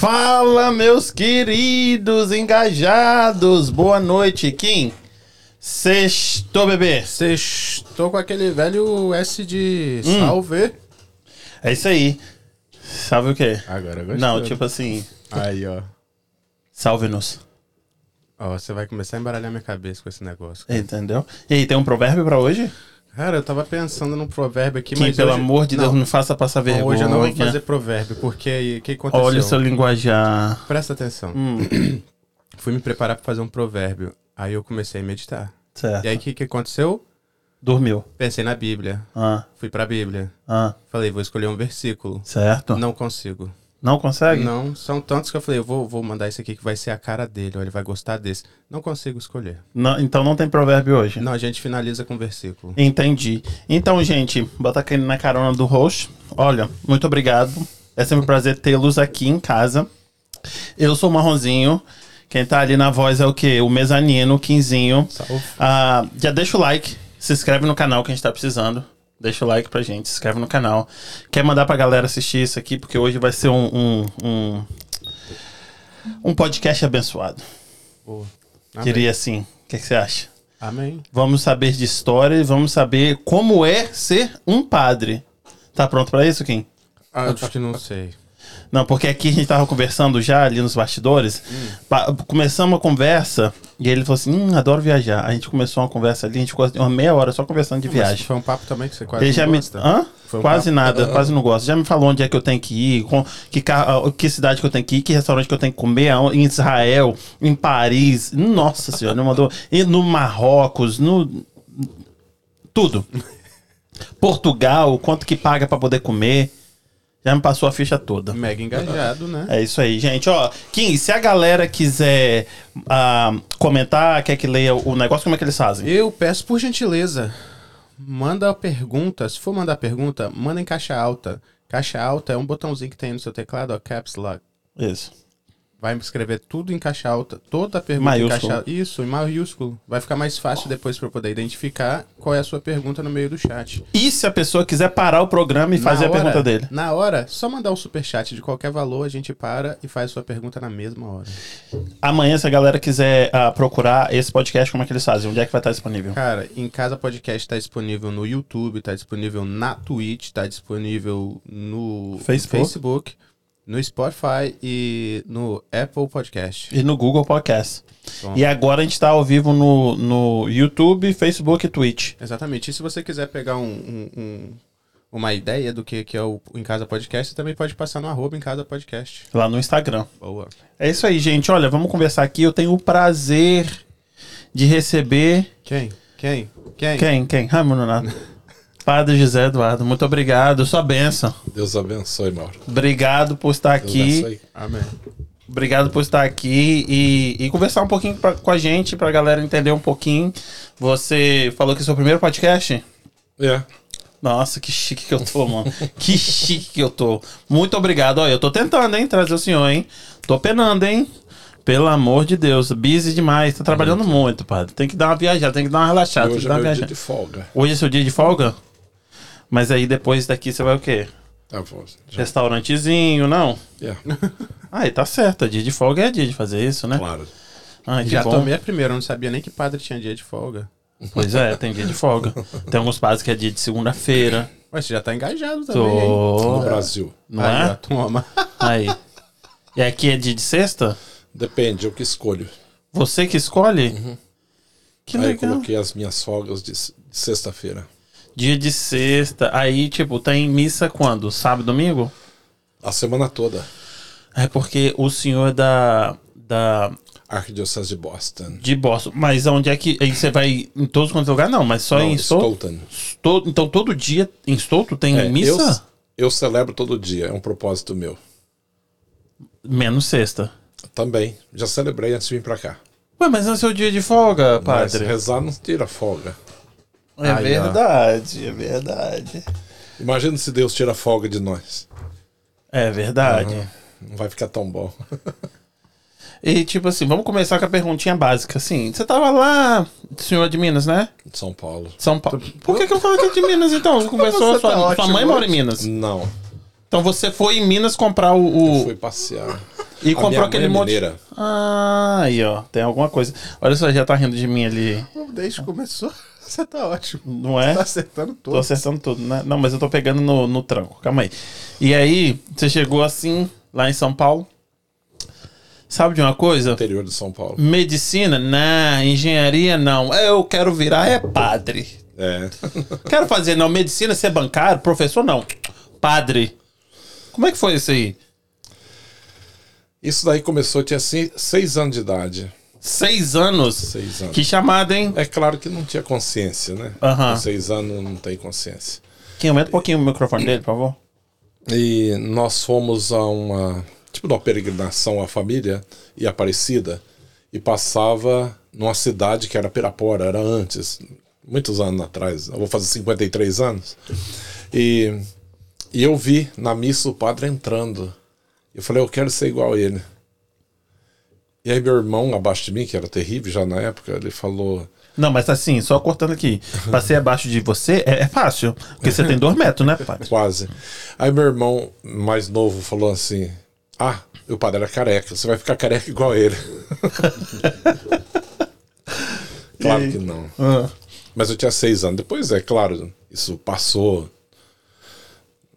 Fala, meus queridos engajados. Boa noite, Kim. Sextou, bebê. Estou com aquele velho S de Hum. salve. É isso aí. Salve o quê? Agora gostei. Não, tipo assim, Aí, ó. salve-nos. Ó, você vai começar a embaralhar minha cabeça com esse negócio. Entendeu? E aí, tem um provérbio pra hoje? Cara, eu tava pensando num provérbio aqui, Kim, mas pelo hoje... amor de Deus, não, não faça passar vergonha. Hoje eu não vou fazer provérbio, porque aí, o que aconteceu? Olha o seu linguajar. Presta atenção. Hum, Fui me preparar pra fazer um provérbio. Aí eu comecei a meditar. certo. E aí, o que, que aconteceu? Dormiu. Pensei na Bíblia. Ah, Fui pra Bíblia. ah, Falei, vou escolher um versículo. certo. Não, Não consegue? Não, são tantos que eu falei, eu vou, vou mandar esse aqui que vai ser a cara dele, ou ele vai gostar desse. Não consigo escolher. Não, então não tem provérbio hoje. Não, a gente finaliza com versículo. Entendi. Então, gente, bota aquele na carona do host. Olha, muito obrigado. É sempre um prazer tê-los aqui em casa. Eu sou o Marronzinho. Quem tá ali na voz é o quê? O mezanino, o Quinzinho. Salve. Ah, já deixa o like, se inscreve no canal que a gente tá precisando. Deixa o like pra gente, se inscreve no canal. Quer mandar pra galera assistir isso aqui, porque hoje vai ser um, um, um, um podcast abençoado. Boa. Amém. Diria assim. O que, que você acha? Amém. Vamos saber de história e vamos saber como é ser um padre. Tá pronto pra isso, Kim? Ah, acho que não sei. Não, porque aqui a gente tava conversando já ali nos bastidores. Pa- Começamos a conversa e ele falou assim: hum, adoro viajar. A gente começou uma conversa ali, a gente ficou uma meia hora só conversando de viagem. Foi um papo também que você quase Ele já não me. gosta. Hã? Foi um quase papo- nada, quase não gosto. Já me falou onde é que eu tenho que ir, com, que, que cidade que eu tenho que ir, que restaurante que eu tenho que comer, em Israel, em Paris. Nossa senhora, ele mandou. E no Marrocos, no. Tudo. Portugal, quanto que paga pra poder comer. Já me passou a ficha toda. Mega engajado, né? É isso aí, gente. Ó, Kim, se a galera quiser ah, comentar, quer que leia o negócio, como é que eles fazem? Eu peço por gentileza, manda a pergunta. Se for mandar pergunta, manda em caixa alta. Caixa alta é um botãozinho que tem no seu teclado, ó, caps lock. Isso. Vai escrever tudo em caixa alta, toda a pergunta em Maiúsculo. caixa Isso, em maiúsculo. Vai ficar mais fácil depois para eu poder identificar qual é a sua pergunta no meio do chat. E se a pessoa quiser parar o programa e fazer Na a hora- pergunta dele? Na hora, só mandar um superchat de qualquer valor, a gente para e faz sua pergunta na mesma hora. Amanhã, se a galera quiser ah, procurar esse podcast, como é que eles fazem? Onde é que vai estar disponível? Cara, em casa podcast tá disponível no YouTube, tá disponível na Twitch, tá disponível no Facebook. Facebook, no Spotify e no Apple Podcast. E no Google Podcast. Bom. E agora a gente tá ao vivo no, no YouTube, Facebook e Twitch. Exatamente. E se você quiser pegar um- um- um- uma ideia do que, que é o Em Casa Podcast, você também pode passar no arroba Em Casa Podcast. Lá no Instagram. Boa. É isso aí, gente. Olha, vamos conversar aqui. Eu tenho o prazer de receber. Quem? Quem? Quem? Quem? Quem? Raimundo Nonato. Padre José Eduardo, muito obrigado. Sua benção. Deus abençoe, Mauro. Obrigado por estar Deus aqui. abençoe. Amém. Obrigado por estar aqui e, e conversar um pouquinho pra- com a gente, pra galera entender um pouquinho. Você falou que é o seu primeiro podcast? É. Nossa, que chique que eu tô, mano. que chique que eu tô. Muito obrigado. Olha, eu tô tentando, hein, trazer o senhor, hein. Tô penando, hein. Pelo amor de Deus, busy demais. Tá trabalhando muito, padre. Tem que dar uma viajada, tem que dar uma relaxada. Tem hoje é meu dia viajada. de folga. Hoje é seu dia de folga? Mas aí depois daqui você vai o quê? Tá bom. Já, Restaurantezinho, não? é, Aí tá certo. Dia de folga é dia de fazer isso, né? claro. Ai, que Já bom. tomei a primeira, eu não sabia nem que padre tinha dia de folga. Pois é, tem dia de folga. Tem alguns padres que é dia de segunda-feira. Mas você já tá engajado também, hein? Tô. No Brasil. Não Aí, é? toma. Aí. E aqui é dia de sexta? Depende, eu que escolho. Você que escolhe? Que Aí eu legal. coloquei as minhas folgas de sexta-feira. Dia de sexta. Aí, tipo, tem missa quando? Sábado, domingo? A semana toda. É porque o senhor da. da Arquidiocese de Boston. de Boston. Mas onde é que. Aí você vai em todos quantos lugares? Não, mas só Não, em Stoughton. Stoughton. Então todo dia em Stoughton tem É, missa? Eu, eu celebro todo dia, é um propósito meu. Menos sexta. Também. Já celebrei antes de vir pra cá. Ué, mas não é seu dia de folga, Mas padre? rezar não tira folga. É Aí, ó. verdade, é verdade. Imagina se Deus tira folga de nós. É verdade. Não vai ficar tão bom. E tipo assim, vamos começar com a perguntinha básica. Assim, você tava lá, senhor de Minas, né? São Paulo. São Paulo. Por que, que eu falo que é de Minas então? Você conversou, Você sua, tá sua mãe mora em. Minas. Não, Então você foi em Minas comprar o. o- fui passear. E A comprou aquele é monte. mineira. Ah, aí, ó. Tem alguma coisa. Olha só, já tá rindo de mim ali. Desde que começou, você tá ótimo. Não é? Tá acertando Tô tudo. acertando tudo, né? Não, mas eu tô pegando no, no tranco. Calma aí. E aí, você chegou assim, lá em São Paulo. Sabe de uma coisa? Interior de São Paulo. Medicina? Não. Engenharia? Não. Eu quero virar é padre. É. Quero fazer, não. Medicina, ser bancário, professor, não. Padre. Como é que foi isso aí? Isso daí começou, eu tinha se- seis anos de idade. Seis anos? Seis anos. Que chamada, hein? É claro que não tinha consciência, né? Com seis anos não tem consciência. Quem aumenta um pouquinho o microfone dele, por favor? E nós fomos a uma tipo de uma peregrinação à família e Aparecida e passava numa cidade que era Pirapora, era antes, muitos anos atrás. Eu vou fazer 53 anos. E, e eu vi na missa o padre entrando. Eu falei, eu quero ser igual a ele. E aí meu irmão abaixo de mim, que era terrível já na época, ele falou: Não, mas assim, só cortando aqui. Passei abaixo de você é, é fácil. Porque você tem dois metros, né? Quase. Aí meu irmão mais novo falou assim: Ah, o padre era careca, você vai ficar careca igual ele. claro que não. Ah. Mas eu tinha seis anos. Depois, é claro, isso passou.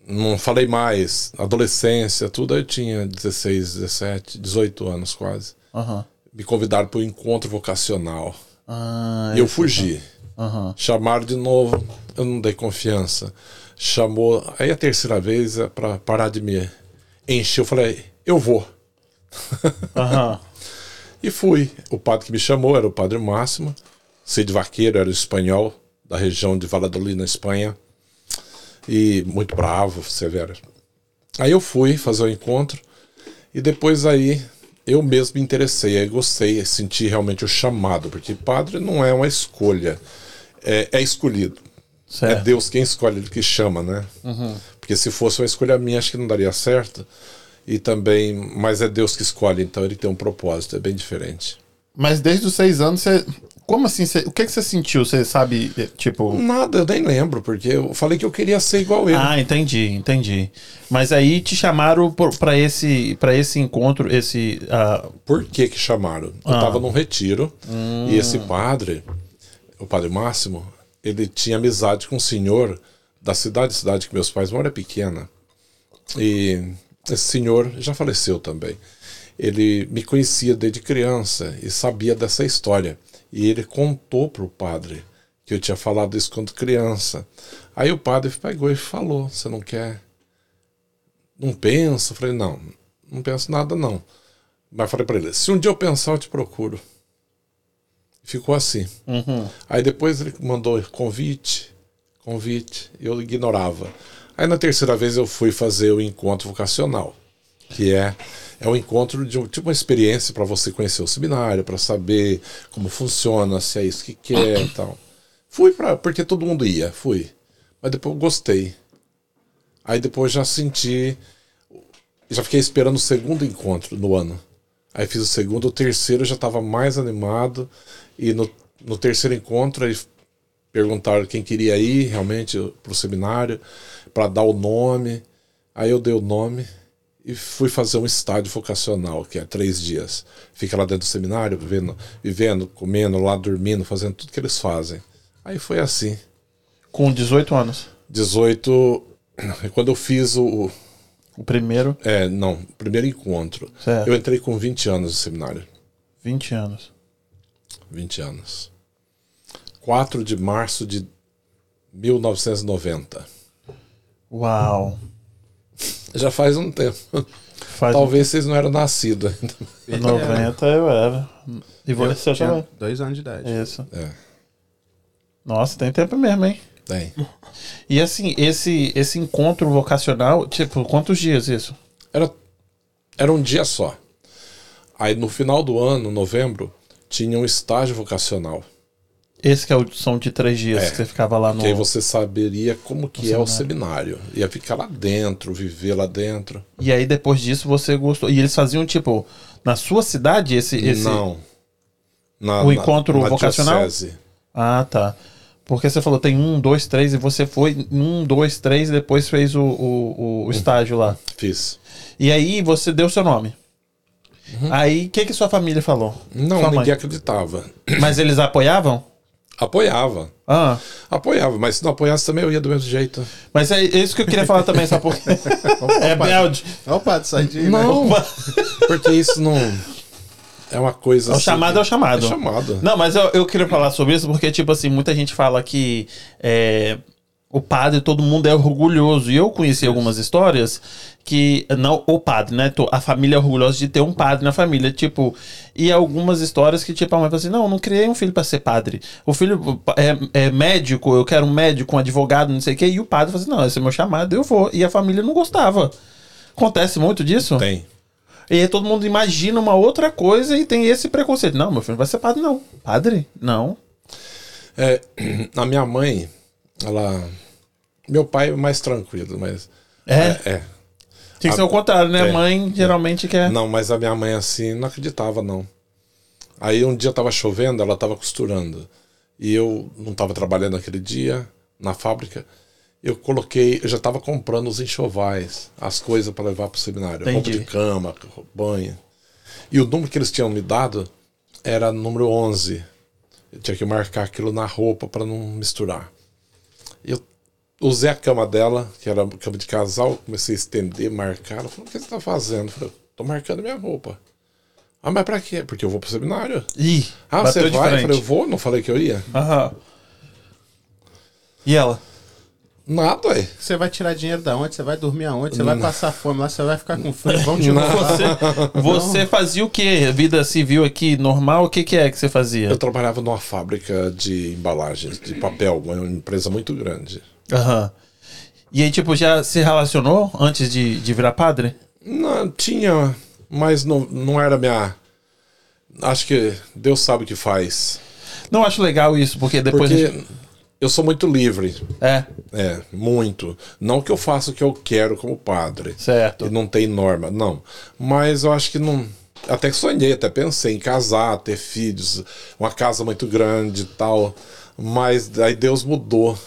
Não falei mais. Adolescência, tudo. Eu tinha 16, 17, 18 anos quase. Aham. Me convidaram para o encontro vocacional. Ah, E eu fugi. Aham. Chamaram de novo, eu não dei confiança. Chamou, aí a terceira vez é para parar de me encher. Eu falei, eu vou. Aham. E fui. O padre que me chamou era o padre Máximo. Cid Vaqueiro era espanhol da região de Valladolid, na Espanha. E muito bravo, severo. Aí eu fui fazer o encontro. E depois aí eu mesmo me interessei. Aí gostei, senti realmente o chamado. Porque padre não é uma escolha. É, é escolhido. É Certo. Deus quem escolhe, ele que chama, né? Porque se fosse uma escolha minha, acho que não daria certo. E também, mas é Deus que escolhe, então ele tem um propósito, é bem diferente. Mas desde os seis anos, você. Como assim? Você... O que, que você sentiu? Você sabe, eh, tipo. Nada, eu nem lembro, porque eu falei que eu queria ser igual ele. Ah, entendi, entendi. Mas aí te chamaram por- pra esse, pra esse encontro, esse. ah, Por que que chamaram? Eu Ah. tava num retiro e esse padre, o padre Máximo, ele tinha amizade com um senhor da cidade, cidade que meus pais moram é pequena. E esse senhor já faleceu também. Ele me conhecia desde criança e sabia dessa história. E ele contou pro padre que eu tinha falado isso quando criança. Aí o padre pegou e falou: Você não quer? Não pensa? Eu falei: Não, não penso nada não. Mas falei pra ele: Se um dia eu pensar, eu te procuro. Ficou assim. uhum. Aí depois ele mandou convite, convite, eu ignorava. Aí na terceira vez eu fui fazer o encontro vocacional, que é é um encontro de um- tipo uma experiência para você conhecer o seminário, para saber como funciona, se é isso que quer e tal. Fui para porque todo mundo ia, fui. Mas depois gostei. Aí depois já senti já fiquei esperando o segundo encontro no ano. Aí fiz o segundo, o terceiro já estava mais animado. E no, no terceiro encontro, aí perguntaram quem queria ir realmente para o seminário, para dar o nome. Aí eu dei o nome e fui fazer um estádio vocacional, que é três dias. Fica lá dentro do seminário, vivendo, vivendo comendo lá, dormindo, fazendo tudo que eles fazem. Aí foi assim. Com 18 anos. 18. Quando eu fiz o. O primeiro, É, não, o primeiro encontro. Certo. Eu entrei com 20 anos no seminário. 20 anos. 20 anos. 4 de março de 1990. Uau. Já faz um tempo. Faz Talvez vocês não eram nascidos ainda. um- 90 eu era. E você já Tinha dois anos de idade. Isso. É, Nossa, tem tempo mesmo, hein? tem. E assim, esse, esse encontro vocacional, tipo, quantos dias isso? Era, era um dia só. Aí no final do ano, novembro, tinha um estágio vocacional. Esse que é o, são de três dias É. que você ficava lá no. Que aí você saberia como que é o seminário. seminário. Ia ficar lá dentro, viver lá dentro. E aí depois disso você gostou. E eles faziam, tipo, na sua cidade esse. esse... Não. Na, O encontro na vocacional? diocese. Ah, tá. Porque você falou tem um, dois, três, e você foi um, dois, três, e depois fez o, o, o estágio lá. Fiz. E aí você deu seu nome. Aí, o que que sua família falou? Não, ninguém acreditava. Mas eles apoiavam? Apoiava. Ah, Apoiava, mas se não apoiasse também eu ia do mesmo jeito. mas é isso que eu queria falar também, sabe por quê? é Belde. Olha o padre Sardinha. Não, porque isso não. É uma coisa. O chamado é o chamado. É chamado. Não, mas eu, eu queria falar sobre isso porque, tipo assim, muita gente fala que é, o padre, todo mundo é orgulhoso. E eu conheci algumas histórias que. Não o padre, né? A família é orgulhosa de ter um padre na família. Tipo, e algumas histórias que, tipo, a mãe fala assim: não, eu não criei um filho pra ser padre. O filho é, é médico, eu quero um médico, um advogado, não sei o quê. E o padre fala assim: não, esse é meu chamado, eu vou. E a família não gostava. Acontece muito disso? Tem. E aí todo mundo imagina uma outra coisa e tem esse preconceito. Não, meu filho não vai ser padre, não. Padre? Não. É, a minha mãe, ela. Meu pai é mais tranquilo, mas. É? É. Tinha que ser o contrário, né? é. Mãe geralmente quer. Não, mas a minha mãe assim não acreditava, não. Aí um dia tava chovendo, ela tava costurando. E eu não tava trabalhando aquele dia na fábrica. Eu coloquei, eu já tava comprando os enxovais, as coisas para levar pro seminário, roupa Entendi. de cama, banho. E o número que eles tinham me dado era número 11. Eu tinha que marcar aquilo na roupa para não misturar. Eu usei a cama dela, que era cama de casal, comecei a estender, marcar. Ela falou: O que você tá fazendo? Eu falei: Tô marcando minha roupa. Ah, mas pra quê? Porque eu vou pro seminário. Ih, Ah, você de vai? Eu frente. falei: Eu vou, não falei que eu ia? Aham. E ela? Nada, ué. Você vai tirar dinheiro da onde? Você vai dormir aonde? Você vai passar fome lá? Você vai ficar com frio? Vão te roubar. Você, você fazia o quê? Vida civil aqui, normal? O que, que é que você fazia? Eu trabalhava numa fábrica de embalagens, de papel, uma empresa muito grande. Aham. E aí, tipo, já se relacionou antes de, de virar padre? Não, tinha, mas não, não era minha. Acho que Deus sabe o que faz. Não acho legal isso, porque depois. Porque gente- eu sou muito livre. É, É, muito. Não que eu faça o que eu quero como padre. certo. E não tem norma, não. Mas eu acho que não. Até que sonhei, até pensei em casar, ter filhos, uma casa muito grande e tal. Mas aí Deus mudou.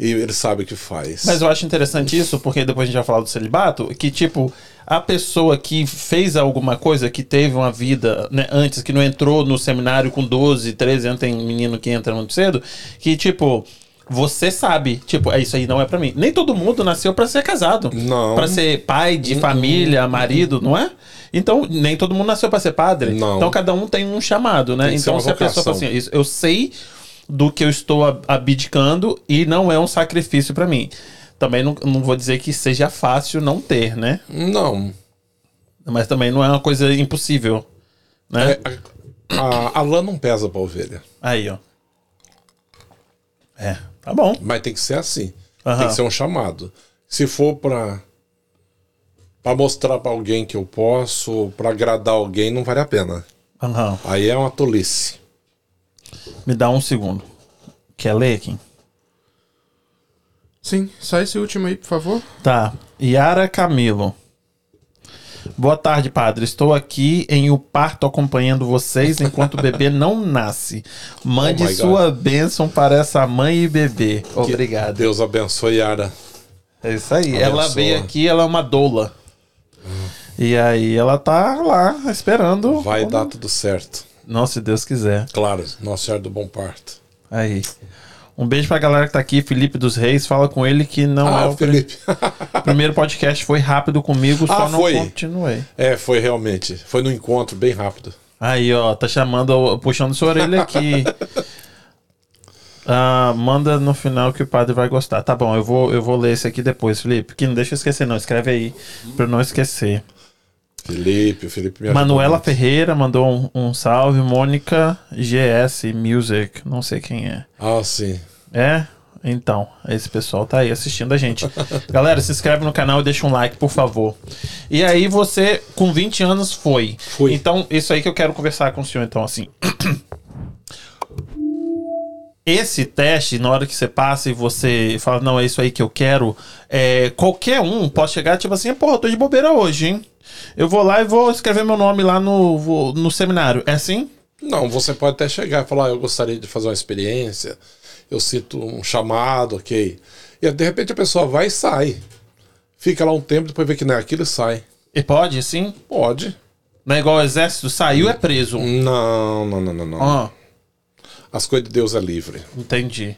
E ele sabe o que faz. Mas eu acho interessante isso, porque depois a gente vai falar do celibato, que, tipo, a pessoa que fez alguma coisa, que teve uma vida né, antes, que não entrou no seminário com 12, 13 anos, tem menino que entra muito cedo, que, tipo, você sabe, tipo, é isso aí não é pra mim. Nem todo mundo nasceu pra ser casado. Não. Pra ser pai de família, marido, não é? Então, nem todo mundo nasceu pra ser padre. Não. Então, cada um tem um chamado, né? Tem Então, se a pessoa fala assim, isso, eu sei do que eu estou ab- abdicando e não é um sacrifício pra mim. Também não, não vou dizer que seja fácil não ter, né? Não. Mas também não é uma coisa impossível, né? É, a, a, lã não pesa pra ovelha. Aí, ó. É, tá bom. Mas tem que ser assim. Aham. Tem que ser um chamado. Se for pra, pra mostrar pra alguém que eu posso, pra agradar alguém, não vale a pena. Aham. Aí é uma tolice. Me dá um segundo. Quer ler, Kim? Sim, só esse último aí, por favor. Tá. Yara Camilo. Boa tarde, padre. Estou aqui em o parto acompanhando vocês enquanto o bebê não nasce. Mande Oh my God. sua bênção para essa mãe e bebê. Obrigado. Deus abençoe, Yara. É isso aí. Abençoa. Ela veio aqui, ela é uma doula. E aí ela tá lá esperando. Vai quando- dar tudo certo. Nossa, se Deus quiser. Claro, Nossa Senhora do Bom Parto. Aí. Um beijo pra galera que tá aqui, Felipe dos Reis. Fala com ele que não é Ah, o pri- Felipe. primeiro podcast. Foi rápido comigo, só Ah, não foi. continuei. é, foi realmente. Foi no encontro bem rápido. Aí, ó, tá chamando, puxando sua orelha aqui. Ah, manda no final que o padre vai gostar. Tá bom, eu vou, eu vou ler esse aqui depois, Felipe. Que não deixa eu esquecer, não. Escreve aí, pra eu não esquecer. Felipe, o Felipe me Manuela muito. Ferreira mandou um, um salve. Mônica GS Music, não sei quem é. Ah, sim. É? Então, esse pessoal tá aí assistindo a gente. Galera, se inscreve no canal e deixa um like, por favor. E aí você, com 20 anos, foi. Fui. Então, isso aí que eu quero conversar com o senhor, então, assim. Esse teste, na hora que você passa e você fala, não, é isso aí que eu quero, é, qualquer um pode chegar, tipo assim, porra, tô de bobeira hoje, hein? Eu vou lá e vou escrever meu nome lá no, vou- no seminário. É assim? Não, você pode até chegar e falar, "Ah, eu gostaria de fazer uma experiência, eu cito um chamado, ok. E de repente a pessoa vai e sai. Fica lá um tempo, depois vê que não é aquilo e sai. E pode, sim? Pode. Não é igual ao exército, saiu é preso. Não, não, não, não, não. Ó, As coisas de Deus é livre. entendi.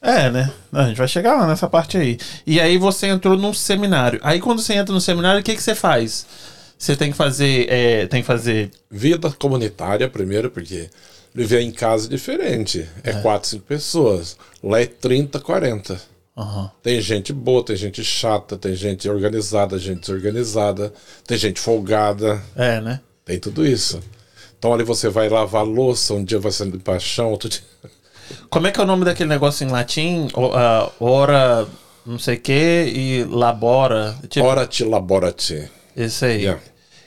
É, né? A gente vai chegar lá nessa parte aí. E aí você entrou num seminário. Aí quando você entra no seminário, o que, que você faz? Você tem que fazer. é, tem que fazer. Vida comunitária, primeiro, porque viver em casa é diferente. É quatro, cinco pessoas. Lá é 30, 40. Aham. Tem gente boa, tem gente chata, tem gente organizada, gente desorganizada, tem gente folgada, É, né? tem tudo isso. Então ali você vai lavar louça, um dia você limpar chão, outro dia. Como é que é o nome daquele negócio em latim? O- ah, ora, não sei o que, e labora. Tipo, Ora te labora te. Isso aí. Yeah.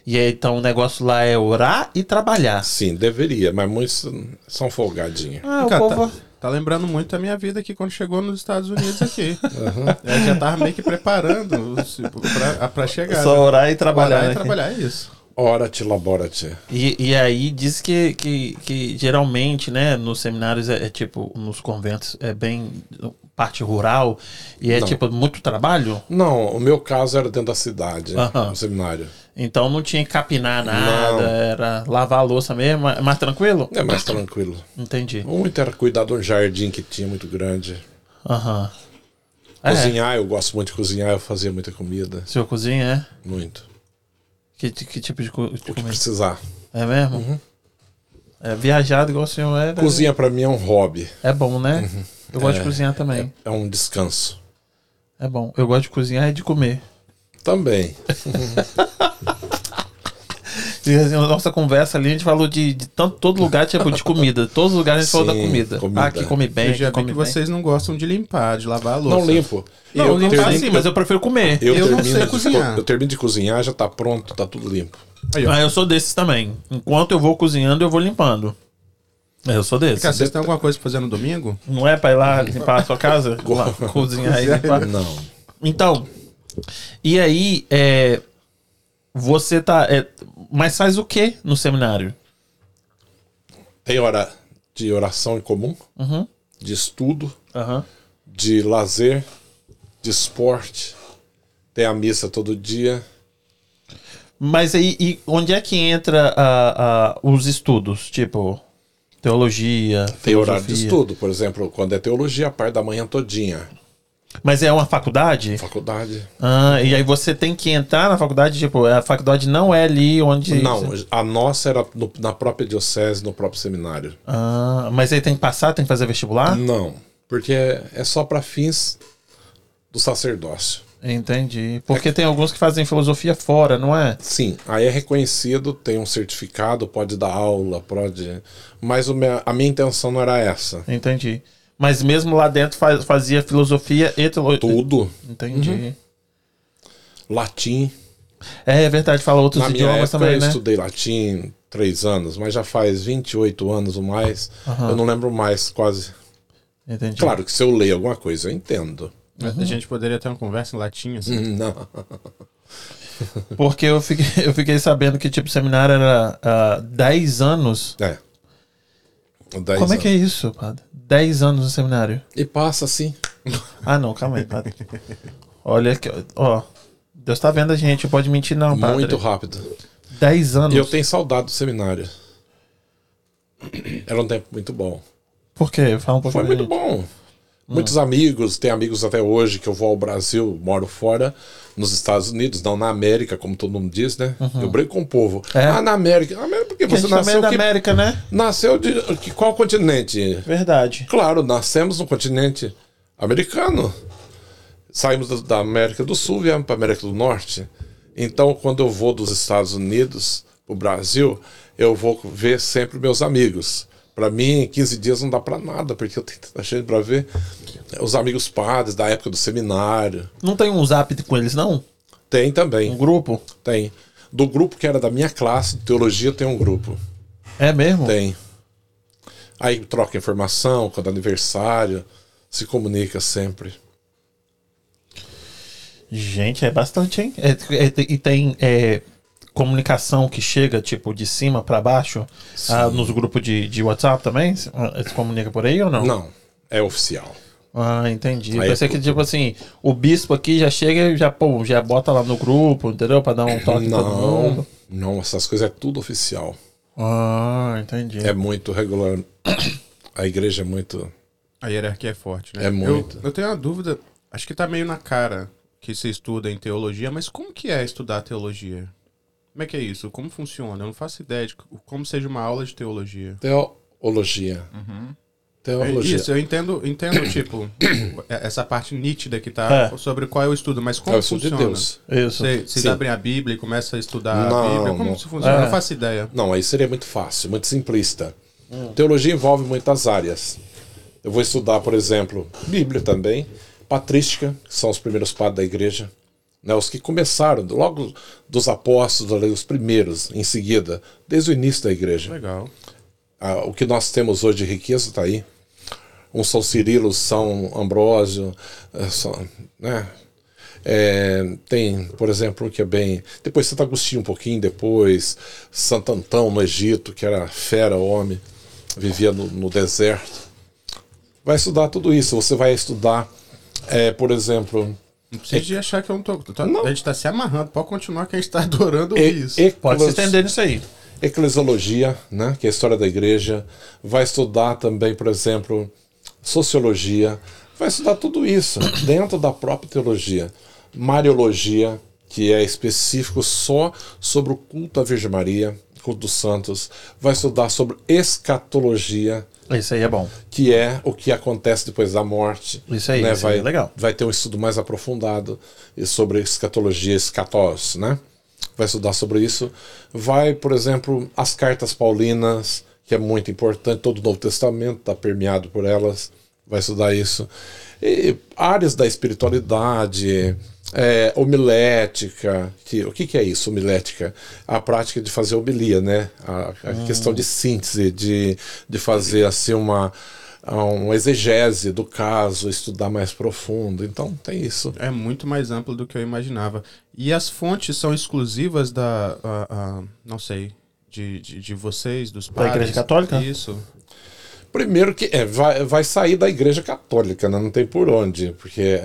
E aí, então o negócio lá é orar e trabalhar. Sim, deveria, mas muitos são folgadinhos. Ah, o Cara, povo. tá, tá lembrando muito da minha vida aqui quando chegou nos Estados Unidos aqui. Eu já tava meio que preparando tipo, pra, pra chegar. Só né? orar e trabalhar. Orar né? e trabalhar, é isso. Ora te labora te. E, e aí diz que, que, que geralmente, né, nos seminários é, é tipo, nos conventos é bem parte rural e é Não. tipo muito trabalho. Não, o meu caso era dentro da cidade, no seminário. Então não tinha que capinar nada, Não. era lavar a louça mesmo, é mais tranquilo? É mais tranquilo. Entendi. Muito era cuidar de um jardim que tinha muito grande. Aham. É, Cozinhar, eu gosto muito de cozinhar, eu fazia muita comida. seu cozinha é? Muito. Que, que tipo de, co- de O que precisar. É mesmo? É viajado igual o senhor é. Cozinha pra mim é um hobby, É bom, né? Eu gosto de É. cozinhar também. é um descanso. É bom. Eu gosto de cozinhar e de comer. Também. E, assim, a nossa conversa ali, a gente falou de, de tanto, todo lugar, tipo, de comida. Todos os lugares a gente falou da Sim, comida. comida. Ah, aqui come bem, Eu já vi come que bem. vocês não gostam de limpar, de lavar a louça. Não limpo. Não, eu limpar termino- sim, mas eu prefiro comer. Eu, Eu não termino sei de cozinhar. co- Eu termino de cozinhar, já tá pronto, tá tudo limpo. Aí. Ah, eu sou desses também. Enquanto eu vou cozinhando, eu vou limpando. É, Eu sou desses. Cara, vocês têm alguma coisa pra fazer no domingo? Não é pra ir lá limpar a sua casa? Lá, cozinhar e limpar. Não. Então, e aí, é, você tá. é, mas faz o que no seminário? Tem hora de oração em comum, Uhum. de estudo, Aham. de lazer, de esporte. Tem a missa todo dia. Mas aí, e onde é que entra a, a- os estudos? Tipo, teologia, Tem horário de filosofia? estudo, por exemplo, quando é teologia, a parte da manhã todinha. Mas é uma faculdade? Faculdade. Ah, e aí você tem que entrar na faculdade, tipo, a faculdade não é ali onde. Não, a nossa era no- na própria diocese, no próprio seminário. Ah, mas aí tem que passar, tem que fazer vestibular? Não, porque é, é só para fins do sacerdócio. Entendi. Porque tem alguns que fazem filosofia fora, não é? Sim, aí é reconhecido, tem um certificado, pode dar aula, pode. Mas a minha intenção não era essa. Entendi. Mas mesmo lá dentro faz- fazia filosofia e teologia. Tudo, Entendi. latim. É, é verdade, fala outros Na minha idiomas época também, eu né? estudei latim três anos, mas já faz 28 anos ou mais. Aham. Eu não lembro mais, quase. Entendi. Claro que se eu leio alguma coisa, eu entendo. A gente poderia ter uma conversa em latim, assim. Hum, Não. Porque eu fiquei, eu fiquei sabendo que, tipo, o seminário era 10 anos. É. Dez Como é que é anos. isso, padre? 10 anos no seminário. E passa assim. Ah, não, calma aí, padre. Olha aqui, ó. Deus tá vendo a gente, pode mentir não, padre. Muito rápido. 10 anos. E eu tenho saudade do seminário. Era um tempo muito bom. Por quê? Fala um pouco Foi muito gente. bom. Muitos amigos, tem amigos até hoje que eu vou ao Brasil, moro fora, nos Estados Unidos, não na América, como todo mundo diz, né? Eu brinco com o povo. É? Ah, na América. América porque você é nasceu da que, América, né? Nasceu de que, qual continente? Verdade. Claro, nascemos no continente americano. Saímos da, América do Sul viemos para a América do Norte. Então, quando eu vou dos Estados Unidos para o Brasil, eu vou ver sempre meus amigos. Para mim, 15 dias não dá para nada, porque eu tenho tanta gente para ver. Os amigos padres da época do seminário. Não tem um zap com eles, não? Tem Um também, grupo? tem. Do grupo que era da minha classe, de teologia, tem um grupo. É mesmo? Tem. Aí troca informação, quando é aniversário, se comunica sempre. Gente, é bastante, hein? É- é- e tem é, comunicação que chega, tipo, de cima pra baixo ah, nos grupos de, de WhatsApp também? Se ah, se comunica por aí ou não? Não, é oficial. Ah, entendi. Aí Pensei é que, tipo assim, o bispo aqui já chega e já, pô, já bota lá no grupo, entendeu? Pra dar um toque em todo Não, mundo. Não, essas coisas é tudo oficial. Ah, entendi. É muito regular. A igreja é muito. A hierarquia é forte, né? É muito. Eu, eu tenho uma dúvida, acho que tá meio na cara que se estuda em teologia, mas como que é estudar teologia? Como é que é isso? Como funciona? Eu não faço ideia de como seja uma aula de teologia. Teologia. Teologia. É Isso, eu entendo, entendo tipo, essa parte nítida que tá É. sobre qual é o estudo, mas É como o estudo de funciona? Deus. Isso. Você- Vocês Sim. abrem a Bíblia e começam a estudar Não, a Bíblia? Como não. isso funciona? É. Eu não faço ideia. Não, aí seria muito fácil, muito simplista. Teologia envolve muitas áreas. Eu vou estudar, por exemplo, Bíblia também, patrística, que são os primeiros padres da igreja, né, os que começaram, logo dos apóstolos, os primeiros, em seguida, desde o início da igreja. Legal. Ah, o que nós temos hoje de riqueza está aí. Um São Cirilo, São Ambrósio, eh, São- né? É, tem, por exemplo, que é bem. Depois Santo Agostinho, um pouquinho depois. Santo Antão, no Egito, que era fera homem, vivia no, no deserto. Vai estudar tudo isso. Você vai estudar, eh, por exemplo, Não precisa de achar que eu não tô. tô- Não. A gente tá se amarrando. Pode continuar que a gente tá adorando e- isso. Pode se eclos- estender nisso aí. eclesiologia, né, que é a história da igreja, vai estudar também, por exemplo, sociologia, vai estudar tudo isso dentro da própria teologia. Mariologia, que é específico só sobre o culto à Virgem Maria, culto dos santos, vai estudar sobre escatologia, Isso aí é bom. que é o que acontece depois da morte. Isso aí, né? isso aí vai, é legal. Vai ter um estudo mais aprofundado sobre escatologia, escatós, né? Vai estudar sobre isso. Vai, por exemplo, as cartas paulinas, que é muito importante, todo o Novo Testamento está permeado por elas. Vai estudar isso. E áreas da espiritualidade, é, homilética. Que, o que, que é isso, homilética? A prática de fazer homilia, né? A, a questão de síntese, de, de fazer assim uma, uma exegese do caso, estudar mais profundo. Então tem isso. É muito mais amplo do que eu imaginava. E as fontes são exclusivas da. a- a- não sei. De, de, de vocês, dos padres? Igreja Católica? Isso. Primeiro que é, vai, vai sair da igreja católica, né? não tem por onde, porque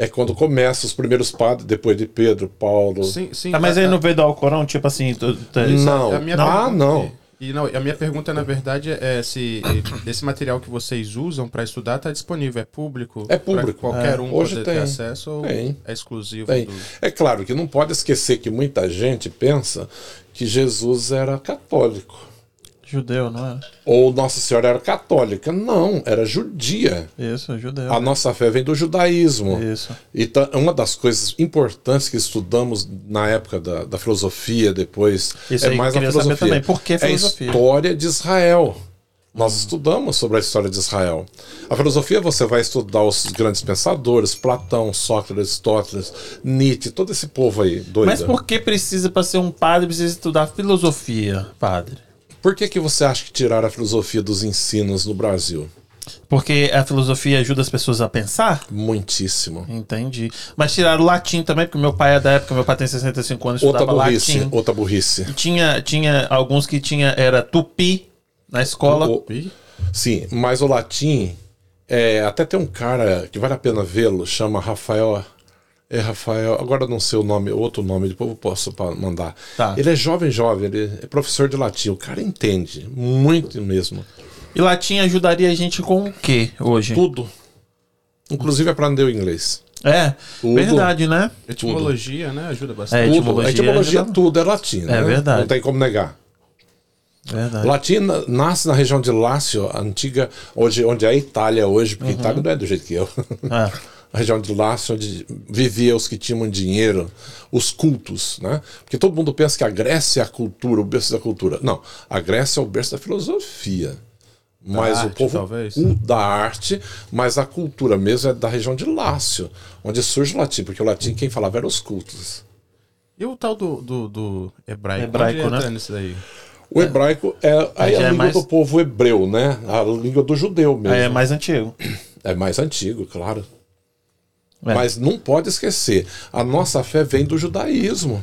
é, é quando começa os primeiros padres, depois de Pedro, Paulo. Sim, sim. Tá, mas aí a- no veio do Alcorão, tipo assim. tu- tu- Não. a minha Ah, pergunta- não. E não, a minha pergunta, na verdade, é se esse material que vocês usam para estudar está disponível, é público? É público. qualquer É. um Hoje poder tem. ter acesso ou Tem. é exclusivo Tem. do... É claro que não pode esquecer que muita gente pensa que Jesus era católico. Judeu, não é? Ou Nossa Senhora era católica. Não, era judia. Isso, judeu. A nossa fé vem do judaísmo. Isso. Então, uma das coisas importantes que estudamos na época da, da filosofia, depois, Isso é mais a filosofia. também. Por que É a filosofia? história de Israel. Nós estudamos sobre a história de Israel. A filosofia você vai estudar os grandes pensadores, Platão, Sócrates, Aristóteles, Nietzsche, todo esse povo aí, doido. Mas por que precisa, para ser um padre, precisa estudar filosofia, padre? Por que, que você acha que tiraram a filosofia dos ensinos no Brasil? Porque a filosofia ajuda as pessoas a pensar? Muitíssimo. Entendi. Mas tiraram o latim também, porque meu pai é da época, meu pai tem 65 anos, Outra estudava burrice, latim. outra burrice. Tinha, tinha alguns que tinha, era tupi na escola. O- Sim, mas o latim, é, até tem um cara que vale a pena vê-lo, chama Rafael. É Rafael, agora não sei o nome, outro nome, depois eu posso mandar. Tá. Ele é jovem, jovem, ele é professor de latim. O cara entende, muito mesmo. E latim ajudaria a gente com o quê hoje? Tudo. Inclusive aprender o inglês. É, Tudo. verdade, né? Etimologia, né? Ajuda É, bastante. Tudo. etimologia a etimologia, ajuda- tudo é latim. né? verdade. Não tem como negar. Verdade. Latim na- nasce na região de Lácio, antiga, hoje, onde é a Itália hoje, porque Uhum. Itália não é do jeito que eu. Ah, a região de Lácio, onde vivia os que tinham dinheiro, os cultos, né? Porque todo mundo pensa que a Grécia é a cultura, o berço da cultura. Não, a Grécia é o berço da filosofia. Mas o arte, povo talvez? o- da arte, mas a cultura mesmo é da região de Lácio, onde surge o latim, porque o latim quem falava eram os cultos. E o tal do, do, do hebraico? Hebraico, Onde né? nisso daí? O hebraico é, a, Aí já é língua mais- do povo hebreu, né? A língua do judeu mesmo. aí é mais antigo. É mais antigo, claro. É. Mas não pode esquecer, a nossa fé vem do judaísmo.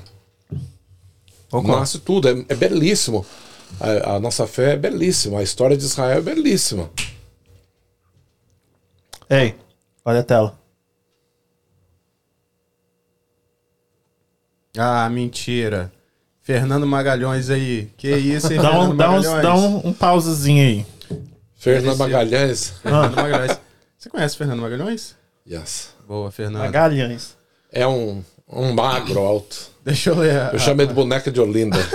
Concordo. Nasce tudo, é, é belíssimo. A, a nossa fé é belíssima, a história de Israel é belíssima. Ei, olha a tela. Ah, mentira. Fernando Magalhães aí. Que isso, hein, Dá Fernando um, dá uns- Magalhães? dá um, um pausazinho aí. Fernando Magalhães. Fernando Magalhães. Você conhece Fernando Magalhães? Yes. Boa, Fernando. Magalhães. É um, um magro alto. Deixa eu ler. a- Eu chamei de boneca de Olinda.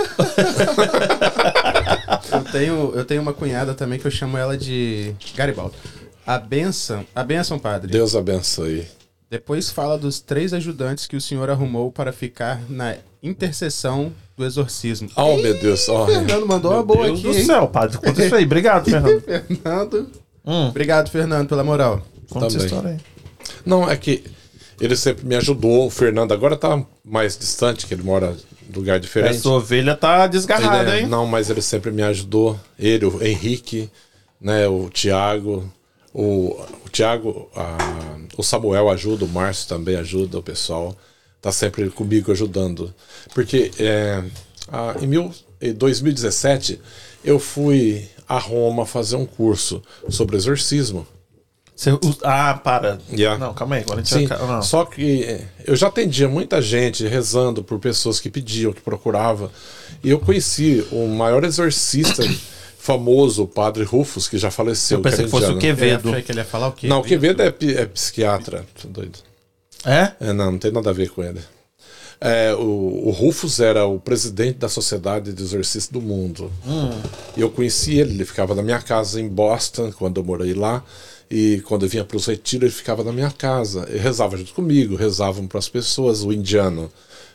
Eu tenho, eu tenho uma cunhada também que eu chamo ela de Garibaldi. A benção, a benção, padre. Deus abençoe. Depois fala dos três ajudantes que o senhor arrumou para ficar na intercessão do exorcismo. Oh, meu Deus. Oh, Fernando mandou uma boa Deus aqui, do hein? céu, padre. Conta isso aí. Obrigado, Fernando. Fernando. Hum, Obrigado, Fernando, pela moral. conta essa Também. história aí. Não, é que ele sempre me ajudou. O Fernando agora tá mais distante, que ele mora em lugar diferente. Essa ovelha tá desgarrada, Ele é- hein? Não, mas ele sempre me ajudou. Ele, o Henrique, né, o Tiago, o, o Tiago, o Samuel ajuda, o Márcio também ajuda, o pessoal tá sempre comigo ajudando. Porque é, a- em mil- em 2017 eu fui a Roma fazer um curso sobre exorcismo. Você- ah, para. Yeah. Não, calma aí. Agora a gente Sim, vai... Não. só que eh, eu já atendia muita gente rezando por pessoas que pediam, que procuravam. E eu conheci o maior exorcista famoso, o padre Rufus, que já faleceu. Eu pensei que fosse o. Quevedo. Eu achei que ele ia falar o quê? Não, o Quevedo é, é psiquiatra. Tô doido. É? É, não, não tem nada a ver com ele. É, o, o Rufus era o presidente da Sociedade de Exorcistas do Mundo. E eu conheci ele, ele ficava na minha casa em Boston, quando eu morei lá. E quando eu vinha para os retiros, ele ficava na minha casa. Ele rezava junto comigo, rezavam para as pessoas, o indiano.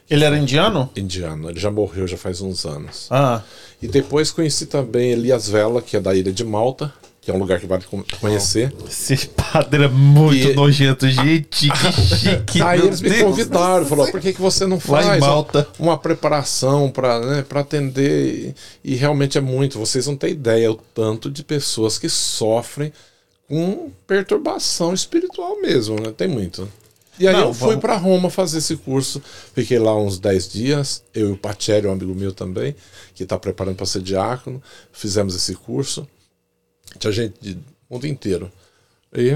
Ele era indiano? Indiano, ele já morreu já faz uns anos. Ah. E depois conheci também Elias Vela, que é da ilha de Malta, que é um lugar que vale con- conhecer. Esse padre é muito E- nojento, gente. Que chique. Aí eles me Deus. convidaram, falaram, por que, que você não faz Malta. uma, uma preparação para né, pra atender? E, e realmente é muito, vocês não têm ideia o tanto de pessoas que sofrem com perturbação espiritual mesmo, né? Tem muito. E aí Não, eu fui vamos- para Roma fazer esse curso, fiquei lá uns 10 dias, eu e o Pacheri, um amigo meu também, que está preparando para ser diácono, fizemos esse curso. Tinha gente do mundo inteiro. E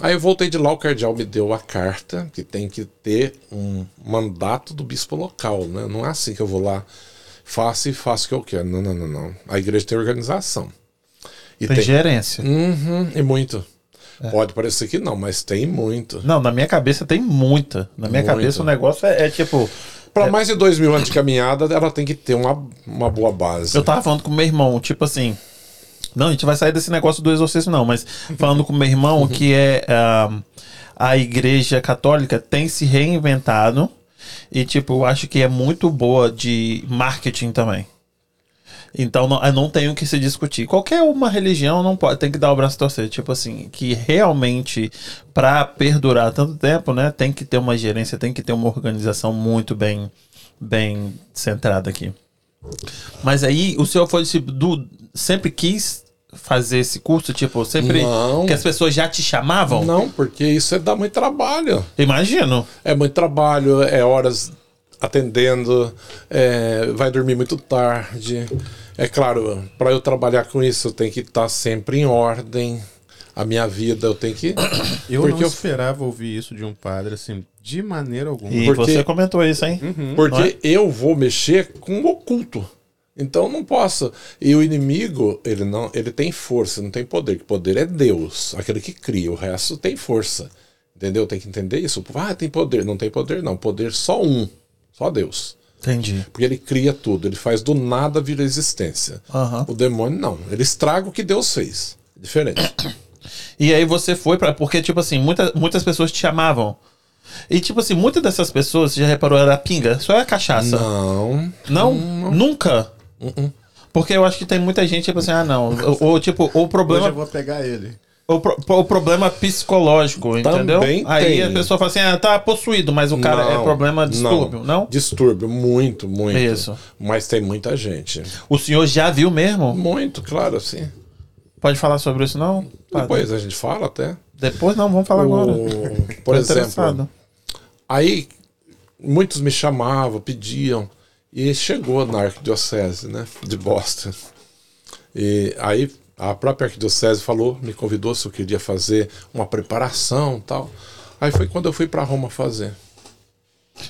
aí eu voltei de lá, o cardeal me deu a carta que tem que ter um mandato do bispo local, né? Não é assim que eu vou lá, faço e faço o que eu quero. Não, não, não, não. A igreja tem organização. E Tem gerência. Uhum, e muito. É. Pode parecer que não, mas tem muito. Não, na minha cabeça tem muita. Na minha cabeça o negócio é, é tipo. Para mais de dois mil anos de caminhada, ela tem que ter uma, uma boa base. Eu tava falando com meu irmão, tipo assim. Não, a gente vai sair desse negócio do exorcismo, não, mas falando com meu irmão que é. ah, a igreja católica tem se reinventado. E, tipo, eu acho que é muito boa de marketing também. Então não, eu não tenho que se discutir. Qualquer uma religião não pode, tem que dar o braço a torcer. Tipo assim, que realmente, para perdurar tanto tempo, né, tem que ter uma gerência, tem que ter uma organização muito bem, bem centrada aqui. Mas aí o senhor foi do, sempre quis fazer esse curso, tipo, sempre Não. que as pessoas já te chamavam? Não, porque isso é dá muito trabalho. Imagino. É muito trabalho, é horas atendendo, é, vai dormir muito tarde. É claro, para eu trabalhar com isso, eu tenho que estar sempre em ordem. A minha vida, eu tenho que. Eu Porque não eu- esperava ouvir isso de um padre, assim, de maneira alguma. E Porque- você comentou isso, hein? Porque Não é? eu vou mexer com o oculto. Então não posso. E o inimigo, ele não, ele tem força, não tem poder. Que poder é Deus, aquele que cria. O resto tem força. Entendeu? Tem que entender isso. Ah, tem poder. Não tem poder, não. Poder só um. Só Deus. Entendi. Porque ele cria tudo. Ele faz do nada vir a existência. Aham. O demônio não. Ele estraga o que Deus fez. Diferente. E aí você foi pra. Porque, tipo assim, muita, muitas pessoas te chamavam. E, tipo assim, muitas dessas pessoas, você já reparou, era pinga, só é cachaça. não. Não? Nunca? Porque eu acho que tem muita gente, tipo assim, ah, não. Ou, ou, tipo, ou o Hoje problema. eu vou pegar ele. O, pro- o problema psicológico, entendeu? Também Aí tem. a pessoa fala assim, ah, tá possuído, mas o cara é Não, problema distúrbio, não? Distúrbio, muito, muito. Isso. Mas tem muita gente. O senhor já viu mesmo? Muito, claro, sim. Pode falar sobre isso, não? Depois a gente fala até. Depois não, vamos falar agora. O- Tô por exemplo, interessado. aí muitos me chamavam, pediam, e chegou na arquidiocese, né, de Boston. E aí a própria arquidiocese falou, me convidou se eu queria fazer uma preparação, tal. Aí foi quando eu fui para Roma fazer,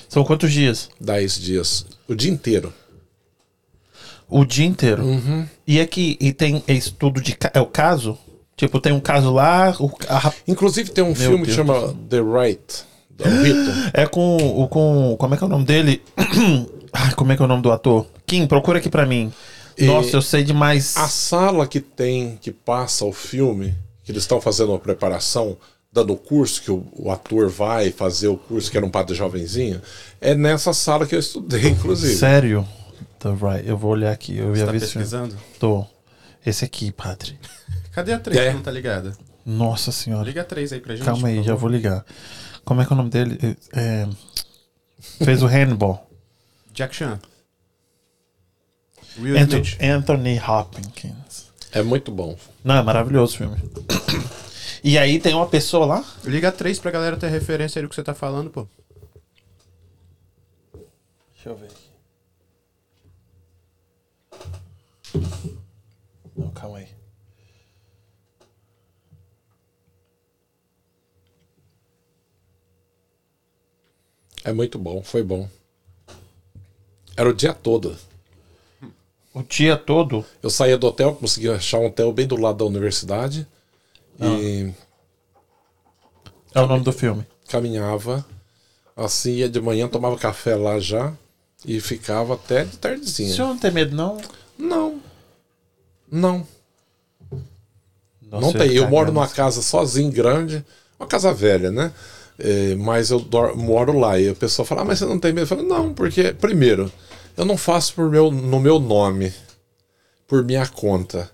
São quantos dias? dez dias, o dia inteiro. O dia inteiro. Uhum. E aqui, e tem estudo de. É o caso? Tipo, tem um caso lá. O, a Inclusive tem um filme que Deus chama The Right, é com o. Com, como é que é o nome dele? Ai, como é que é o nome do ator? Kim, procura aqui pra mim. Nossa, eu sei demais. A sala que tem, que passa o filme, que eles estão fazendo uma preparação, dando o curso, que o, o ator vai fazer o curso, que era um padre jovenzinho, é nessa sala que eu estudei, inclusive. Sério? The right. Eu vou olhar aqui. Eu ia Tá ver se. pesquisando? Tô. Esse aqui, padre. Cadê a 3 É. que não tá ligada? Nossa senhora. Liga a 3 aí pra gente. Calma aí, já vou ligar. Como é que é o nome dele? É, fez o handball. Jack Chan. Will Anthony, Smith. Anthony Hopkins. É muito bom. Não, é maravilhoso o filme. E aí tem uma pessoa lá. Liga a 3 pra galera ter referência aí do que você tá falando, pô. Deixa eu ver aqui. Não, calma aí. É muito bom, foi bom. Era o dia todo. O dia todo. Eu saía do hotel, consegui achar um hotel bem do lado da universidade e É o nome do filme. caminhava assim, ia de manhã, tomava café lá já e ficava até de O tardezinha. senhor não tem medo, não? Não. Não. Nossa, não tem. Eu moro numa casa sozinho, grande, uma casa velha, né? É, mas eu moro lá. E a pessoa fala, ah, mas você não tem medo? Eu falo, não, porque, primeiro, eu não faço por meu, no meu nome, por minha conta.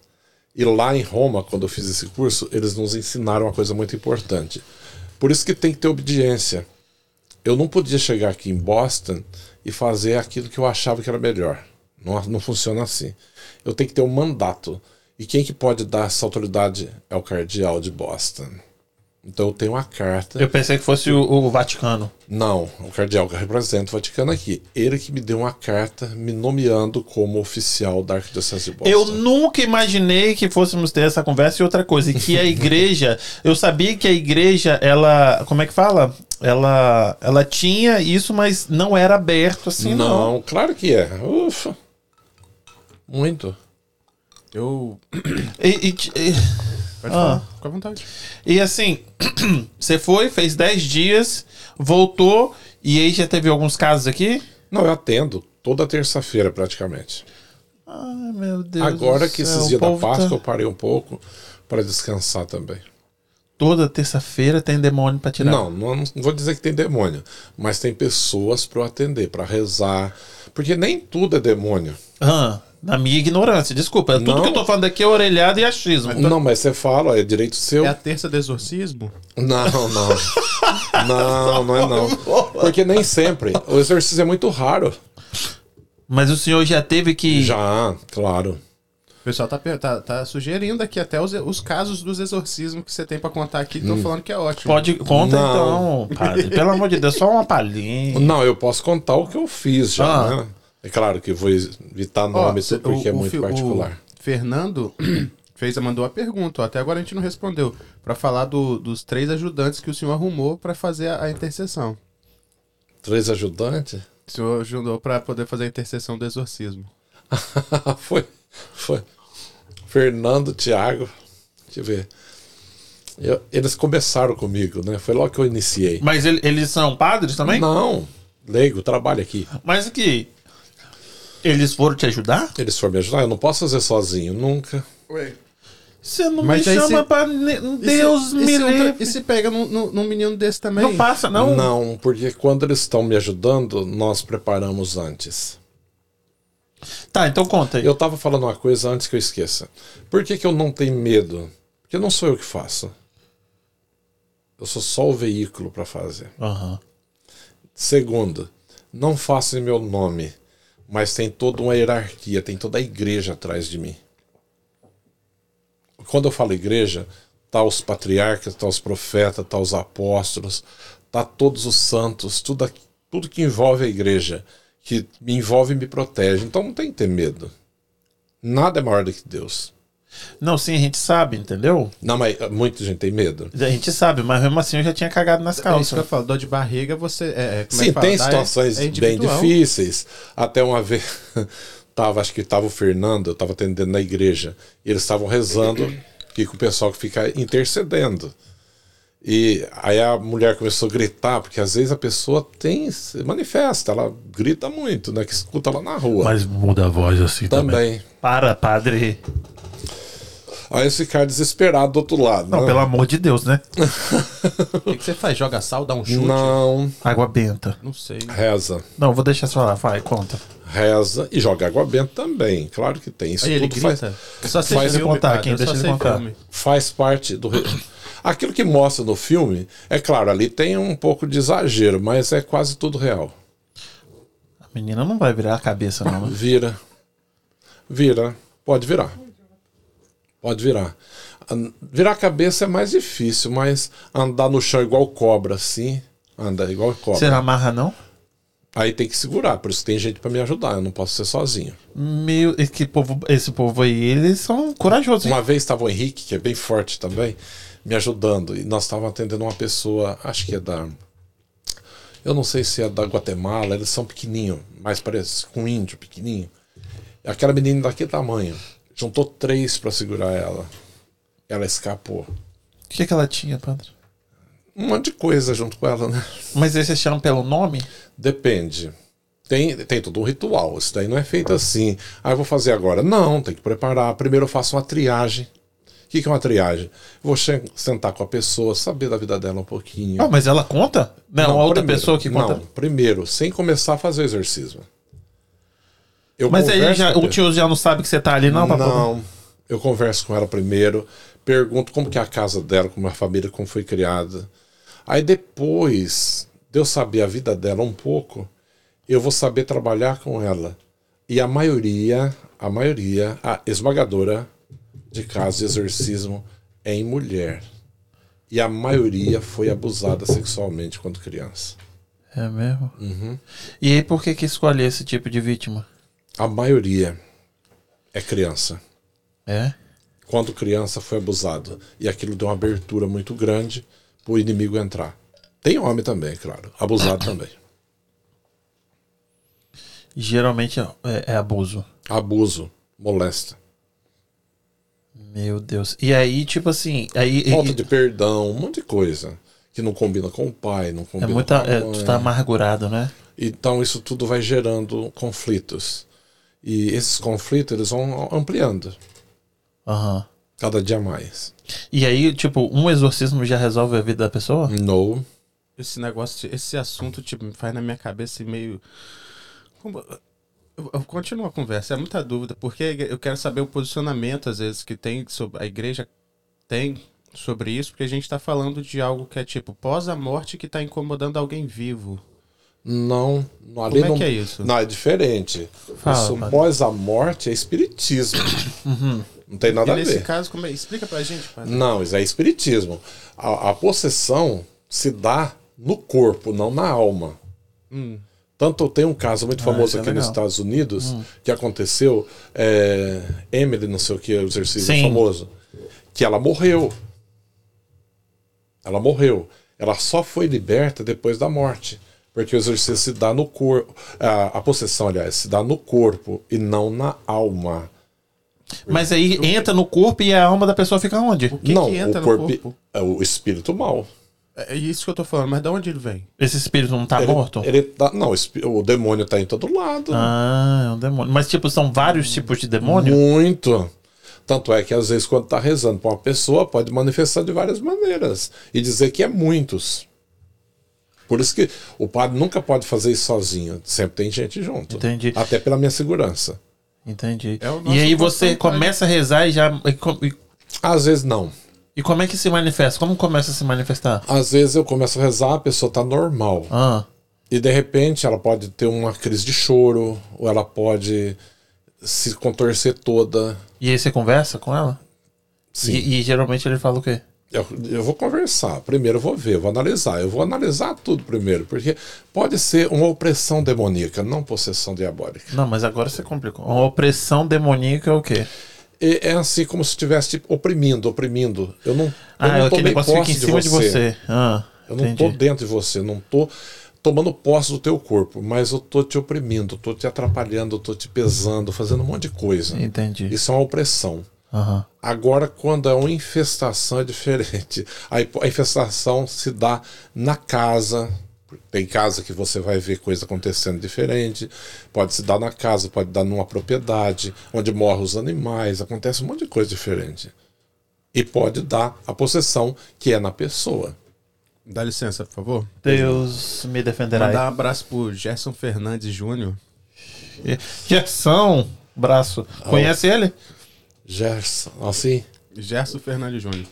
E lá em Roma, quando eu fiz esse curso, eles nos ensinaram uma coisa muito importante. Por isso que tem que ter obediência. Eu não podia chegar aqui em Boston e fazer aquilo que eu achava que era melhor. Não, não funciona assim. Eu tenho que ter um mandato. E quem que pode dar essa autoridade é o cardeal de Boston. Então eu tenho uma carta. Eu pensei que fosse o, o Vaticano. Não, o cardeal que representa o Vaticano aqui. Ele que me deu uma carta me nomeando como oficial da Arquidiocese de Boston. Eu nunca imaginei que fôssemos ter essa conversa e outra coisa, e que a igreja, eu sabia que a igreja, ela, como é que fala? Ela, ela tinha isso, mas não era aberto assim, não. não, claro que é. Ufa. Muito. Eu. E, e- e- Pode Ah. falar, fica à vontade. e assim, você foi, fez 10 dias, voltou, e aí já teve alguns casos aqui? Não, eu atendo toda terça-feira praticamente. Ai, meu Deus. Agora que esses dias da povo Páscoa tá- eu parei um pouco para descansar também. Toda terça-feira tem demônio pra tirar. Não, não, não vou dizer que tem demônio, mas tem pessoas para eu atender, para rezar, porque nem tudo é demônio. Ah, na minha ignorância, desculpa. Tudo Não. que eu tô falando aqui é orelhado e achismo. Não, mas você fala, é direito seu. É a terça do exorcismo? Não, não. não, não é não. Porque nem sempre. O exercício é muito raro. Mas o senhor já teve que. Já, claro. O pessoal tá, tá, tá sugerindo aqui até os, os casos dos exorcismos que você tem pra contar aqui. Estão falando que é ótimo. Pode. Conta Não. então, padre. Pelo amor de Deus, só uma palhinha. Não, eu posso contar o que eu fiz já, Ah. né? É claro que eu vou evitar Ó, nome cê- porque é o- o muito fi- particular. O Fernando fez, mandou a pergunta, ó, até agora a gente não respondeu. Pra falar do- dos três ajudantes que o senhor arrumou pra fazer a, a intercessão. Três ajudantes? O senhor ajudou pra poder fazer a intercessão do exorcismo. foi, foi. Fernando, Thiago. Deixa eu ver. Eu- eles começaram comigo, né? Foi logo que eu iniciei. Mas ele- eles são padres também? Não, leigo, trabalho aqui. Mas aqui. Eles foram te ajudar? Eles foram me ajudar, eu não posso fazer sozinho, nunca. Você não Mas me chama cê- pra. Deus e me se, e outra- livre. E se pega num, num- menino desse também? Não passa, não? Não, porque quando eles estão me ajudando, nós preparamos antes. Tá, então conta aí. Eu tava falando uma coisa antes que eu esqueça. Por que, que eu não tenho medo? Porque não sou eu que faço. Eu sou só o veículo para fazer. Aham. Segundo, não faço em meu nome, mas tem toda uma hierarquia, tem toda a igreja atrás de mim. Quando eu falo igreja, tá os patriarcas, tá os profetas, tá os apóstolos, tá todos os santos, tudo, tudo que envolve a igreja, que me envolve e me protege. Então não tem que ter medo. Nada é maior do que Deus. Não, sim, a gente sabe, entendeu? Não, mas muita gente tem medo. A gente sabe, mas mesmo assim eu já tinha cagado nas É isso que eu calças. falo, dor de barriga, você. É, é, é Sim, que fala? tem é- situações é bem difíceis. Até uma vez tava, acho que tava o Fernando, eu tava atendendo na igreja, e eles estavam rezando, que com o pessoal que fica intercedendo. E aí a mulher começou a gritar, porque às vezes a pessoa tem, se manifesta, ela grita muito, né? Que escuta lá na rua. Mas muda a voz assim também. também. Para, padre. Aí eles ficaram desesperados do outro lado. Não, né? pelo amor de Deus, né? O que, que você faz? Joga sal, dá um chute? Não, Água benta. Não sei. reza. Não, vou deixar você falar. Vai, conta. Reza e joga água benta também. Claro que tem. Isso Aí ele tudo grita. faz, só faz filme, ele contar, padre, só deixa ele contar. filme. faz parte do. Aquilo que mostra no filme, é claro, ali tem um pouco de exagero, mas é quase tudo real. A menina não vai virar a cabeça, não. né? Vira. Vira. Pode virar. Pode virar. Virar a cabeça é mais difícil, mas andar no chão igual cobra, assim. Anda igual cobra. Você não amarra, não? Aí tem que segurar, por isso tem gente pra me ajudar, eu não posso ser sozinho. Meu, esse povo, esse povo aí, eles são corajosos. hein? Uma vez estava o Henrique, que é bem forte também, me ajudando. E nós estávamos atendendo uma pessoa, acho que é da. Eu não sei se é da Guatemala, eles são pequenininhos, mais parece com um índio pequenininho. Aquela menina daquele tamanho. Juntou três para segurar ela. Ela escapou. O que, que ela tinha, padre? Um monte de coisa junto com ela, né? Mas aí você chama pelo nome? Depende. Tem, tem todo um ritual. Isso daí não é feito assim. Ah, eu vou fazer agora. Não, tem que preparar. Primeiro eu faço uma triagem. O que, que é uma triagem? Vou sentar com a pessoa, saber da vida dela um pouquinho. Ah, mas ela conta? Não, a outra primeiro. pessoa que conta. Não, primeiro, sem começar a fazer o exercício. Eu Mas aí já, o tio já não sabe que você tá ali, não, papai? Não, eu converso com ela primeiro, pergunto como que é a casa dela, como é a família, como foi criada. Aí depois de eu saber a vida dela um pouco, eu vou saber trabalhar com ela. E a maioria, a maioria, a esmagadora de casos de exorcismo é em mulher. E a maioria foi abusada sexualmente quando criança. É mesmo? Uhum. E aí por que que escolhe esse tipo de vítima? A maioria é criança. É? quando criança foi abusado. E aquilo deu uma abertura muito grande para o inimigo entrar. Tem homem também, claro. Abusado também. Geralmente é, é abuso. Abuso, molesta. Meu Deus. E aí, tipo assim, aí Falta e- de perdão, um monte de coisa. Que não combina com o pai, não é combina muita, com a é, mãe. tu tá amargurado, né? Então isso tudo vai gerando conflitos. E esses conflitos eles vão ampliando Aham. cada dia mais. E aí, tipo, um exorcismo já resolve a vida da pessoa? No. Esse negócio, esse assunto tipo, faz na minha cabeça meio. Como- Eu, eu continuo a conversa, é muita dúvida, porque eu quero saber o posicionamento, às vezes, que tem sobre. A igreja tem sobre isso, porque a gente tá falando de algo que é tipo pós a morte que tá incomodando alguém vivo. Não, não ali Como é não, que é isso? Não, é diferente. Fala, isso pós a morte é espiritismo. Não tem nada e a nesse ver. caso, como é? Explica pra gente, padre. Não, isso é espiritismo. A, a possessão se dá no corpo, não na alma. Hum. Tanto tem um caso muito Ah, famoso é aqui nos. Estados Unidos que aconteceu, é, Emily, não sei o que, o exercício Sim. famoso, que ela morreu. Ela morreu. Ela só foi liberta depois da morte. Porque o exercício se dá no corpo. A, a possessão, aliás, se dá no corpo e não na alma. Mas aí entra no corpo e a alma da pessoa fica onde? O que, não, que entra o corpo. no corpo? É o espírito mal. É isso que eu tô falando, mas de onde ele vem? Esse espírito não tá ele, morto? Ele tá, não, o demônio tá em todo lado. Ah, é um demônio. Mas, tipo, são vários tipos de demônio? Muito. Tanto é que às vezes quando tá rezando pra uma pessoa, pode manifestar de várias maneiras. E dizer que é muitos. Por isso que o padre nunca pode fazer isso sozinho. Sempre tem gente junto. Entendi. Até pela minha segurança. Entendi. É e aí você começa a rezar e já. E, e- Às vezes não. e como é que se manifesta? Como começa a se manifestar? Às vezes eu começo a rezar, a pessoa tá normal. Ah, E de repente ela pode ter uma crise de choro, ou ela pode se contorcer toda. e aí você conversa com ela? Sim. E, e geralmente ele fala o quê? Eu, eu vou conversar. Primeiro eu vou ver, eu vou analisar. Eu vou analisar tudo primeiro, porque pode ser uma opressão demoníaca, não possessão diabólica. Não, mas agora você complicou. Uma opressão demoníaca é o quê? E é assim como se estivesse tipo, oprimindo, oprimindo. Eu não, eu Ah, não é aquele tomei posse fica em cima de você. Ah, Eu não tô dentro de você, não tô tomando posse do teu corpo, mas eu tô te oprimindo, tô te atrapalhando, tô te pesando, fazendo um monte de coisa. Entendi. Isso é uma opressão. Aham. Agora, quando é uma infestação, é diferente. A infestação se dá na casa. Tem casa que você vai ver coisa acontecendo diferente. Pode se dar na casa, pode dar numa propriedade, onde morrem os animais. Acontece um monte de coisa diferente. E pode dar a possessão, que é na pessoa. Dá licença, por favor. Deus me defenderá. Mandar um abraço pro Gerson Fernandes Júnior. Gerson, braço. Conhece ele? Gerson, assim, Gerson Fernandes Júnior.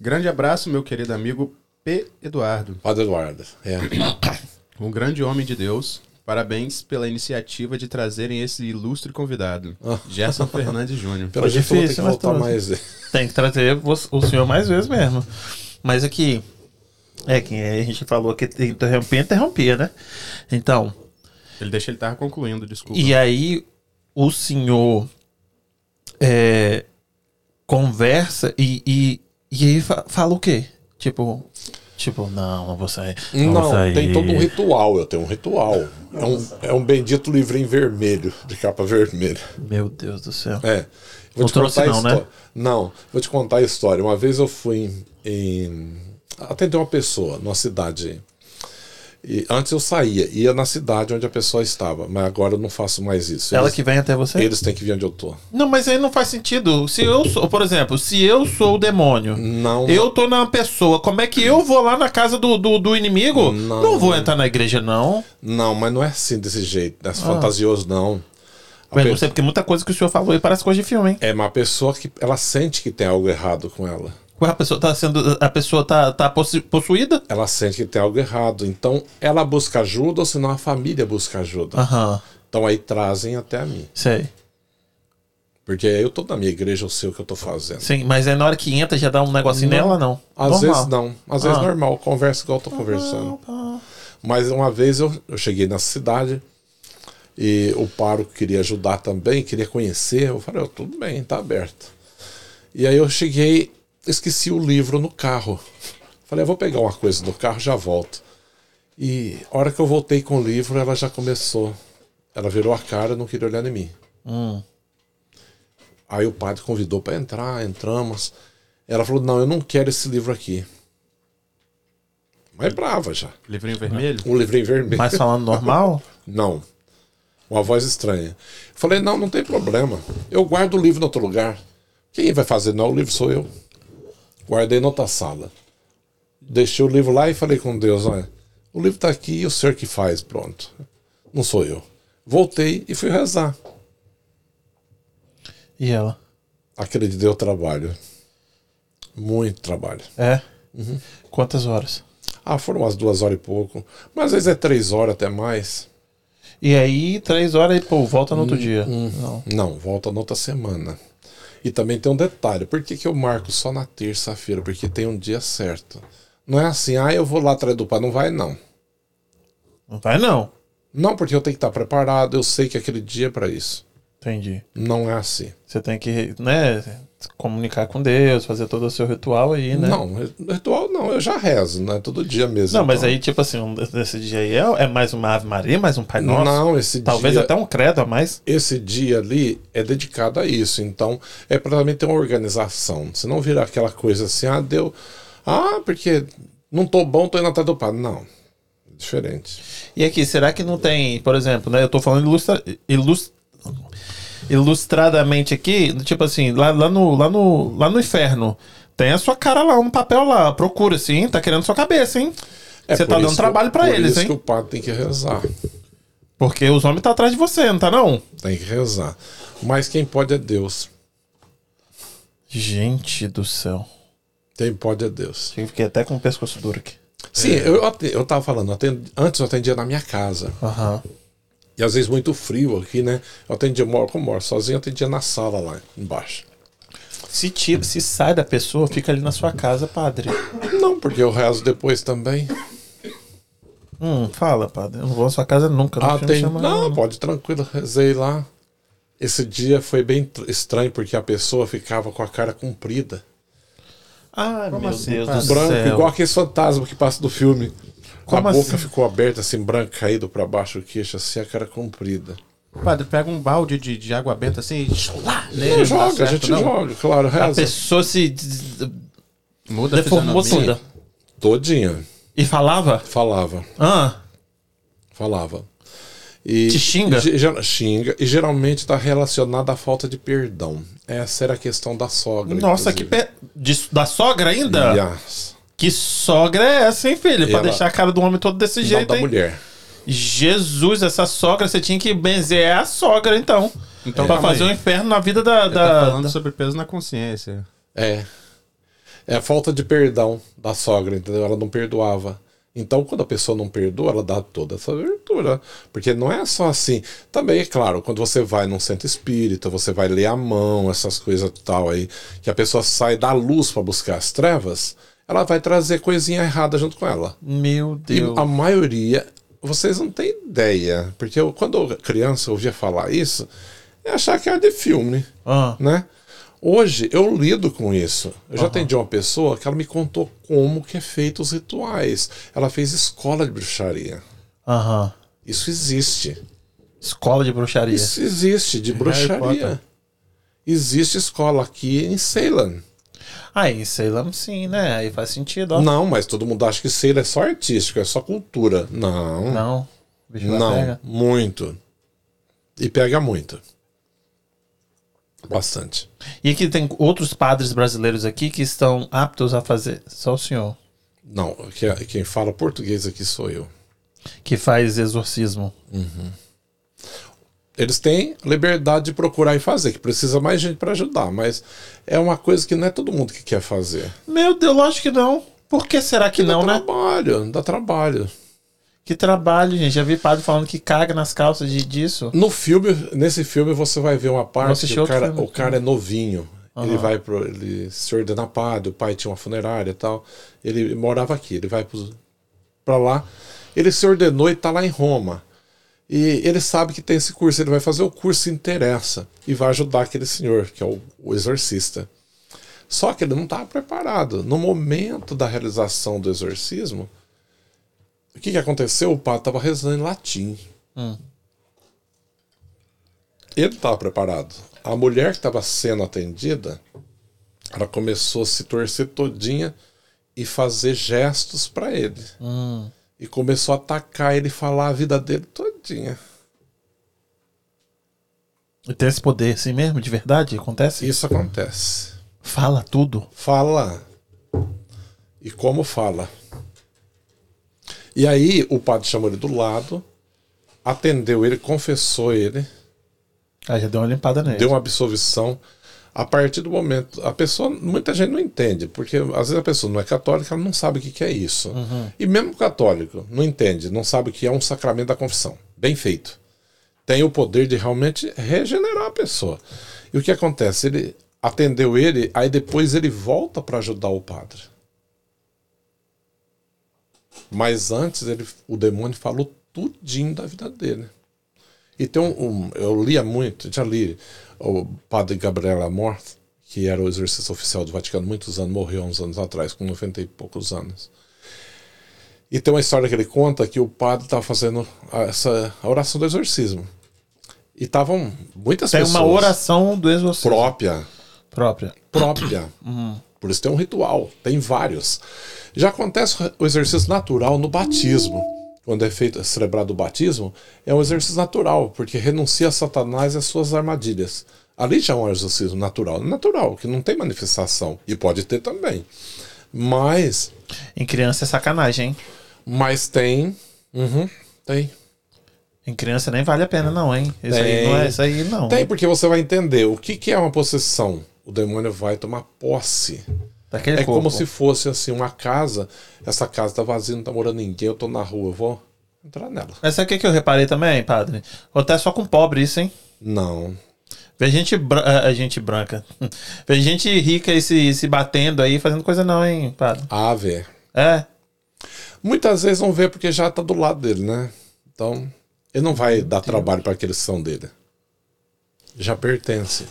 Grande abraço, meu querido amigo P. Eduardo. Padre Eduardo. É. Um grande homem de Deus. Parabéns pela iniciativa de trazerem esse ilustre convidado. Ah. Gerson Fernandes Júnior. Pelo jeito, vou ter que difícil, mas voltar tô- mais. Tem que trazer o senhor mais vezes mesmo. Mas aqui. É que a gente falou que interrompia, interrompia, né? Então, Ele deixa ele tava concluindo, desculpa. e aí o senhor é, conversa e, e, e aí fa- fala o quê? Tipo, tipo, não, não vou sair. Não, vou Não, sair. tem todo um ritual. Eu tenho um ritual. É um, é um bendito livrinho vermelho, de capa vermelha. Meu Deus do céu. É. Não trouxe a não, né? Não, vou te contar a história. Uma vez eu fui em, em- atender uma pessoa numa cidade. E antes eu saía, ia na cidade onde a pessoa estava, mas agora eu não faço mais isso. Ela Eles, que vem até você? eles têm que vir onde eu tô. Não, mas aí não faz sentido. Se eu sou, por exemplo, se eu sou o demônio, Não. eu tô na pessoa, como é que eu vou lá na casa do, do, do inimigo? Não. Não, vou entrar na igreja, não. Não, mas não é assim desse jeito, não é fantasioso não. Mas pe- não sei porque muita coisa que o senhor falou aí parece coisa de filme, hein? É uma pessoa que ela sente que tem algo errado com ela. A pessoa tá sendo. A pessoa tá, tá possu- possuída? Ela sente que tem algo errado. Então ela busca ajuda, ou senão a família busca ajuda. Aham. Então aí trazem até a mim. Sei. Porque eu tô na minha igreja, eu sei o que eu tô fazendo. Sim, mas aí na hora que entra já dá um negocinho Não. nela, não. Às Normal. vezes não. Às vezes Ah. normal, conversa igual eu tô conversando. Ah, Mas uma vez eu, eu cheguei na cidade e o pároco queria ajudar também, queria conhecer. Eu falei, "Ó, tudo bem, tá aberto. E aí eu cheguei, esqueci o livro no carro. Falei, eu vou pegar uma coisa no carro, já volto. E a hora que eu voltei com o livro, ela já começou. Ela virou a cara, não queria olhar em mim. Hum. Aí o padre convidou para entrar, entramos. Ela falou: Não, eu não quero esse livro aqui. Mas brava já. Livrinho vermelho? Um livrinho vermelho. Mas falando normal? Não. Uma voz estranha. Falei: Não, não tem problema. Eu guardo o livro em outro lugar. Quem vai fazer? Não, o livro sou eu. Guardei em outra sala. Deixei o livro lá e falei com Deus: Olha, o livro tá aqui e o senhor que faz, pronto. Não sou eu. Voltei e fui rezar. E ela? Aquele dia deu trabalho. Muito trabalho. É? Uhum. Quantas horas? Ah, foram umas duas horas e pouco. Mas às vezes é três horas até mais. E aí, três horas e, pô, volta no outro Hum, dia. Não. Não, volta na outra semana. E também tem um detalhe. Por que, que eu marco só na terça-feira? Porque tem um dia certo. Não é assim, ah, eu vou lá atrás do pai. Não vai, não. Não vai, não. Não, porque eu tenho que estar preparado. Eu sei que aquele dia é para isso. Entendi. Não é assim. Você tem que, né, comunicar com Deus, fazer todo o seu ritual aí, né? Não, ritual não. Eu já rezo, né? Todo dia mesmo. Não, mas então. aí, tipo assim, desse dia aí é, é mais uma Ave Maria, mais um Pai Nosso? Não, esse Talvez dia... até um credo a mais. esse dia ali é dedicado a isso. Então, é para também ter uma organização. Se não virar aquela coisa assim, ah, deu. Ah, porque não tô bom, tô indo atrás do padre. Não. É diferente. E aqui, será que não tem, por exemplo, né? Eu tô falando ilustra, ilus- ilustradamente aqui, tipo assim, lá, lá, no, lá, no, lá no inferno. Tem a sua cara lá, um papel lá. Procura, assim, tá querendo sua cabeça, hein? É Você tá dando trabalho pra por eles, isso hein? que o padre tem que rezar. Porque os homens tá atrás de você, não tá não? Tem que rezar. Mas quem pode é Deus. Gente do céu. Quem pode é Deus. Fiquei até com o pescoço duro aqui. Sim, eu, ate- eu tava falando, eu atendi- antes eu atendia na minha casa. Aham. E às vezes muito frio aqui, né? Eu atendia, eu moro, como eu moro sozinho, eu atendia na sala lá embaixo. Se, tira, se sai da pessoa, fica ali na sua casa, padre. Não, porque eu rezo depois também. Hum, fala, padre. Eu não vou na sua casa nunca. Não, Ah, tem. chama, Não, pode tranquilo, rezei lá. Esse dia foi bem tr- estranho porque a pessoa ficava com a cara comprida. Ai, meu assim, Deus do Branco, céu. igual aquele fantasma que passa do filme. Como a boca assim? ficou aberta, assim, branca, caído pra baixo o queixo, assim, a cara comprida. Padre, pega um balde de, de água benta assim e lá, nele, não dá joga, a certo, gente não? joga, claro, A reza. pessoa se Muda a deformou toda. Todinha. E falava? Falava, Ah, falava. E, Te xinga? e xinga. E geralmente está relacionado à falta de perdão. Essa era a questão da sogra. nossa, que inclusive. pe... de- da sogra ainda? Yes. Que sogra é essa, hein, filho? Pra Ela- deixar a cara do homem todo desse Não jeito, da hein? mulher. Jesus, essa sogra, você tinha que benzer a sogra, então. Então, pra calma fazer aí. um inferno na vida da. Ele da- tá falando da- sobre peso na consciência. É. É a falta de perdão da sogra, entendeu? Ela não perdoava. Então, quando a pessoa não perdoa, ela dá toda essa virtude. Porque não é só assim. Também, é claro, quando você vai num centro espírita, você vai ler a mão, essas coisas tal aí, que a pessoa sai da luz para buscar as trevas, ela vai trazer coisinha errada junto com ela. Meu E Deus. a maioria, vocês não têm ideia. Porque eu, quando eu, criança ouvia falar isso, eu achava que era de filme Ah, né? Hoje eu lido com isso. Eu já atendi uma pessoa que ela me contou como que é feito os rituais. Ela fez escola de bruxaria. Aham. Isso existe. Escola de bruxaria. Isso existe de bruxaria. Existe escola aqui em Ceylon. Aí, sei lá, sim, né? Aí faz sentido, ó. Não, mas todo mundo acha que Ceylon é só artístico, é só cultura. Não. Não. Não, pega. muito. E pega muito. Bastante. E aqui tem outros padres brasileiros aqui que estão aptos a fazer. Só o senhor. Não, que- quem fala português aqui sou eu. Que faz exorcismo. Eles têm liberdade de procurar e fazer, que precisa mais gente para ajudar, mas é uma coisa que não é todo mundo que quer fazer. Meu Deus, lógico que não. Por que será que não, dá né? trabalho, dá trabalho. Que trabalho, gente. Já vi padre falando que caga nas calças de, disso. No filme, nesse filme você vai ver uma parte que o cara, o cara é novinho. Ele vai pro, ele se ordena padre, o pai tinha uma funerária e tal. Ele morava aqui, ele vai pra lá. Ele se ordenou e tá lá em Roma. E ele sabe que tem esse curso, ele vai fazer o curso interessa e vai ajudar aquele senhor, que é o, o exorcista. Só que ele não estava preparado. No momento da realização do exorcismo, o que, que aconteceu? O padre estava rezando em latim. Ele estava preparado. A mulher que estava sendo atendida, ela começou a se torcer todinha e fazer gestos para ele. E começou a atacar ele e falar a vida dele todinha. E tem esse poder assim mesmo, de verdade? Acontece? Isso acontece. Fala tudo. Fala. E como fala. E aí o padre chamou ele do lado, atendeu ele, confessou ele, Aí já deu uma limpada nele. deu uma absolvição. A partir do momento, a pessoa, muita gente não entende, porque às vezes a pessoa não é católica, ela não sabe o que que é isso. E mesmo o católico não entende, não sabe o que é um sacramento da confissão. Bem feito. Tem o poder de realmente regenerar a pessoa. E o que acontece? Ele atendeu ele, aí depois ele volta para ajudar o padre. Mas antes ele, o demônio falou tudinho da vida dele. E tem um, um- eu lia muito, já li o padre Gabriel Amor, que era o exorcista oficial do Vaticano muitos anos, morreu uns anos atrás, com 90 e poucos anos. E tem uma história que ele conta que o padre estava fazendo a- essa a oração do exorcismo. E estavam muitas Tem pessoas uma oração do exorcismo. própria, própria. própria. Por isso tem um ritual, tem vários. Já acontece o exercício natural no batismo. Quando é feito, é celebrado o batismo, é um exercício natural, porque renuncia a Satanás e as suas armadilhas. Ali já é um exercício natural. Natural, que não tem manifestação. E pode ter também. Mas, Em criança é sacanagem, hein? mas tem. Uhum, tem. Em criança nem vale a pena, não, hein? Isso aí Tem. não é isso aí, não. Tem, porque você vai entender o que, que é uma possessão. O demônio vai tomar posse. Daquele É corpo. como se fosse assim uma casa. Essa casa tá vazia, não tá morando ninguém. Eu tô na rua, eu vou entrar nela. Mas sabe o que, que eu reparei também, padre? Acontece só com pobre isso, hein? Não. Vê gente, bran- ah, a gente branca. Vê gente rica aí se, se batendo aí, fazendo coisa não, hein, padre? A ver. É. Muitas vezes não vê porque já tá do lado dele, né? Então, ele não vai dar trabalho para aqueles que são dele. Já pertence.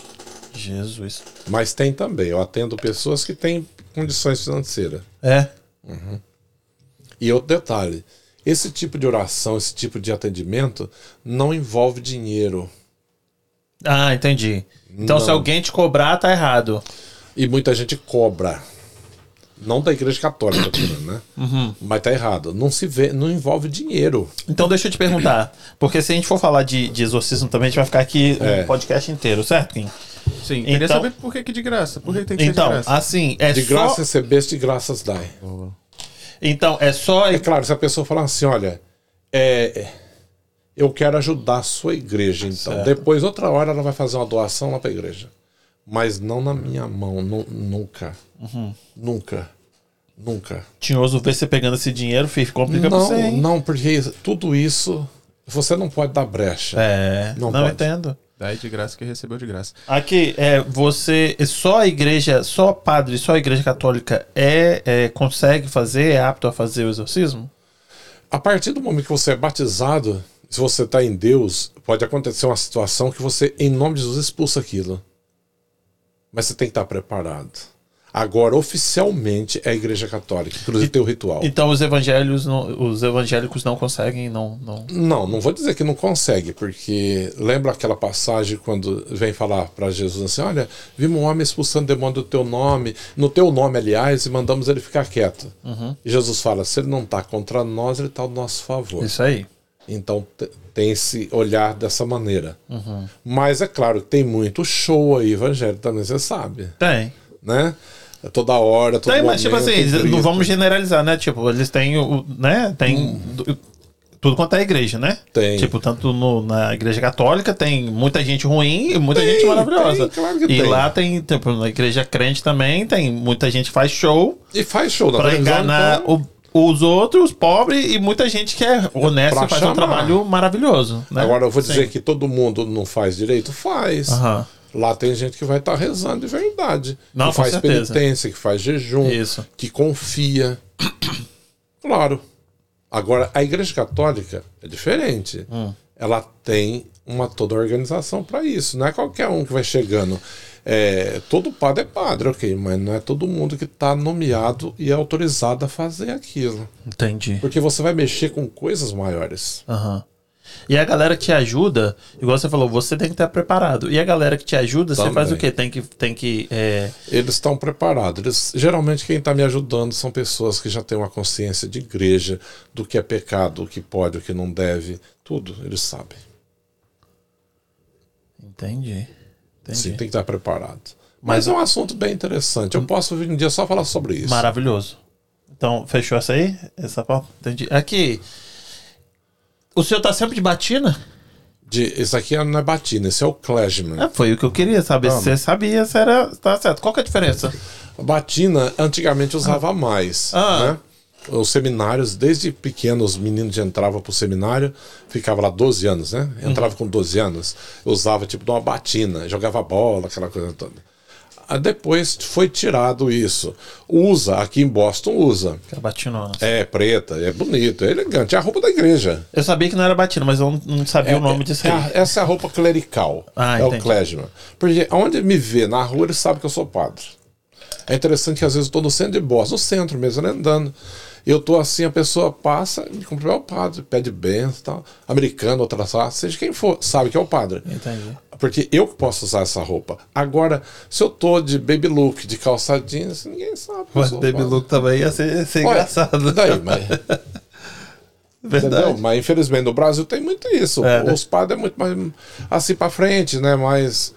Jesus. Mas tem também. Eu atendo pessoas que têm condições financeiras. É. E outro detalhe: Esse tipo de oração, esse tipo de atendimento não envolve dinheiro. Ah, entendi. Então, Não. se alguém te cobrar, tá errado. E muita gente cobra. Não da igreja católica, né? Uhum. Mas tá errado. Não se vê, não envolve dinheiro. Então, deixa eu te perguntar. Porque se a gente for falar de, de exorcismo também, a gente vai ficar aqui É. um podcast inteiro, certo, Kim? Sim, queria Então- saber por que, que de graça. Por que tem que ser de Então, graça? assim, é De só. graça recebeste, de graças dai. Então, é só. É claro, se a pessoa falar assim, olha, é, eu quero ajudar a sua igreja, então. Certo. Depois, outra hora, ela vai fazer uma doação lá para a igreja. Mas não na minha mão, nu- nunca. Uhum. Nunca. Nunca. Tinhoso ver você pegando esse dinheiro, filho, complica pra Não, você, hein? não, porque tudo isso você não pode dar brecha. É, não, Não entendo. Daí de graça que recebeu de graça. Aqui, é, você. Só a igreja, só padre, só a igreja católica é, é, consegue fazer, é apto a fazer o exorcismo? A partir do momento que você é batizado, se você está em Deus, pode acontecer uma situação que você, em nome de Jesus, expulsa aquilo. Mas você tem que estar preparado. Agora, oficialmente, é a Igreja Católica. Inclusive, tem o ritual. Então os evangelhos, não- os evangélicos não conseguem, não. não... Não, não vou dizer que não consegue, porque lembra aquela passagem quando vem falar para Jesus assim: olha, vimos um homem expulsando demônio do teu nome, no teu nome, aliás, e mandamos ele ficar quieto. E Jesus fala: se ele não está contra nós, ele está ao nosso favor. Isso aí. Então te- tem esse olhar dessa maneira. Uhum. Mas é claro que tem muito show aí, evangelho também, você sabe, Tem. né? É Toda hora, todo Tem, mas tipo momento, assim, não vamos generalizar, né? Tipo, eles têm o. né? Tem. do- Tudo quanto é igreja, né? Tem. Tipo, tanto no- na igreja católica tem muita gente ruim e muita Tem, gente maravilhosa. tem, claro que e tem. lá tem, tipo, na igreja crente também, tem muita gente que faz show E faz show na pra enganar então- o- os outros, os pobres, e muita gente que é honesta e faz um chamar. trabalho maravilhoso. Né? Agora eu vou dizer Sim. que todo mundo não faz direito? Faz. Aham. Lá tem gente que vai estar rezando de verdade. Não, que faz certeza. penitência, que faz jejum, Isso. que confia. Claro. Agora, a Igreja Católica é diferente. Hum. Ela tem uma toda organização para isso. Não é qualquer um que vai chegando. É, todo padre é padre, ok, mas não é todo mundo que está nomeado e é autorizado a fazer aquilo. Entendi. Porque você vai mexer com coisas maiores. Aham. E a galera que te ajuda, igual você falou, você tem que estar preparado. E a galera que te ajuda, você Também. faz o quê? Tem que. Tem que é... Eles estão preparados. Eles, geralmente quem está me ajudando são pessoas que já têm uma consciência de igreja, do que é pecado, o que pode, o que não deve, tudo, eles sabem. Entendi. Entendi. Sim, tem que estar preparado. Mas, é um assunto bem interessante. Eu posso vir um dia só falar sobre isso. Maravilhoso. Então, fechou essa aí? Essa pauta? Entendi. Aqui. O senhor tá sempre de batina? De, esse aqui não é batina, esse é o Kleshman. É, foi o que eu queria saber. Se você sabia se era. Tá certo. Qual que é a diferença? Batina antigamente usava mais. Ah. Né? Os seminários, desde pequenos, os meninos já entravam pro seminário, ficava lá 12 anos, né? Entrava com 12 anos, usava tipo de uma batina, jogava bola, aquela coisa toda. Ah, Depois foi tirado isso. Usa, aqui em Boston usa. Que batinona. É preta, é bonito, é elegante. É a roupa da igreja. Eu sabia que não era batina, mas eu não- sabia o nome disso é aí. a- essa é a roupa clerical. Ah, é o entendi. clergyman. Porque onde me vê na rua, ele sabe que eu sou padre. É interessante que às vezes eu estou no centro de Boston, no centro mesmo, né, andando. Eu tô assim, a pessoa passa, me cumprimenta o padre, pede bênção e tal. Americano, outra raça, seja quem for, sabe que é o padre. Entendi. Porque eu que posso usar essa roupa. Agora, se eu tô de baby look, de calça jeans, ninguém sabe. Mas Baby padre. Look também ia ser, ia ser Ué, engraçado. Daí, mas, Verdade. entendeu? mas infelizmente no Brasil tem muito isso. É, né? Os padres é muito mais assim pra frente, né? Mais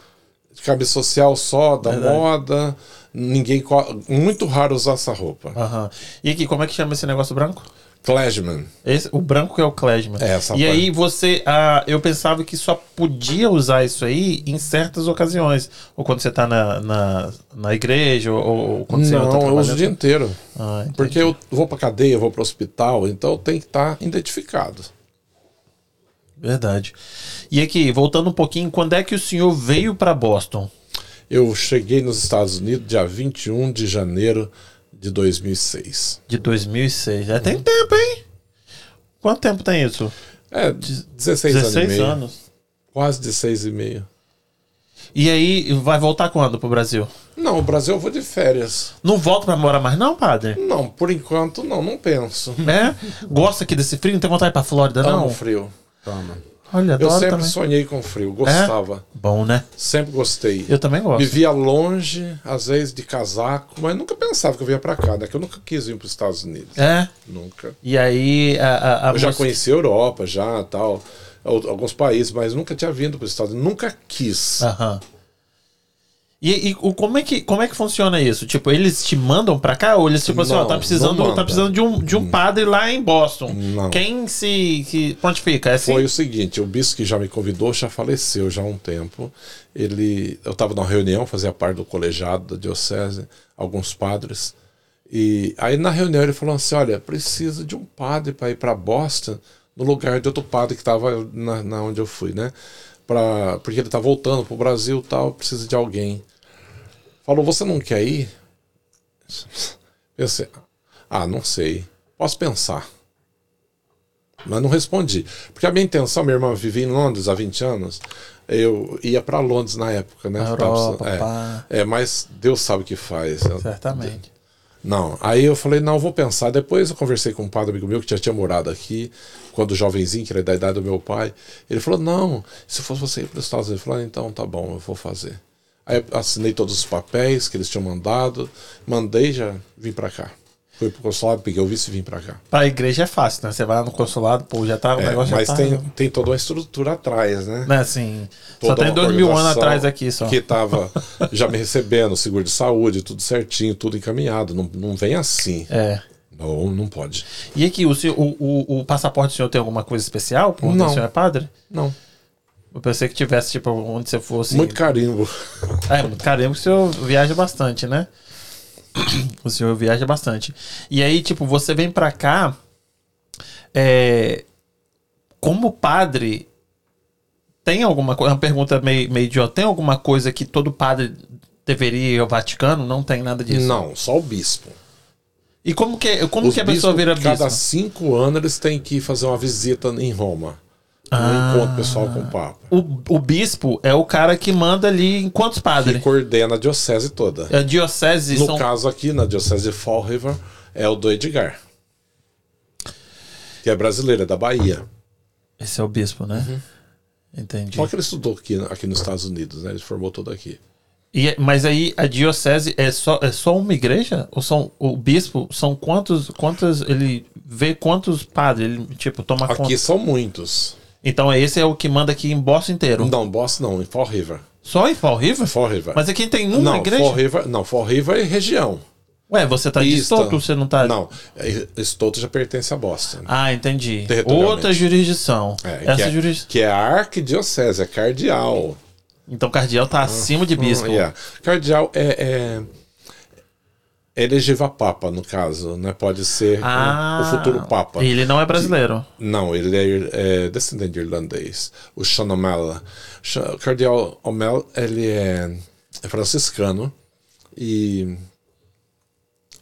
de cabeça social só, da Verdade. moda. Ninguém. Muito raro usar essa roupa. Aham. E aqui, como é que chama esse negócio branco? Clergyman. Esse, o branco é o Klesman. É, essa e parte. aí você. Ah, eu pensava que só podia usar isso aí em certas ocasiões. Ou quando você tá na, na, na igreja, ou, ou quando você tá Não, eu uso o dia inteiro. Ah. Porque eu vou pra cadeia, vou pro hospital, então tenho que estar identificado. Verdade. E aqui, voltando um pouquinho, quando é que o senhor veio para Boston? Eu cheguei nos Estados Unidos dia 21 de janeiro de 2006. De 2006. É, tem tempo, hein? Quanto tempo tem isso? É, 16, anos e 16 meio. anos. Quase 16 e meio. E aí, vai voltar quando pro Brasil? Não, o Brasil eu vou de férias. Não volta pra morar mais, não, padre? Não, por enquanto não, não penso. É? Gosta aqui desse frio? Não tem vontade de ir pra Flórida, não? Amo frio. Toma. Olha, Eu sempre também. sonhei com frio, gostava. Bom, né? Sempre gostei. Eu também gosto. Vivia longe, às vezes de casaco, mas nunca pensava que eu vinha pra cá, né? Que eu nunca quis vir para os Estados Unidos. É? Nunca. E aí, a, a, a Eu já conheci a Europa, já tal, al- alguns países, mas nunca tinha vindo para os Estados Unidos. Nunca quis. Aham. E, e o- como, é que, como é que funciona isso? Tipo, eles te mandam pra cá? Ou eles, tipo assim, ó, tá precisando, tá precisando de um, de um padre lá em Boston. Não. Quem se que prontifica? É assim? Foi o seguinte, o bispo que já me convidou já faleceu já há um tempo. Ele, eu estava numa reunião, fazia parte do colegiado da diocese, alguns padres. E aí na reunião ele falou assim, olha, precisa de um padre para ir para Boston, no lugar de outro padre que estava na, na onde eu fui, né? Pra, porque ele tá voltando pro Brasil e tal, precisa de alguém. Falou, você não quer ir? Pensei, ah, não sei. Posso pensar. Mas não respondi. Porque a minha intenção, minha irmã vivia em Londres há 20 anos. Eu ia para Londres na época, né? Tava Europa, é, é, mas Deus sabe o que faz. Certamente. Não, aí eu falei, não, eu vou pensar. Depois eu conversei com um padre amigo meu que já tinha morado aqui, quando jovenzinho, que era da idade do meu pai. Ele falou, não, se fosse você ir para os Estados Unidos, eu falei, então tá bom, eu vou fazer. Aí assinei todos os papéis que eles tinham mandado, mandei já vim para cá. Fui pro consulado, peguei o visto e vim para cá. Pra igreja é fácil, né? Você vai lá no consulado, pô, já tá. o É, negócio mas já tá. tem, tem toda uma estrutura atrás, né? Né, assim. Só Toda tem uma dois mil anos atrás aqui só. Que tava já me recebendo, seguro de saúde, tudo certinho, tudo encaminhado. Não, não vem assim. É. Não, não pode. E aqui, o, o, o, passaporte do senhor tem alguma coisa especial? Por onde Não. o senhor é padre? Não. Eu pensei que tivesse, tipo, onde você fosse. Muito carimbo. É, muito carimbo o senhor viaja bastante, né? O senhor viaja bastante. E aí, tipo, você vem pra cá. É, como padre, tem alguma coisa. Uma pergunta meio, meio idiota. Tem alguma coisa que todo padre deveria ir ao Vaticano? Não tem nada disso. Não, só o bispo. E como que, como Os que a pessoa bispos, vira bispo? Cada cinco anos eles têm que fazer uma visita em Roma. Um Ah. encontro pessoal com o Papa. O, o bispo é o cara que manda ali quantos Que padres? coordena a diocese toda. A diocese No são. caso aqui, na diocese de Fall River, é o do Edgar. Que é brasileiro, é da Bahia. Esse é o bispo, né? Uhum. Entendi. Só que ele estudou aqui, aqui nos Estados Unidos, né? Ele formou todo aqui. E, mas aí a diocese é só, é só uma igreja? Ou são o bispo são quantos quantos ele vê quantos padres ele tipo toma Aqui conta? são muitos. Então esse é o que manda aqui em Boston inteiro. Não, Boston não, em Fall River. Só em Fall River? Fall River. Mas aqui tem uma não, igreja. Fall River, não, Fall River é região. Ué, você tá de. Stoughton, você não tá? Não, é- Stoughton já pertence a Boston. Ah, entendi. Outra jurisdição. É, Essa que, é, jurisdição. que é a arquidiocese, é cardeal. Então cardeal tá acima de bispo. Hum, yeah. Cardeal é, é, é elegível a papa, no caso, né? Pode ser o- Ah, o futuro papa. Ele não é brasileiro. Não, ele é, é descendente de irlandês. O Sean O'Malley. Sean- O cardeal O'Malley, ele é, é franciscano e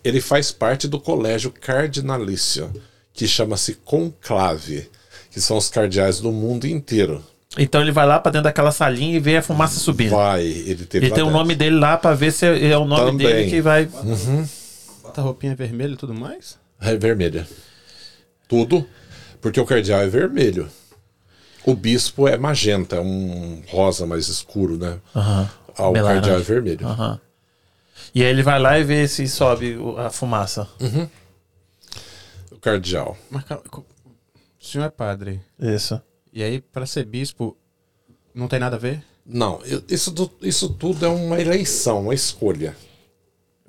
ele faz parte do colégio cardinalício, que chama-se conclave, que são os cardeais do mundo inteiro. Então ele vai lá pra dentro daquela salinha e vê a fumaça subindo. Vai, ele teve Ele tem o dentro. nome dele lá pra ver se é é o nome Também. dele que vai. Bota a roupinha vermelha e tudo mais? É vermelha. Tudo, porque o cardeal é vermelho. O bispo é magenta, é um rosa mais escuro, né? Aham. Ah, o Meio cardeal é laranja. vermelho. Aham. E aí ele vai lá e vê se sobe o- a fumaça. O cardeal. Mas calma, co- o senhor é padre. Isso. E aí, pra ser bispo, não tem nada a ver? Não, eu- isso, isso tudo é uma eleição, uma escolha.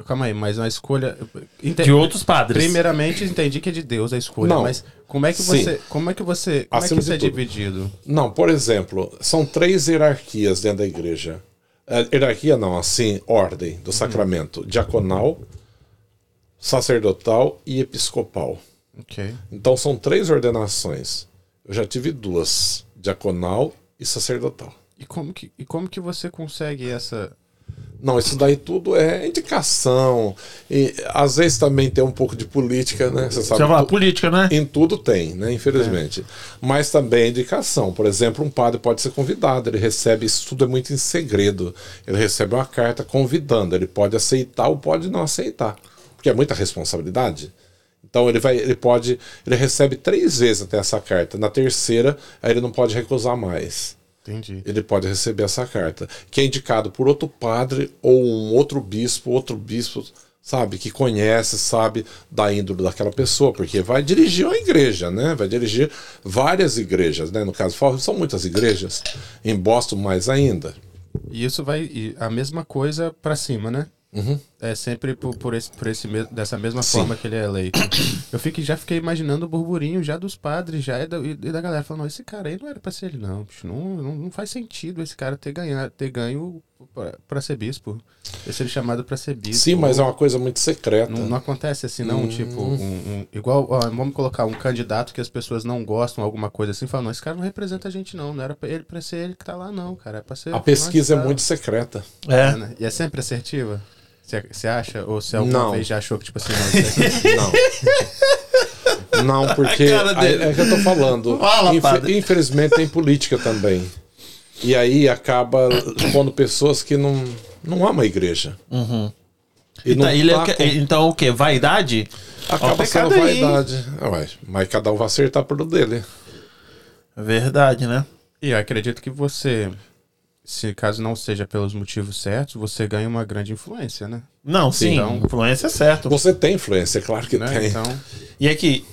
Calma aí, mas a escolha. Ente- De outros padres. Primeiramente, entendi que é de Deus a escolha, Não. mas como é que Sim. você. Como é que você. Como é que Acima isso é tudo. dividido? Não, por exemplo, são três hierarquias dentro da igreja. É, hierarquia não, assim, ordem do sacramento: diaconal, sacerdotal e episcopal. Ok. Então são três ordenações. Eu já tive duas: diaconal e sacerdotal. E como que, e como que você consegue essa. Não, isso daí tudo é indicação. E às vezes também tem um pouco de política, né? Você sabe. Você fala tu- política, né? Em tudo tem, né? Infelizmente. Mas também é indicação. Por exemplo, um padre pode ser convidado, ele recebe, isso tudo é muito em segredo. Ele recebe uma carta convidando, ele pode aceitar ou pode não aceitar. Porque é muita responsabilidade. Então ele vai, ele pode, ele recebe três vezes até essa carta. Na terceira, aí ele não pode recusar mais Entendi. ele pode receber essa carta, que é indicado por outro padre ou um outro bispo, outro bispo, sabe, que conhece, sabe da índole daquela pessoa, porque vai dirigir uma igreja, né? Vai dirigir várias igrejas, né? No caso, são muitas igrejas, em Boston mais ainda. E isso vai. a mesma coisa pra cima, né? Uhum. É sempre por, por esse, por esse mes- dessa mesma Sim. forma que ele é eleito. Eu fiquei, já fiquei imaginando o burburinho já dos padres já e da, e da galera falando, não, esse cara aí não era pra ser ele, não. bicho, não, não, não faz sentido esse cara ter, ganhado, ter ganho pra, pra ser bispo. Ter sido chamado pra ser bispo. Sim, mas é uma coisa muito secreta. Não, não acontece assim, não. Tipo, um, um- igual, ó, vamos colocar um candidato que as pessoas não gostam, alguma coisa assim, falam, não, esse cara não representa a gente, não. Não era pra ele pra ser ele que tá lá, não, cara. É pra ser. A pesquisa é muito secreta. É. né? E é sempre assertiva? Você acha? Ou você alguma Não. vez já achou que, tipo assim, não, Não. Não, porque A cara dele. é que eu tô falando. Fala, padre. infelizmente tem política também. E aí acaba pondo pessoas que não, não amam a igreja. E não Então, ele é o tá que- com- então o quê? Vaidade? Ó, Acaba pecado sendo vaidade. Ah, ué, mas cada um vai acertar pelo dele. Verdade, né? E eu acredito que você, se caso não seja pelos motivos certos, você ganha uma grande influência, né? Não, sim, Então- influência é certo. Você tem influência, é claro que Né? tem. Então, E aqui,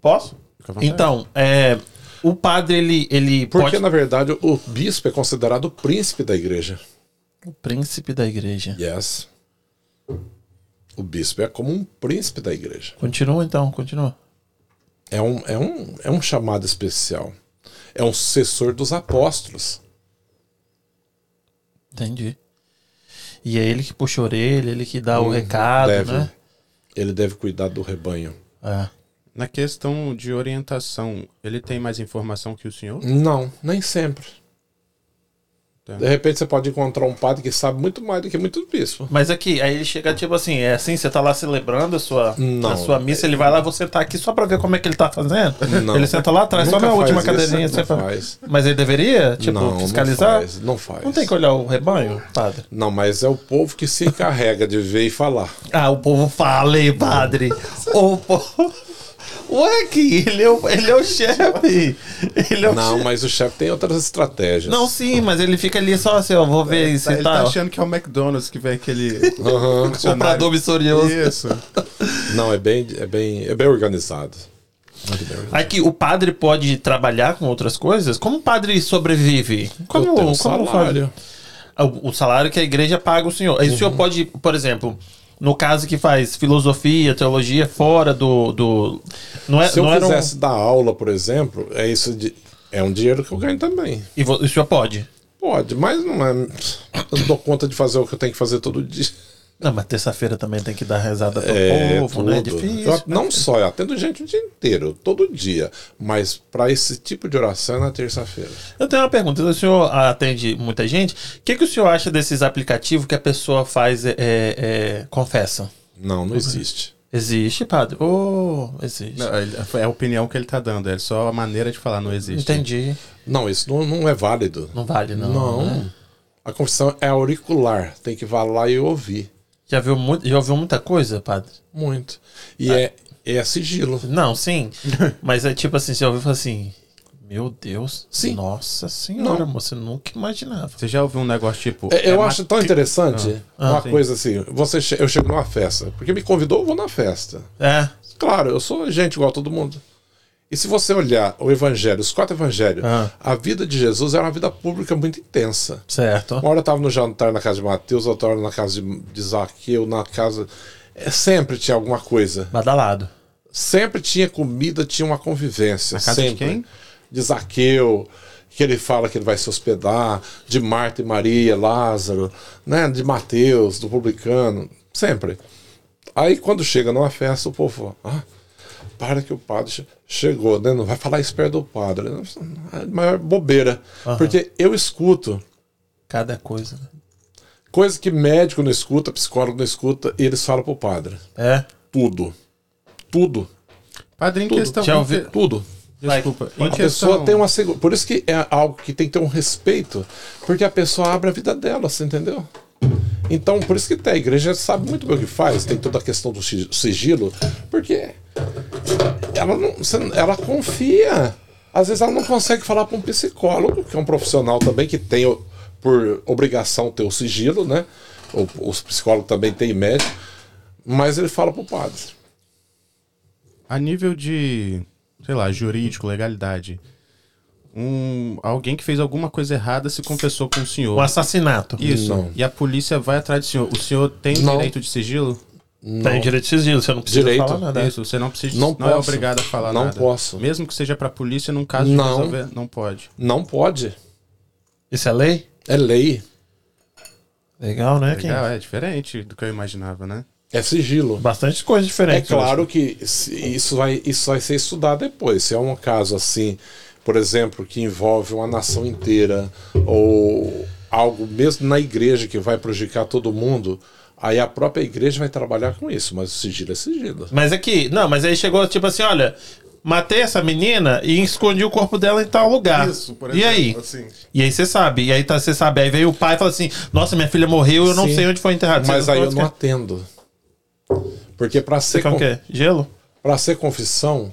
posso? à vontade. Então, é, o padre, ele, ele Porque, pode... na verdade, o bispo é considerado o príncipe da igreja. O príncipe da igreja. Yes. O bispo é como um príncipe da igreja. Continua então, continua. É um, é um, é um chamado especial. É um sucessor dos apóstolos. Entendi. E é ele que puxa a orelha, ele que dá o recado, Uhum. deve. né? Ele deve cuidar do rebanho. É. na questão de orientação, ele tem mais informação que o senhor? Não, nem sempre. Tá. De repente você pode encontrar um padre que sabe muito mais do que muitos bispos. Mas aqui, aí ele chega tipo assim, é assim, você tá lá celebrando a sua, Não. a sua missa, ele vai lá, você tá aqui só pra ver como é que ele tá fazendo? Não. Ele senta lá atrás, só na última isso, cadeirinha. você fala- faz. Mas ele deveria, tipo, não, fiscalizar? Não faz, não faz. Não tem que olhar o rebanho, padre? Não, mas é o povo que se encarrega de ver e falar. Ah, o povo fala, hein, padre? o povo... Ué, que ele é o, ele é o chefe. Ele é o Não, chefe. mas o chefe tem outras estratégias. Não, sim, mas ele fica ali só assim, ó, vou ver Ele se tá, ele tá, tá achando que é o McDonald's que vem aquele. Aham. comprador misterioso. Isso. Não, é bem, é bem, é bem organizado. Aqui, o padre pode trabalhar com outras coisas? Como o padre sobrevive? Como, um como salário. faz? O, o salário que a igreja paga o senhor. Aí o Uhum. senhor pode, por exemplo, no caso que faz filosofia, teologia, fora do. do não é, Se eu não era um- quisesse dar aula, por exemplo, é isso de, é um dinheiro que eu ganho também. E o senhor pode? Pode, mas não é. Eu não dou conta de fazer o que eu tenho que fazer todo dia. Não, mas terça-feira também tem que dar rezada pro É, povo, né? É tudo. difícil. Eu- não só, eu atendo gente o dia inteiro, todo dia. Mas para esse tipo de oração é na terça-feira. Eu tenho uma pergunta. O senhor atende muita gente. O que, que o senhor acha desses aplicativos que a pessoa faz, é, é, confessa? Não, não existe. Existe, padre? Oh, existe. Não, é a opinião que ele tá dando, é só a maneira de falar, não existe. Entendi. Não, isso não, não é válido. Não vale, não. Não. né? A confissão é auricular. Tem que vá lá e ouvir. Já, viu muito, já ouviu muita coisa, padre? Muito. E é, é sigilo. Não, sim. Mas é tipo assim, você ouviu e falou assim: Meu Deus. Sim. Nossa senhora, Não. eu nunca imaginava. Você já ouviu um negócio tipo. É, eu é acho tão interessante Ah, uma sim. coisa assim. Você che- eu chego numa festa. Porque me convidou, eu vou na festa. É. Claro, eu sou gente igual a todo mundo. E se você olhar o evangelho, os quatro evangelhos, Ah. a vida de Jesus era uma vida pública muito intensa. Certo. Uma hora eu estava no jantar na casa de Mateus, outra hora na casa de, de Zaqueu, na casa. É, sempre tinha alguma coisa. Badalado. Sempre tinha comida, tinha uma convivência. Na casa de sempre. quem? De Zaqueu, que ele fala que ele vai se hospedar, de Marta e Maria, Lázaro, né? de Mateus, do publicano, sempre. Aí quando chega numa festa, o povo fala, ah, para que o padre che- chegou, né? Não vai falar isso perto do padre. É a maior bobeira. Porque eu escuto Cada coisa. né? Coisa que médico não escuta, psicólogo não escuta, e eles falam pro padre. É. Tudo. Tudo. Padre, em Tudo. questão. Já ouvi- Tudo. Desculpa. Em A questão, pessoa tem uma segura. Por isso que é algo que tem que ter um respeito, porque a pessoa abre a vida dela, você entendeu? Então, por isso que tem, a igreja sabe muito bem o que faz, tem toda a questão do si- sigilo, porque ela, não, ela confia. Às vezes ela não consegue falar para um psicólogo, que é um profissional também que tem por obrigação ter o sigilo, né? Os psicólogos também têm médico, mas ele fala para o padre. A nível de, sei lá, jurídico, legalidade. Um, alguém que fez alguma coisa errada se confessou com o senhor. O assassinato. Isso. Não. E a polícia vai atrás do senhor. O senhor tem Não. direito de sigilo? Tem direito de sigilo, você não precisa Direito. falar nada. Isso, você não precisa. Não Não, é posso. obrigado a falar Não nada. posso. Mesmo que seja pra polícia, num caso Não. de resolver, não pode. Não pode. Isso é lei? É lei. Legal, né? Kim? Legal, é diferente do que eu imaginava, né? É sigilo. Bastante coisa É diferente. claro que isso vai, isso vai ser estudado depois. Se é um caso assim, por exemplo, que envolve uma nação inteira, ou algo mesmo na igreja que vai prejudicar todo mundo, aí a própria igreja vai trabalhar com isso, mas o sigilo é sigilo. Mas é que, não, mas aí chegou tipo assim, olha, matei essa menina e escondi o corpo dela em tal lugar. e aí? assim. E aí você sabe, e aí tá, você sabe, aí veio o pai e fala assim, nossa, minha filha morreu, eu não Sim. sei onde foi enterrado. Mas Você aí eu não atendo. Porque para Você ser, quer o con- quê? Gelo? pra ser confissão,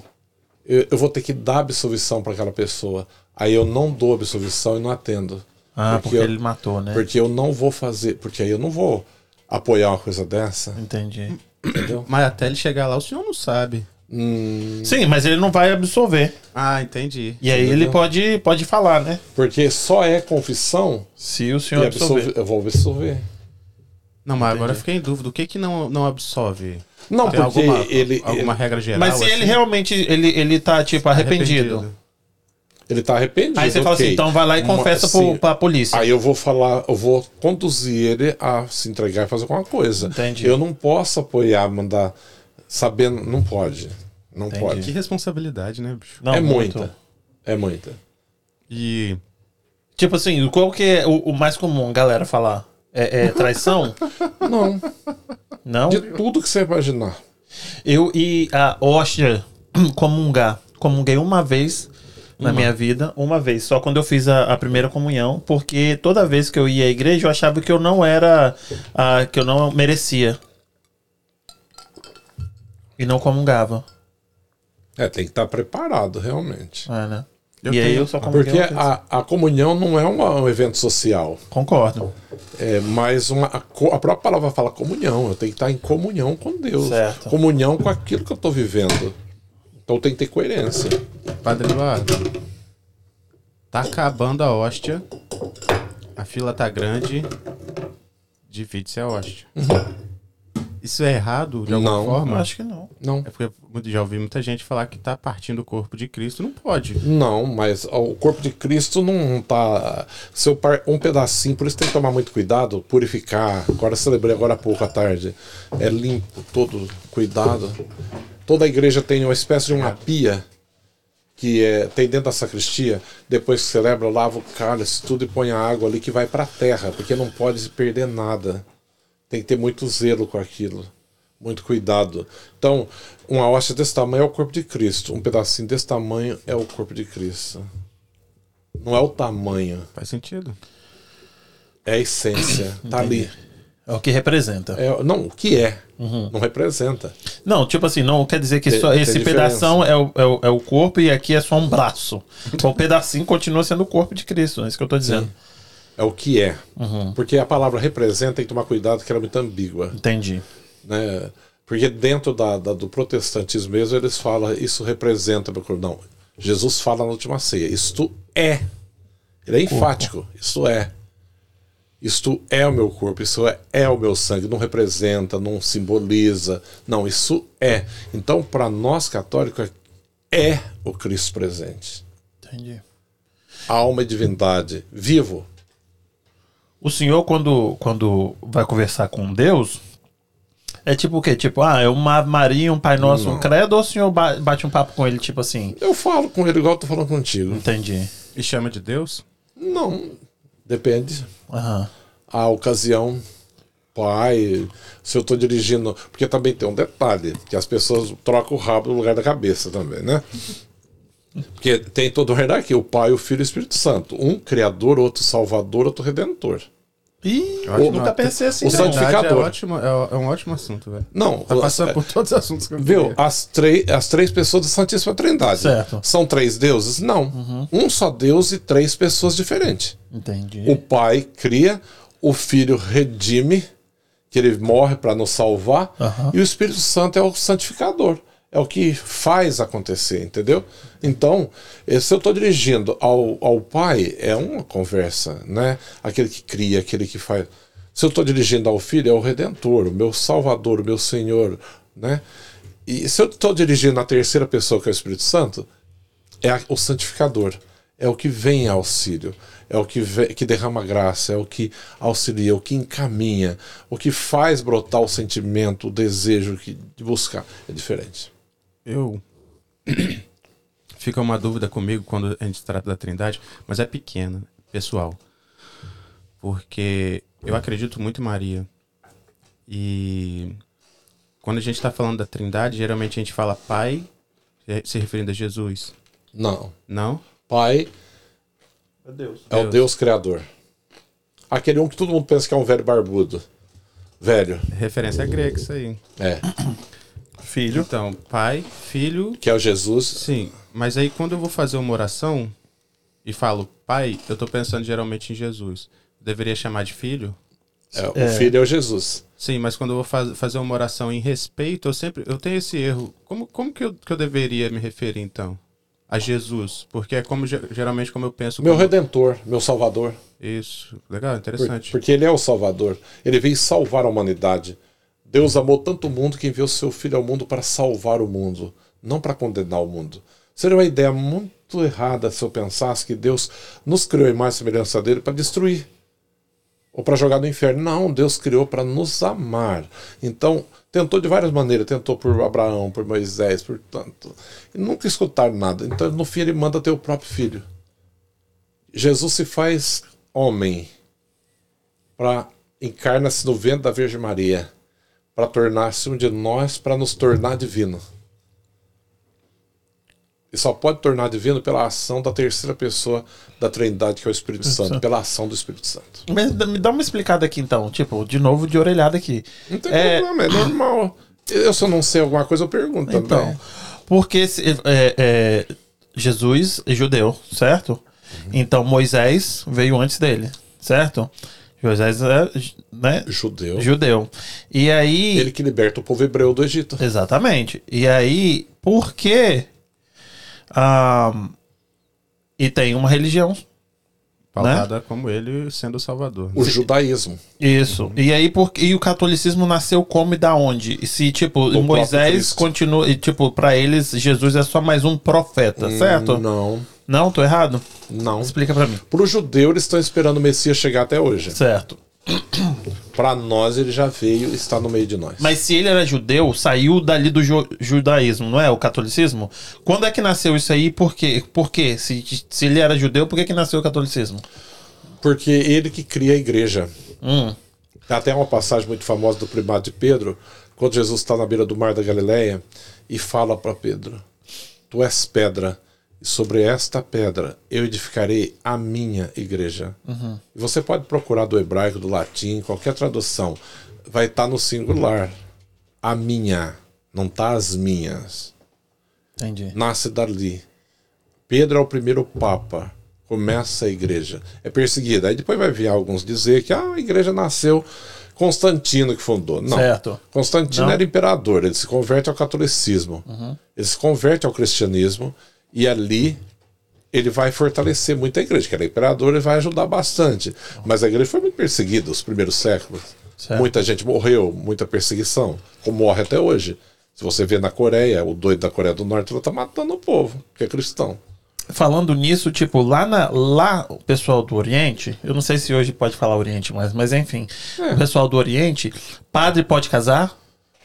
eu, eu vou ter que dar absolvição para aquela pessoa. Aí eu não dou absolvição e não atendo. Ah, porque, eu- ele matou, né? Porque eu não vou fazer, porque aí eu não vou apoiar uma coisa dessa, Entendi. entendeu? Mas até ele chegar lá, o senhor não sabe. Hum, Sim, mas ele não vai absolver. Ah, entendi. E aí ele pode, pode falar, né? porque só é confissão Se o senhor absolver. absolver, eu vou absolver. Não, mas agora eu fiquei em dúvida. O que que não, não absolve? Não, Tem porque alguma, ele, alguma ele, regra geral? Mas se ele assim? realmente, ele, ele tá, tipo, arrependido. ele tá arrependido. Aí você fala ok. assim, então vai lá e confessa sim. pro, pra polícia. Aí eu vou falar, eu vou conduzir ele a se entregar e fazer alguma coisa. Entendi. Eu não posso apoiar, mandar, sabendo, não pode. Não Entendi. Que pode. responsabilidade, né, bicho? Não, é muito. muita. É muita. E Tipo assim, qual que é o, o mais comum, galera, falar? É, é traição? Não, Não? de tudo que você imaginar. Eu e a hóstia comungar. Comunguei uma vez na minha vida, uma vez, só quando eu fiz a, a primeira comunhão, porque toda vez que eu ia à igreja eu achava que eu não era, ah, que eu não merecia. E não comungava. É, tem que estar preparado, realmente. É, né? Eu e aí tenho- eu só Porque a, a comunhão não é uma- um evento social. Concordo. É mais uma. A, a própria palavra fala comunhão. Eu tenho que estar em comunhão com Deus. Certo. Comunhão com aquilo que eu estou vivendo. Então tem que ter coerência. Padre Eduardo, tá acabando a hóstia. A fila tá grande. Divide-se a hóstia. Isso é errado de alguma Não. Forma? acho que não. Não. É porque já ouvi muita gente falar que tá partindo o corpo de Cristo. Não pode. Não, mas o corpo de Cristo não tá. Se eu par... Um pedacinho, por isso tem que tomar muito cuidado, purificar. Agora celebrei agora há pouco à tarde. É limpo, todo cuidado. Toda a igreja tem uma espécie de uma pia que é, tem dentro da sacristia. Depois que celebra, lava o cálice, tudo e põe a água ali que vai para a terra, porque não pode se perder nada. Tem que ter muito zelo com aquilo. Muito cuidado. Então, uma hóstia desse tamanho é o corpo de Cristo. Um pedacinho desse tamanho é o corpo de Cristo. Não é o tamanho, Faz sentido. é a essência. Tá ali. É o que representa. É, não, o que é. Não representa. Não, tipo assim, não quer dizer que Tem- só esse pedação é o, é, o, é o corpo e aqui é só um braço. Então o pedacinho continua sendo o corpo de Cristo, é isso que eu tô dizendo. É o que é. Porque a palavra representa tem que tomar cuidado que ela é muito ambígua. Entendi. né? Porque dentro da, da- do protestantismo mesmo eles falam isso representa. Não, Jesus fala na última ceia, isto é. Ele é enfático, isto é. Isto é o meu corpo, isso é, é o meu sangue, não representa, não simboliza. Não, isso é. Então, para nós católicos, é o Cristo presente. Entendi. Alma e divindade, vivo. O senhor, quando, quando vai conversar com Deus, é tipo o quê? Tipo, ah, é uma Maria, um Pai Nosso, um credo, ou o senhor ba- bate um papo com ele, tipo assim? Eu falo com ele igual eu tô falando contigo. Entendi. E chama de Deus? Não, depende. Aham. a ocasião, pai, se eu estou dirigindo. Porque também tem um detalhe, que as pessoas trocam o rabo no lugar da cabeça também, né? Porque tem todo o hierarquia, o Pai, o Filho e o Espírito Santo. Um criador, outro salvador, outro redentor. Ih, Eu nunca pensei assim. o não. santificador. É, ótimo, é, é um ótimo assunto, velho. Não, Tá passando é- por todos os assuntos que eu Viu? queria. As, três as três pessoas da Santíssima Trindade. Certo. São três deuses? Não. Um só Deus e três pessoas diferentes. Entendi. O Pai cria, o Filho redime, que ele morre para nos salvar, Aham. e o Espírito Santo é o santificador. É o que faz acontecer, entendeu? Então, eh, se eu estou dirigindo ao, ao Pai, é uma conversa, né? Aquele que cria, aquele que faz. Se eu estou dirigindo ao Filho, é o Redentor, o meu Salvador, o meu Senhor, né? E se eu estou dirigindo a terceira pessoa, que é o Espírito Santo, é o santificador, é o que vem em auxílio, é o que, ve- que derrama graça, é o que auxilia, o que encaminha, o que faz brotar o sentimento, o desejo de buscar. É diferente. Eu. Fica uma dúvida comigo quando a gente trata da Trindade, mas é pequena, pessoal. Porque eu acredito muito em Maria. E quando a gente está falando da Trindade, geralmente a gente fala Pai, se- se referindo a Jesus. Não. Não? Pai Meu Deus. é o Deus. Deus Criador. Aquele um que todo mundo pensa que é um velho barbudo. Velho. Referência grega, isso aí. É. Filho. Então, Pai, Filho. Que é o Jesus. Sim, mas aí quando eu vou fazer uma oração e falo Pai, eu tô pensando geralmente em Jesus. Deveria chamar de Filho? É, o É. filho é o Jesus. Sim, mas quando eu vou faz- fazer uma oração em respeito, eu sempre eu tenho esse erro. Como, como que, eu, que eu deveria me referir então? A Jesus, porque é como ge- geralmente como eu penso. Meu como- redentor, meu salvador. Isso, legal, Por- interessante. Porque ele é o Salvador. Ele veio salvar a humanidade. Deus amou tanto o mundo que enviou seu filho ao mundo para salvar o mundo, não para condenar o mundo. Seria uma ideia muito errada se eu pensasse que Deus nos criou em mais semelhança dele para destruir ou para jogar no inferno. Não, Deus criou para nos amar. Então, tentou de várias maneiras. Tentou por Abraão, por Moisés, por tanto. E nunca escutaram nada. Então, no fim, ele manda ter o próprio filho. Jesus se faz homem para encarna-se no ventre da Virgem Maria, para tornar-se um de nós, para nos tornar divino. E só pode tornar divino pela ação da terceira pessoa da Trindade, que é o Espírito Santo, pela ação do Espírito Santo. Mas me dá uma explicada aqui então. Tipo, de novo de orelhada aqui. Não tem É, problema, é normal. Eu se eu não sei alguma coisa, eu pergunto Então, também. porque se- é, é, Jesus é judeu, certo? Então Moisés veio antes dele, certo? Moisés é né, Judeu. judeu. E aí. Ele que liberta o povo hebreu do Egito. Exatamente. E aí, por que. ah, e tem uma religião. Pautada como ele sendo o Salvador. O judaísmo. Isso. E aí, por, e o catolicismo nasceu como e da onde? E se, tipo, próprio Moisés continua. E, tipo, pra eles, Jesus é só mais um profeta, certo? Não, Não, tô errado? não. Explica pra mim. Para o judeu, eles estão esperando o Messias chegar até hoje. Certo. Para nós, ele já veio e está no meio de nós. Mas se ele era judeu, saiu dali do ju- judaísmo, não é? O catolicismo? Quando é que nasceu isso aí? Por quê? Por quê? Se, se ele era judeu, por que, que nasceu o catolicismo? Porque ele que cria a igreja. Hum. Até uma passagem muito famosa do primado de Pedro, quando Jesus está na beira do mar da Galileia e fala para Pedro: Tu és pedra, sobre esta pedra eu edificarei a minha igreja. E você pode procurar do hebraico, do latim, qualquer tradução, vai estar no singular. A minha, não tá as minhas. Entendi. Nasce dali. Pedro é o primeiro papa. Começa a igreja. É perseguida. Aí depois vai vir alguns dizer que ah, a igreja nasceu Constantino que fundou. Não. Certo. Constantino Não. era imperador, ele se converte ao catolicismo. Ele se converte ao cristianismo e ali ele vai fortalecer muito a igreja, que era imperador e vai ajudar bastante. Mas a igreja foi muito perseguida os primeiros séculos. Certo. Muita gente morreu, muita perseguição, como morre até hoje. Se você vê na Coreia, o doido da Coreia do Norte, ela tá matando o povo, que é cristão. Falando nisso, tipo, lá, na, lá o pessoal do Oriente, eu não sei se hoje pode falar Oriente mais, mas enfim, o pessoal do Oriente, padre pode casar?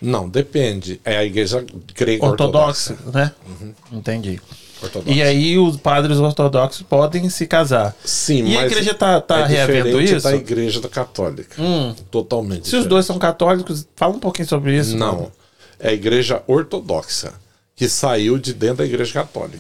Não, depende. É a igreja grega Ortodoxa, ortodoxa. né? Entendi. E aí os padres ortodoxos podem se casar. Sim, E a mas igreja tá, tá é reavendo isso? da igreja da católica. Hum. Totalmente. Se os diferente. dois são católicos, fala um pouquinho sobre isso. Não. É a igreja ortodoxa, que saiu de dentro da igreja católica.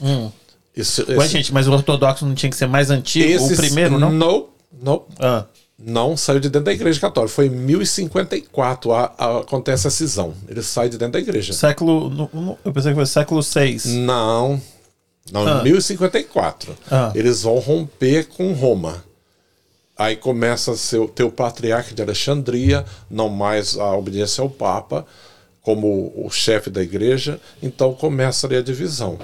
Isso, Hum. Ué, esse- gente, mas o ortodoxo não tinha que ser mais antigo? esses- o primeiro, não? Não, não. Ah, Não saiu de dentro da igreja católica. Foi em 1054 a, a- acontece a cisão. Ele sai de dentro da igreja. século. no- no- eu pensei que foi século VI. Não. Não, Ah. em 1054. Ah. Eles vão romper com Roma. Aí começa a ser, ter o patriarca de Alexandria, não mais a obediência ao Papa, como o chefe da igreja. Então começa ali a divisão.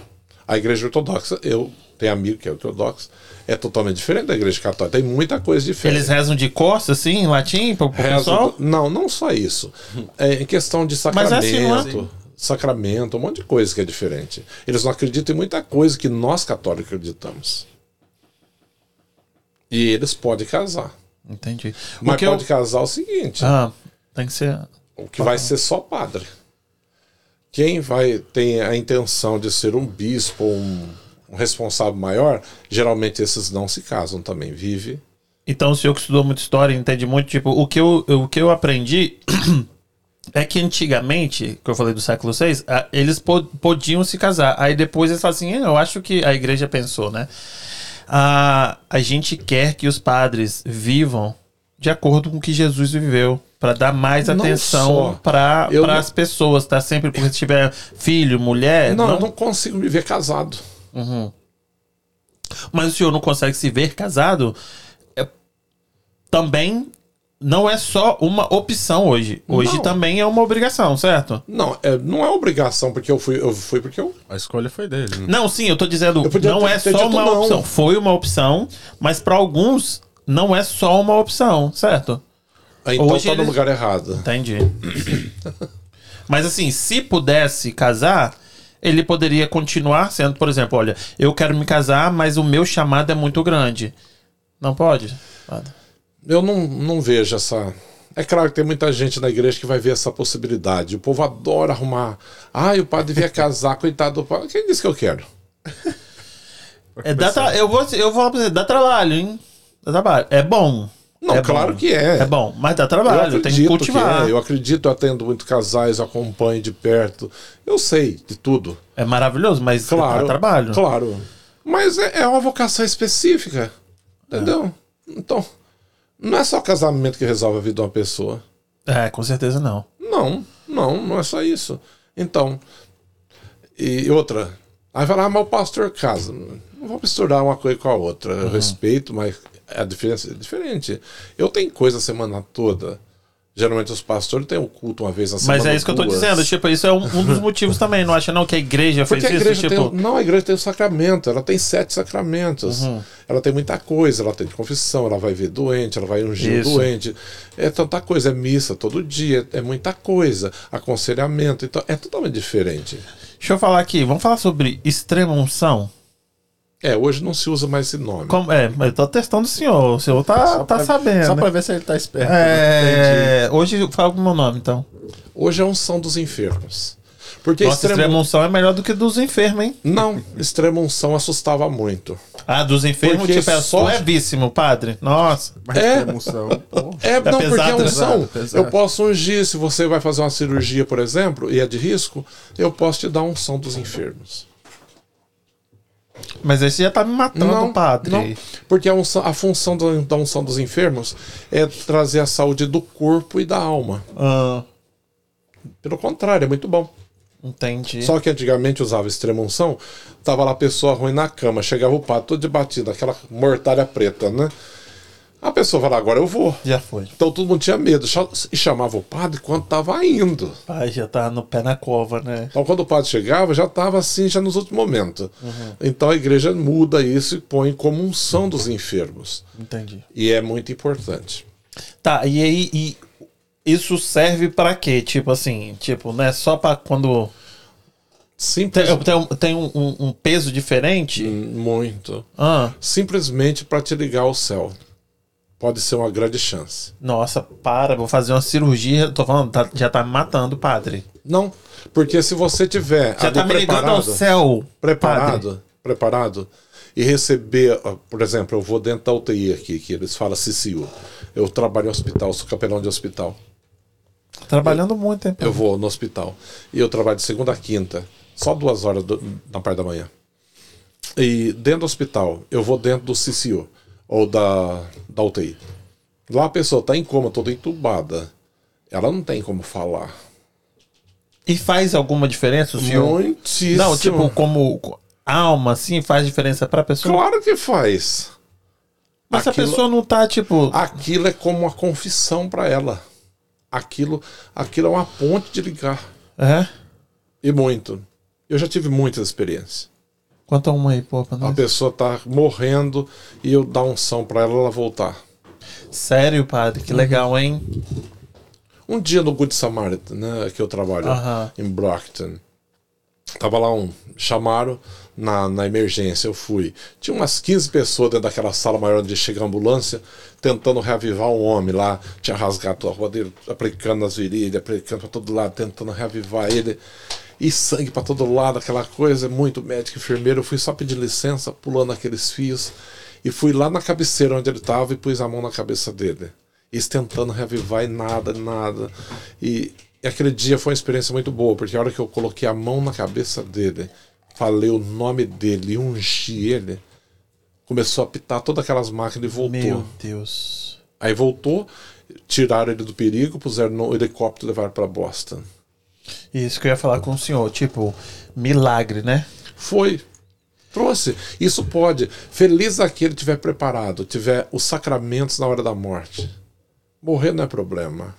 A igreja ortodoxa, eu tenho amigo que é ortodoxo, é totalmente diferente da igreja católica. Tem muita coisa diferente. Eles rezam de costas, assim, em latim, pro Rezo pessoal? Não, não só isso. É em questão de Mas é assim, não é? Sacramento, um monte de coisa que é diferente. Eles não acreditam em muita coisa que nós católicos acreditamos. E eles podem casar. Entendi. Mas pode eu... casar o seguinte: Ah, tem que ser. o que vai ser só padre. Quem vai tem a intenção de ser um bispo, um, um responsável maior, geralmente esses não se casam também, vive. Então, o senhor que estudou muito história, entende muito, tipo, o que eu, o que eu aprendi é que antigamente, que eu falei do século VI, eles po- podiam se casar. Aí depois eles falam assim, "Ah, eu acho que a igreja pensou, né? Ah, a gente quer que os padres vivam de acordo com o que Jesus viveu, para dar mais Não atenção para as pessoas, tá? Sempre porque se tiver filho, mulher, não, não- eu não consigo me ver casado. mas o senhor não consegue se ver casado, é- também não é só uma opção hoje. Hoje Não. também é uma obrigação, certo? Não, é, não é obrigação, porque eu fui, eu fui porque eu A escolha foi dele. né? Não, sim, eu tô dizendo, Eu não ter- é ter só uma não. opção. Foi uma opção, mas para alguns não é só uma opção, certo? Ah, Então Hoje tá no eles- lugar errado. Entendi. Mas assim, se pudesse casar, ele poderia continuar sendo, por exemplo, olha, eu quero me casar, mas o meu chamado é muito grande. Não pode? Padre? Eu não, não vejo essa. É claro que tem muita gente na igreja que vai ver essa possibilidade. O povo adora arrumar. Ah, o padre devia casar, coitado do padre. Quem disse que eu quero? É, dá tra- eu, vou, eu vou falar pra você, dá trabalho, hein? Dá trabalho. É bom. Não, É claro bom. que é. É bom, mas dá trabalho, tem que cultivar. é. Eu acredito, eu atendo muito casais, eu acompanho de perto. Eu sei de tudo. É maravilhoso, mas Claro. dá trabalho. Claro. Mas é, é uma vocação específica. Entendeu? Então, não é só o casamento que resolve a vida de uma pessoa. É, com certeza não. Não, não, não é só isso. Então, e outra, aí vai lá, mas o pastor casa. Não vou misturar uma coisa com a outra. Uhum. Eu respeito, mas a diferença é diferente. Eu tenho coisa a semana toda. Geralmente os pastores têm um culto uma vez na semana. Mas é isso que eu tô duas. dizendo, tipo, isso é um, um dos motivos também, não acha não que a igreja fez Porque a isso? igreja tipo, tem. Não, a igreja tem o sacramento, ela tem sete sacramentos. Uhum. Ela tem muita coisa, ela tem confissão, ela vai ver doente, ela vai ungir Isso. o doente. É tanta coisa, é missa todo dia, é muita coisa. Aconselhamento, então é totalmente diferente. Deixa eu falar aqui, vamos falar sobre extrema unção? É, hoje não se usa mais esse nome. Como, é, mas eu tô testando o senhor, o senhor tá, Só tá pra- sabendo. Só né? pra ver se ele tá esperto. É, hoje fala o meu nome, então. Hoje é unção dos enfermos. Porque Nossa, extrema... extrema unção é melhor do que dos enfermos, hein? Não, extrema unção assustava muito. Ah, dos enfermos, Porque tipo, é só- levíssimo, padre. Nossa. Mas É. é. emoção, pô. É, não, porque pesado, a né? unção, Pesado, pesado. eu posso ungir, se você vai fazer uma cirurgia, por exemplo, e é de risco, eu posso te dar unção dos enfermos. Mas esse já tá me matando, padre. não, porque a, unção- a função da, da unção dos enfermos é trazer a saúde do corpo e da alma. Ah, Pelo contrário, é muito bom. entendi. Só que antigamente usava extrema unção, tava lá a pessoa ruim na cama, chegava o padre todo de batida, aquela mortalha preta, né? A pessoa fala, agora eu vou. Já foi. Então todo mundo tinha medo e chamava o padre quando tava indo. Pai, já tá no pé na cova, né? Então quando o padre chegava, já estava assim, já nos últimos momentos. Então a igreja muda isso e põe como unção dos enfermos. Entendi. E é muito importante. Tá, e aí, e isso serve pra quê? Tipo assim, tipo, não é só pra quando Simples, tem, tem, um- tem um, um- um peso diferente? muito. Ah, Simplesmente para te ligar ao céu. Pode ser uma grande chance. nossa, para, vou fazer uma cirurgia. Tô falando, tá- já tá me matando, padre. Não, porque se você tiver Já tá me ligando ao céu. preparado, preparado e receber, por exemplo, eu vou dentro da UTI aqui, que eles falam CCU. Eu trabalho em hospital, sou capelão de hospital. Trabalhando muito, hein? Eu vou no hospital. E eu trabalho de segunda a quinta, só duas horas do- na parte da manhã. E dentro do hospital, eu vou dentro do CCU, ou da, da UTI. Lá a pessoa está em coma, toda entubada. Ela não tem como falar. E faz alguma diferença o senhor? Muitíssimo. Não, tipo, como alma, assim, faz diferença pra pessoa? Claro que faz. Mas se a Aquilo- pessoa não tá, tipo. Aquilo é como uma confissão para ela. Aquilo, aquilo é uma ponte de ligar. É? E muito. Eu já tive muitas experiências. Conta uma aí, pô, pra A nós. pessoa tá morrendo e eu dar unção para ela, ela voltar. Sério, padre, que legal, hein? Um dia no Good Samaritan, né, que eu trabalho Aham. em Brockton, tava lá um, chamaram na, na emergência, eu fui. Tinha umas 15 pessoas dentro daquela sala maior onde chega a ambulância, tentando reavivar um homem lá, tinha rasgado a rua dele, aplicando nas virilhas, aplicando para todo lado, tentando reavivar ele. E sangue para todo lado, aquela coisa, muito médico, enfermeiro. Eu fui só pedir licença, pulando aqueles fios, e fui lá na cabeceira onde ele estava e pus a mão na cabeça dele. Eles tentando reavivar e nada, nada. E, e aquele dia foi uma experiência muito boa, porque a hora que eu coloquei a mão na cabeça dele, falei o nome dele e ungi ele, começou a apitar todas aquelas máquinas e voltou. Meu Deus. Aí voltou, tiraram ele do perigo, puseram no helicóptero e levaram para Boston. Isso que eu ia falar com o senhor, tipo, milagre, né? Foi. Trouxe. Isso pode. Feliz aquele que tiver preparado, tiver os sacramentos na hora da morte. Morrer não é problema.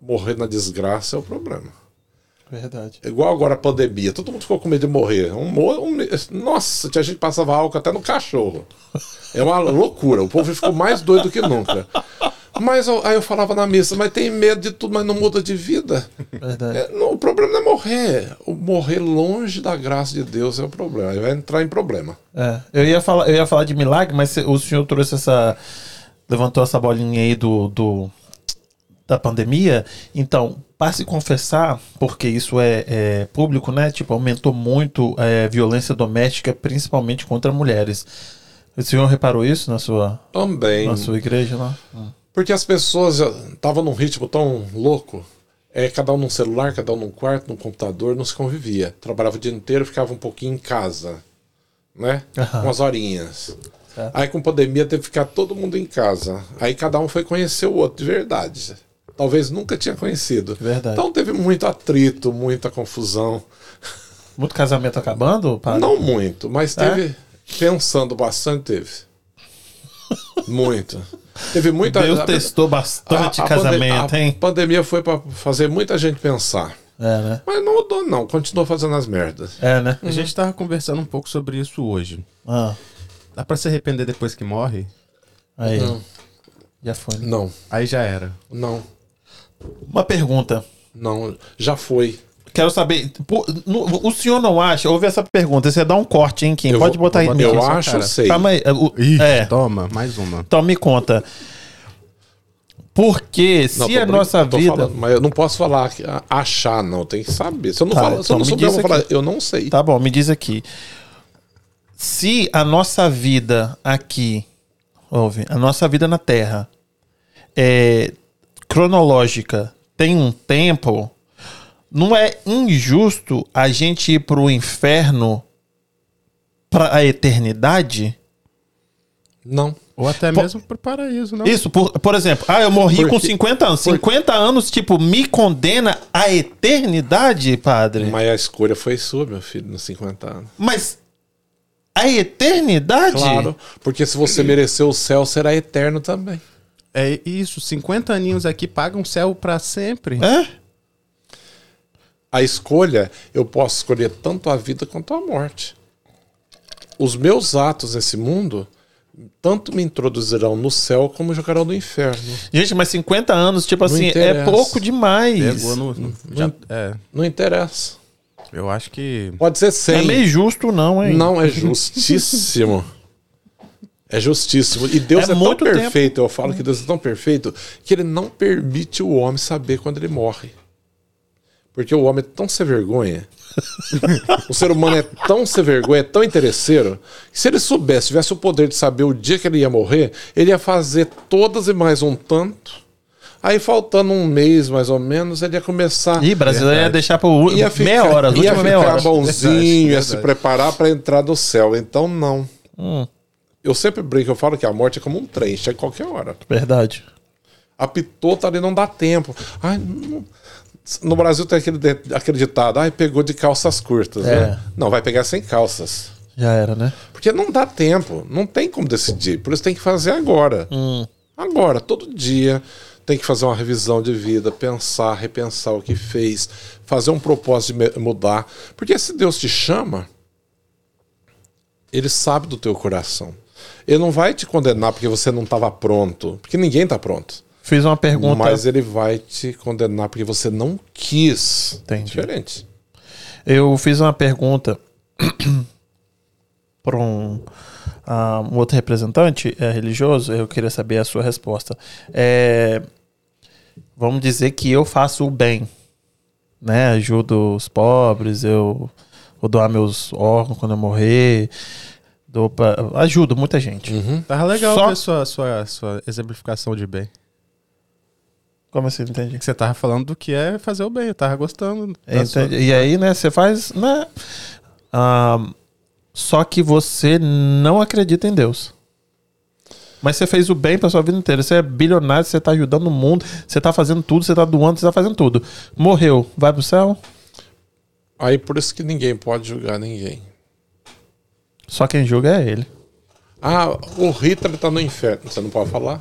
Morrer na desgraça é o problema. Verdade. É Igual agora a pandemia. Todo mundo ficou com medo de morrer. Um, um, nossa, tinha gente passava álcool até no cachorro. É uma loucura. O povo ficou mais doido que nunca. Mas aí eu falava na missa, mas tem medo de tudo, mas não muda de vida. É, não, o problema não é morrer. O morrer longe da graça de Deus é o problema. Aí vai entrar em problema. É, eu ia falar, eu ia falar de milagre, mas o senhor trouxe essa. levantou essa bolinha aí do, do da pandemia. Então, para se confessar, porque isso é, é público, né? Tipo, aumentou muito a violência doméstica, principalmente contra mulheres. O senhor reparou isso na sua, Também. na sua igreja lá? Porque as pessoas estavam num ritmo tão louco. É, cada um num celular, cada um num quarto, num computador, não se convivia. Trabalhava o dia inteiro, ficava um pouquinho em casa, né? Aham. Umas horinhas. Certo. Aí com pandemia teve que ficar todo mundo em casa. Aí cada um foi conhecer o outro de verdade. Talvez nunca tinha conhecido. Verdade. Então teve muito atrito, muita confusão. Muito casamento acabando, padre? Não muito, mas É? teve. Pensando bastante, teve. Muito. Teve muita. Deus a- testou bastante a- a casamento, a hein? pandemia foi para fazer muita gente pensar. É, né? Mas não mudou, não. Continuou fazendo as merdas. É, né? A gente tava conversando um pouco sobre isso hoje. Ah, Dá pra se arrepender depois que morre? aí. Não. Já foi. né? Não, Aí já era. não, Uma pergunta. não. Já foi. Quero saber, pô, no- o senhor não acha? Ouve essa pergunta, você dá um corte, hein, Kim? Eu Pode vou- botar aí. Eu sua acho, cara. eu sei. Calma aí. o- Ih, é, toma, mais uma. então me conta. Porque se Não, tô a nossa vida. falando, mas eu não posso falar que- a- achar, não. Tem que saber. Se eu não, Tá, falo, se eu então não me souber, eu vou falar. Eu não sei. Tá bom, me diz aqui. Se a nossa vida aqui, ouve, a nossa vida na Terra é cronológica, tem um tempo, não é injusto a gente ir pro inferno para a eternidade? Não. Ou até mesmo pro paraíso, não? Isso, por, por exemplo, ah, eu morri Porque- com 50 anos. 50 anos, tipo, me condena à eternidade, padre? Mas a escolha foi sua, meu filho, nos 50 anos. Mas a eternidade? Claro, porque se você mereceu o céu, será eterno também. É isso, 50 aninhos aqui pagam o céu pra sempre. É? A escolha, eu posso escolher tanto a vida quanto a morte. Os meus atos nesse mundo tanto me introduzirão no céu como jogarão no inferno. Gente, mas 50 anos, tipo assim, é interessa. pouco demais. Pegou no. no- já- é, Não interessa. eu acho que. Pode ser 100. É meio justo, não, hein? Não, é justíssimo. É justíssimo. E Deus É é, tão muito tempo. perfeito, eu falo que Deus é tão perfeito, que ele não permite o homem saber quando ele morre. Porque o homem é tão sem vergonha. o ser humano é tão sem vergonha, é tão interesseiro, que se ele soubesse, tivesse o poder de saber o dia que ele ia morrer, ele ia fazer todas e mais um tanto. Aí, faltando um mês mais ou menos, ele ia começar. Ih, brasileiro ia deixar por ia ficar, meia hora, ia últimas meia ficar hora. bonzinho, Verdade, ia se preparar para entrar no céu. Então, não. Hum, Eu sempre brinco, eu falo que a morte é como um trem, chega a qualquer hora. verdade. Apitou, tá ali, não dá tempo. Ai, não- No Brasil tem aquele, aquele ditado, ai, pegou de calças curtas, É. né? Não, vai pegar sem calças. Já era, né? Porque não dá tempo, não tem como decidir. Por isso tem que fazer agora. Hum. Agora, todo dia tem que fazer uma revisão de vida, pensar, repensar o que fez, fazer um propósito de mudar. Porque se Deus te chama, Ele sabe do teu coração. Ele não vai te condenar porque você não estava pronto, porque ninguém está pronto. Fiz uma pergunta. Mas ele vai te condenar porque você não quis. Entendi. Diferente. Eu fiz uma pergunta para um, ah, um outro representante é, religioso. Eu queria saber a sua resposta. É, vamos dizer que eu faço o bem, né? Ajudo os pobres, eu vou doar meus órgãos quando eu morrer, dou pra, ajudo muita gente. Tava legal Só- ver sua, sua, sua exemplificação de bem. Como assim? Entendi. Que você tava falando do que é fazer o bem. Eu tava gostando. sua- Entendi. E aí, né, você faz, né? ah, só que você não acredita em Deus. Mas você fez o bem pra sua vida inteira. Você é bilionário, você tá ajudando o mundo, você tá fazendo tudo, você tá doando, você tá fazendo tudo. Morreu, vai pro céu? Aí por isso que ninguém pode julgar ninguém. Só quem julga é ele. Ah, o Hitler tá no inferno. Você não pode falar?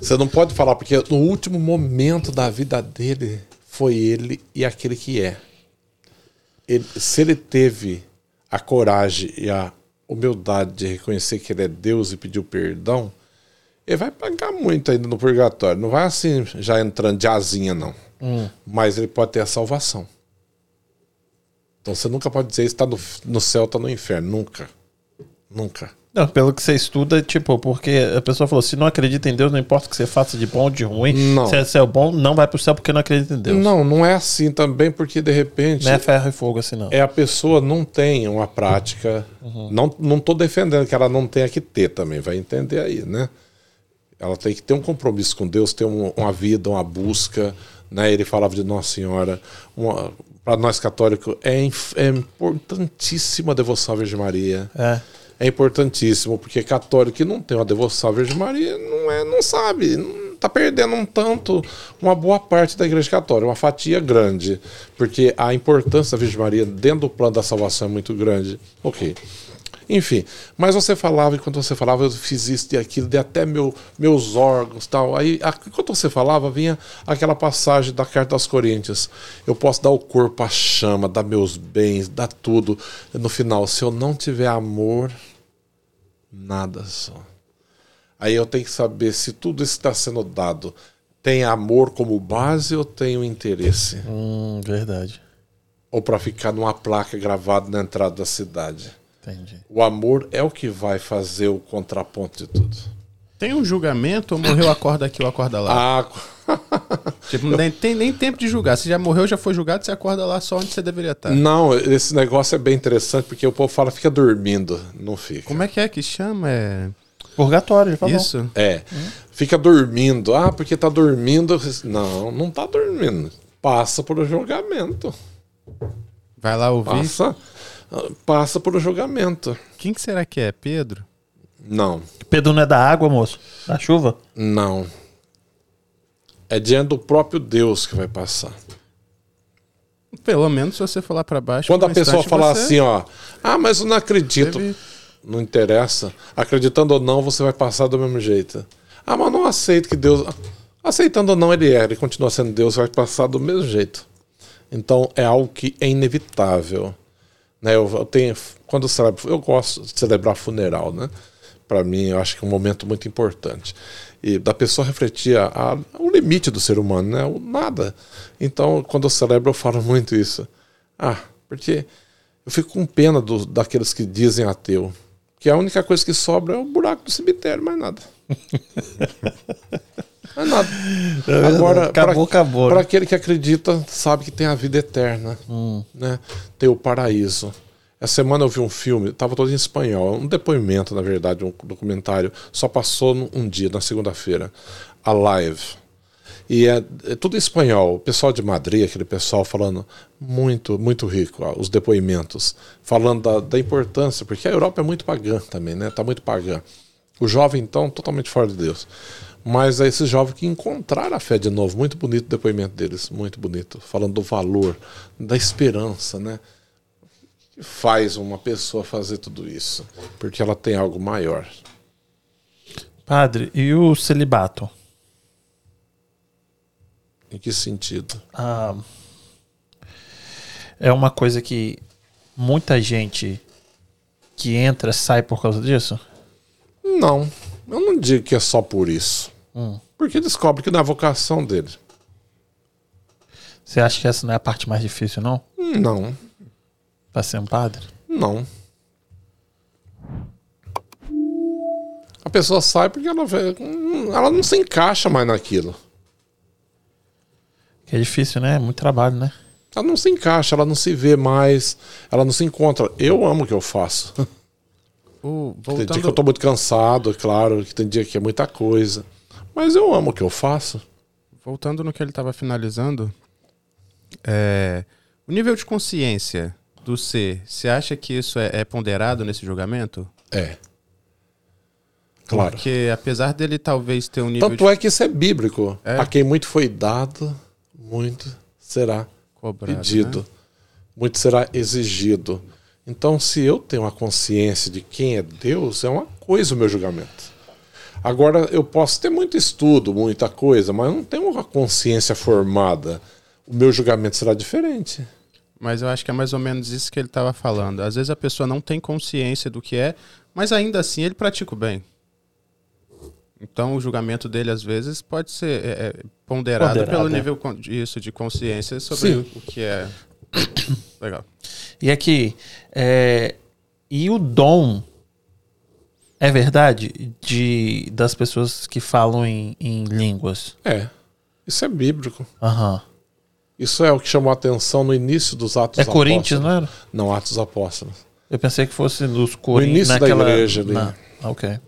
Você não pode falar, porque no último momento da vida dele foi ele e aquele que é. Ele- se ele teve a coragem e a humildade de reconhecer que ele é Deus e pediu perdão, ele vai pagar muito ainda no purgatório. Não vai assim, já entrando de asinha, não. Mas ele pode ter a salvação. Então você nunca pode dizer está no, no céu, está no inferno. Nunca. Nunca. Não, pelo que você estuda, tipo, porque a pessoa falou: se não acredita em Deus, não importa o que você faça de bom ou de ruim, Não. se é céu bom, não vai pro céu porque não acredita em Deus. Não, não é assim também, porque de repente Não é ferro e fogo assim, não. é a pessoa não tem uma prática. Não, não tô defendendo que ela não tenha que ter também, vai entender aí, né? Ela tem que ter um compromisso com Deus, ter um- uma vida, uma busca. Né? Ele falava de Nossa Senhora. Para nós católicos, é, é importantíssima a devoção à Virgem Maria. É. É importantíssimo, porque católico que não tem uma devoção à Virgem Maria não, é, não sabe, não tá perdendo um tanto uma boa parte da Igreja Católica, uma fatia grande, porque a importância da Virgem Maria dentro do plano da salvação é muito grande. Ok. Enfim, mas você falava, enquanto você falava, eu fiz isso e aquilo, dei até meu, meus órgãos tal. Aí, a- enquanto você falava, vinha aquela passagem da carta aos Coríntios. Eu posso dar o corpo à chama, dar meus bens, dar tudo. No final, se eu não tiver amor, nada só. Aí eu tenho que saber se tudo isso está sendo dado tem amor como base ou tem o interesse? Hum, verdade. Ou para ficar numa placa gravada na entrada da cidade? Entendi. O amor é o que vai fazer o contraponto de tudo. Tem um julgamento ou morreu, acorda aqui ou acorda lá? Ah, Tipo, nem tem nem tempo de julgar. Se já morreu, já foi julgado, você acorda lá só onde você deveria estar. não, esse negócio é bem interessante porque o povo fala fica dormindo, não fica. Como é que é que chama? É... Purgatório, falou. Isso? É, fica dormindo. Ah, porque tá dormindo. Não, não tá dormindo. Passa por julgamento. Vai lá ouvir. Passa, passa por julgamento. Quem que será que é? Pedro? Não, Pedro não é da água, moço? Da chuva? não. É diante do próprio Deus que vai passar. Pelo menos se você lá pra baixo. Quando a pessoa falar você assim, ó, ah, mas eu não acredito. teve- Não interessa. Acreditando ou não, você vai passar do mesmo jeito. Ah, mas não aceito que Deus. Aceitando ou não, ele é. Ele continua sendo Deus, vai passar do mesmo jeito. Então é algo que é inevitável. Né? Eu, eu tenho. Quando eu celebro. Eu gosto de celebrar funeral, né? Para mim, eu acho que é um momento muito importante. E da pessoa refletir a, a- o limite do ser humano, né? O nada. Então, quando eu celebro, eu falo muito isso. Ah, porque eu fico com pena dos daqueles que dizem ateu. Que a única coisa que sobra é o buraco do cemitério, mais nada. É nada. Agora, acabou, pra, acabou. Para né? aquele que acredita, sabe que tem a vida eterna, Hum. né? Tem o paraíso. Essa semana eu vi um filme, estava todo em espanhol, um depoimento, na verdade, um documentário. Só passou um dia, na segunda-feira. A live. E é, é tudo em espanhol. O pessoal de Madrid, aquele pessoal falando muito, muito rico, ó, os depoimentos, falando da, da importância, porque a Europa é muito pagã também, né? Tá muito pagã. O jovem, então, totalmente fora de Deus. Mas é esses jovens que encontraram a fé de novo. Muito bonito o depoimento deles, muito bonito. Falando do valor, da esperança, né? Faz uma pessoa fazer tudo isso? Porque ela tem algo maior. Padre, e o celibato? Em que sentido? Ah, é uma coisa que muita gente que entra sai por causa disso? Não, eu não digo que é só por isso. Hum. Porque descobre que não é a vocação dele. Você acha que essa não é a parte mais difícil, não? Não, Pra ser um padre? não. A pessoa sai porque ela, vê, hum, ela não se encaixa mais naquilo. Que é difícil, né? É muito trabalho, né? Ela não se encaixa, ela não se vê mais, ela não se encontra. Eu amo o que eu faço. O, Tem dia que eu voltando, tô muito cansado, é claro, que tem dia que é muita coisa. Mas eu amo o que eu faço. voltando no que ele estava finalizando, é, o nível de consciência do ser, você acha que isso é, é ponderado nesse julgamento? É. Claro. Porque apesar dele talvez ter um nível Tanto é que isso é bíblico. É. A quem muito foi dado, muito será de cobrado, pedido, né? muito será exigido. Então, se eu tenho uma consciência de quem é Deus, é uma coisa o meu julgamento. Agora, eu posso ter muito estudo, muita coisa, mas eu não tenho uma consciência formada. O meu julgamento será diferente. Mas eu acho que é mais ou menos isso que ele estava falando. Às vezes a pessoa não tem consciência do que é, mas ainda assim ele pratica o bem. Então o julgamento dele às vezes pode ser é, é, ponderado, Ponderado, pelo é. nível disso de consciência sobre o, Sim. o que é. Legal. E aqui, é, e o dom é verdade de das pessoas que falam em, em línguas? É. Isso é bíblico. Aham. Isso é o que chamou a atenção no início dos Atos É Apóstolos. Coríntios, não era? Não, Atos Apóstolos. Eu pensei que fosse dos Coríntios. início da naquela, igreja ali. na- ok.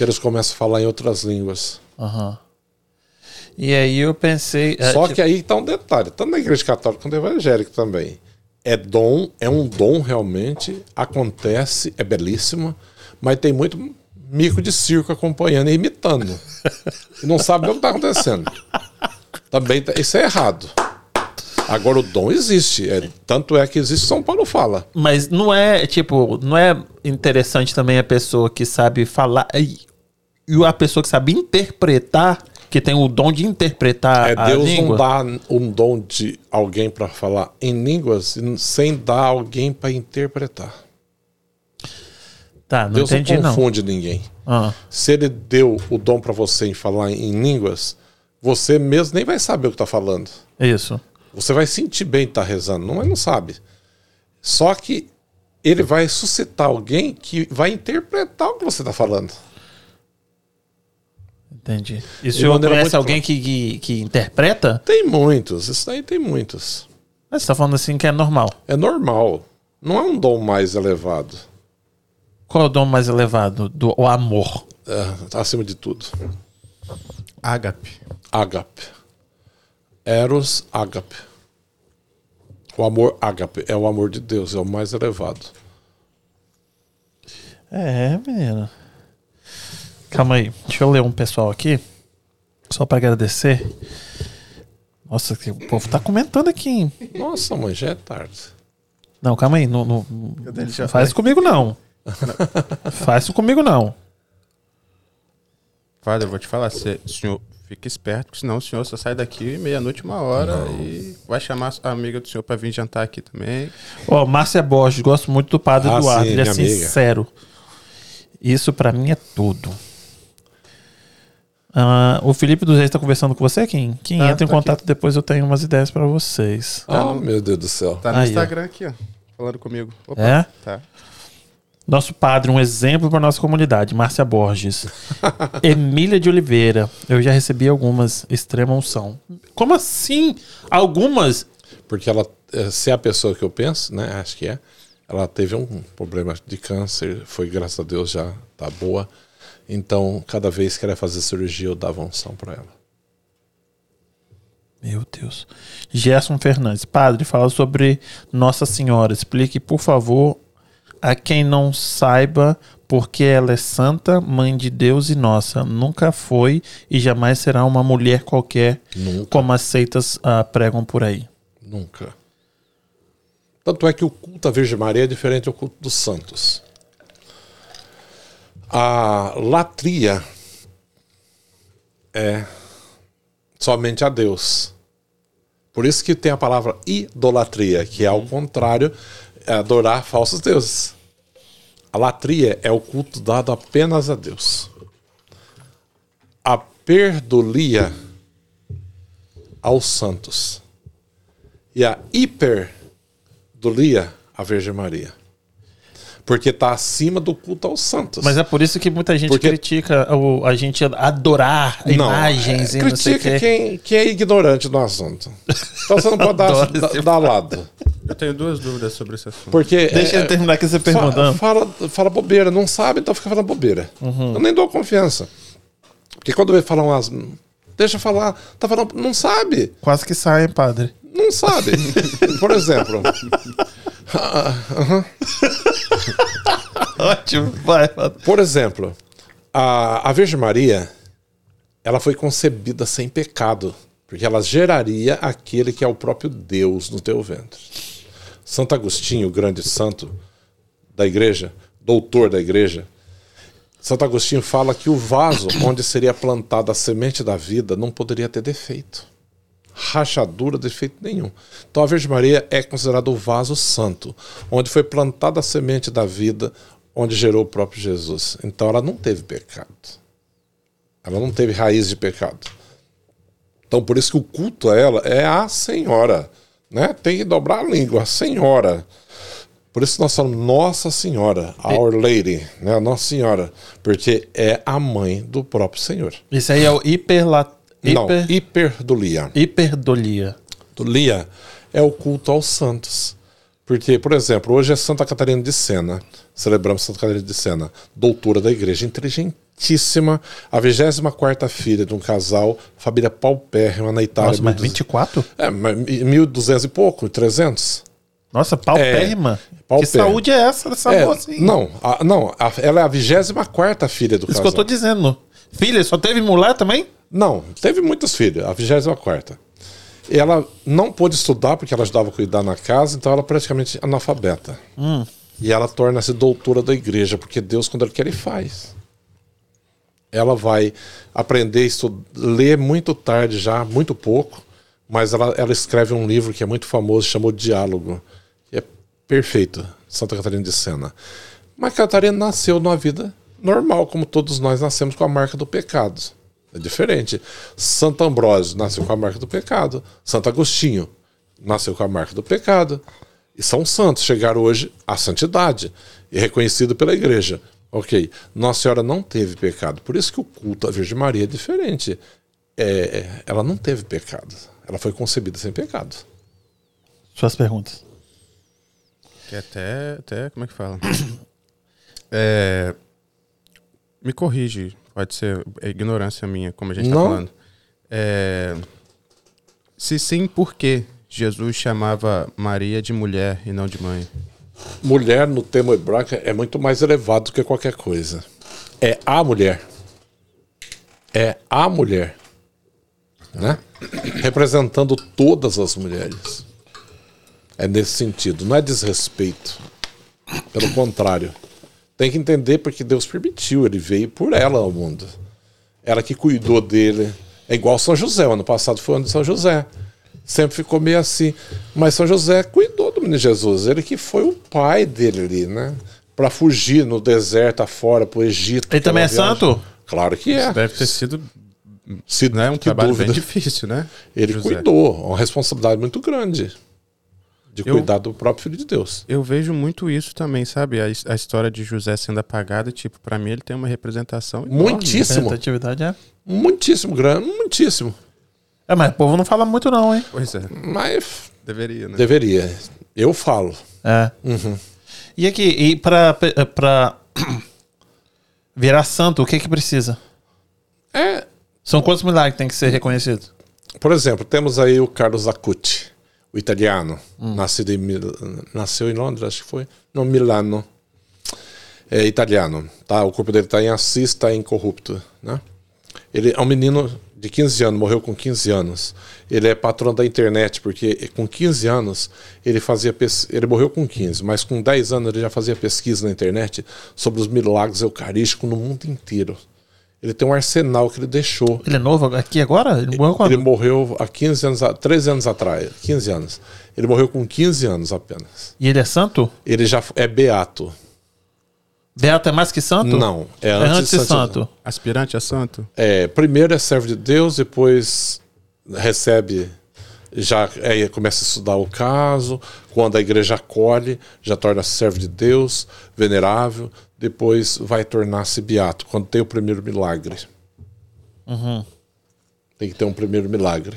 Eles começam a falar em outras línguas. Aham. E aí eu pensei. é, Só tipo, que aí tá um detalhe, tanto na igreja católica quanto na evangélica também. É dom, é um dom realmente, acontece, é belíssimo, mas tem muito mico de circo acompanhando e imitando. e não sabe o que tá acontecendo. Também tá- isso é errado. Agora o dom existe, é, tanto é que existe, São Paulo fala. Mas não é, tipo, não é interessante também a pessoa que sabe falar e e a pessoa que sabe interpretar, que tem o dom de interpretar É, a Deus língua? não dá um dom de alguém para falar em línguas sem dar alguém para interpretar. Tá, não Deus entendi não não. confunde ninguém. Ah, Se ele deu o dom para você em falar em línguas, você mesmo nem vai saber o que está falando. isso. Você vai sentir bem estar rezando, não, mas não sabe. Só que ele vai suscitar alguém que vai interpretar o que você está falando. Entendi. E o senhor maneira conhece alguém que, que, que interpreta? Tem muitos, isso daí tem muitos. Mas você tá falando assim que é normal. É normal. Não é um dom mais elevado. Qual é o dom mais elevado? Do, o amor. É, acima de tudo. Ágape. Ágape. Eros, ágape. O amor ágape é o amor de Deus, é o mais elevado. É, menino. Calma aí. Deixa eu ler um pessoal aqui. Só pra agradecer. Nossa, que o povo tá comentando aqui, hein? Nossa, mãe, já é tarde. Não, calma aí. Não, não- não faz isso comigo, não. faz isso comigo, não. Padre, eu vou te falar, cê, senhor, fica esperto, porque senão o senhor só sai daqui meia-noite, uma hora e vai chamar a amiga do senhor pra vir jantar aqui também. Ó, Márcia Borges, gosto muito do Padre Ah, Eduardo. sim, Ele é amiga. sincero. Isso pra mim é tudo. Ah, o Felipe dos Reis tá conversando com você, Kim? Quem Tá, entra em aqui. contato depois eu tenho umas ideias pra vocês. Ah, meu Deus do céu. Tá no Aí, ó. Instagram aqui, ó, falando comigo. Opa, É? Tá. Nosso padre, um exemplo para nossa comunidade, Márcia Borges. Emília de Oliveira. Eu já recebi algumas. Extrema unção. Como assim? Algumas? Porque ela, eh, se é a pessoa que eu penso, né? Acho que é. Ela teve um problema de câncer, foi, graças a Deus, já tá boa. Então, cada vez que ela ia fazer cirurgia, eu dava unção para ela. Meu Deus. Gerson Fernandes. Padre, fala sobre Nossa Senhora. Explique, por favor, a quem não saiba porque ela é santa, mãe de Deus e nossa. Nunca foi e jamais será uma mulher qualquer, Nunca. como as seitas ah, pregam por aí. Nunca. Tanto é que o culto à Virgem Maria é diferente do culto dos santos. A latria é somente a Deus. Por isso que tem a palavra idolatria, que é ao contrário, adorar falsos deuses. A latria é o culto dado apenas a Deus. A perdolia aos santos. E a hiperdolia à Virgem Maria. Porque está acima do culto aos santos. Mas é por isso que muita gente Porque- critica o, a gente adorar imagens é, e não sei quem, quem é ignorante do assunto. Então você não pode dar, dar, lado. Eu tenho duas dúvidas sobre esse assunto. Porque. Deixa é, ele terminar aqui você fa- perguntando. Fala, fala bobeira, não sabe, então fica falando bobeira. Uhum. Eu nem dou confiança. Porque quando vem falar umas. Deixa eu falar, tá falando. Não sabe. Quase que sai, hein, padre. Não sabe. Por exemplo. Ótimo, vai. Por exemplo, a, a Virgem Maria, ela foi concebida sem pecado, porque ela geraria aquele que é o próprio Deus no teu ventre. Santo Agostinho, o grande santo da igreja, doutor da igreja, Santo Agostinho fala que o vaso onde seria plantada a semente da vida não poderia ter defeito. Rachadura, defeito nenhum. Então a Virgem Maria é considerada o vaso santo, onde foi plantada a semente da vida, onde gerou o próprio Jesus. Então ela não teve pecado. Ela não teve raiz de pecado. Então por isso que o culto a ela é a Senhora. Né? Tem que dobrar a língua, a Senhora. Por isso nós falamos Nossa Senhora, Our Lady, né? Nossa Senhora, porque é a mãe do próprio Senhor. Isso aí é o hiperla... Não, hiper... hiperdolia. hiperdolia. Dolia é o culto aos santos. Porque, por exemplo, hoje é Santa Catarina de Sena. Celebramos Santa Catarina de Sena, doutora da igreja, inteligentíssima, a 24 filha de um casal, família paupérrima na Itália. Nossa, mas 1200 24? É, mas 1.200 e pouco, 300. Nossa, paupérrima. Que paupérrima. saúde é essa dessa É, moça não, a, não a- ela é a 24 filha do Isso que casal. eu tô dizendo. Filha, só teve mulher também? Não, teve muitos filhos, a 24. Ela não pôde estudar porque ela ajudava a cuidar na casa, então ela é praticamente analfabeta. E ela torna-se doutora da igreja, porque Deus, quando Ele quer, Ele faz. Ela vai aprender a ler muito tarde já, muito pouco, mas ela, ela escreve um livro que é muito famoso, chamou Diálogo. E é perfeito, Santa Catarina de Sena. Mas Catarina nasceu numa vida normal, como todos nós nascemos com a marca do pecado. É diferente. Santo Ambrósio nasceu com a marca do pecado. Santo Agostinho nasceu com a marca do pecado. E são santos, chegaram hoje à santidade e reconhecido pela igreja. Ok, Nossa Senhora não teve pecado. Por isso que o culto à Virgem Maria é diferente. É, ela não teve pecado. Ela foi concebida sem pecado. Suas perguntas. Que até, até. Como é que fala? É, me corrige, pode ser é ignorância minha, como a gente tá Não. falando. É, se sim, por que Jesus chamava Maria de mulher e não de mãe? Mulher no termo hebraico é muito mais elevado do que qualquer coisa. É a mulher. É a mulher. Né? Representando todas as mulheres. É nesse sentido. Não é desrespeito. Pelo contrário. Tem que entender porque Deus permitiu. Ele veio por ela ao mundo. Ela que cuidou dele. É igual São José. O ano passado foi o ano de São José. Sempre ficou meio assim. Mas São José cuidou do menino Jesus. Ele que foi o pai dele ali, né? Para fugir no deserto afora, pro Egito. Ele também é viagem. santo? Claro que é. Deve ter sido Se né, um trabalho dúvida. bem difícil, né? Ele José? cuidou. Uma responsabilidade muito grande. De Eu- cuidar do próprio filho de Deus. Eu vejo muito isso também, sabe? A, a história de José sendo apagada, tipo, pra mim ele tem uma representação enorme. Muitíssimo, Representatividade é. muitíssimo grande, muitíssimo. É, mas o povo não fala muito, não, hein? Pois é, Mas deveria, né? deveria. Eu falo. É. Uhum. E aqui, e pra, pra virar santo, o que que precisa? É, São quantos milagres que tem que ser reconhecidos? por exemplo, temos aí o Carlos Acuti, o italiano, nascido em nasceu em Londres, acho que foi, não, Milano. É italiano, tá? O corpo dele está em Assis, está incorrupto, né? Ele é um menino de 15 anos, morreu com 15 anos. Ele é patrão da internet, porque com 15 anos ele fazia pes... ele morreu com 15, mas com 10 anos ele já fazia pesquisa na internet sobre os milagres eucarísticos no mundo inteiro. Ele tem um arsenal que ele deixou. Ele é novo aqui agora? Ele morreu quando? Ele morreu há 15 anos, a- 13 anos atrás, 15 anos. Ele morreu com 15 anos apenas. E ele é santo? Ele já é beato. Beato é mais que santo? Não, é É antes, de santo. Aspirante a santo? É, primeiro é servo de Deus, depois recebe, já é, começa a estudar o caso. Quando a igreja acolhe, já torna-se servo de Deus, venerável. Depois vai tornar-se beato, quando tem o primeiro milagre. Tem que ter um primeiro milagre.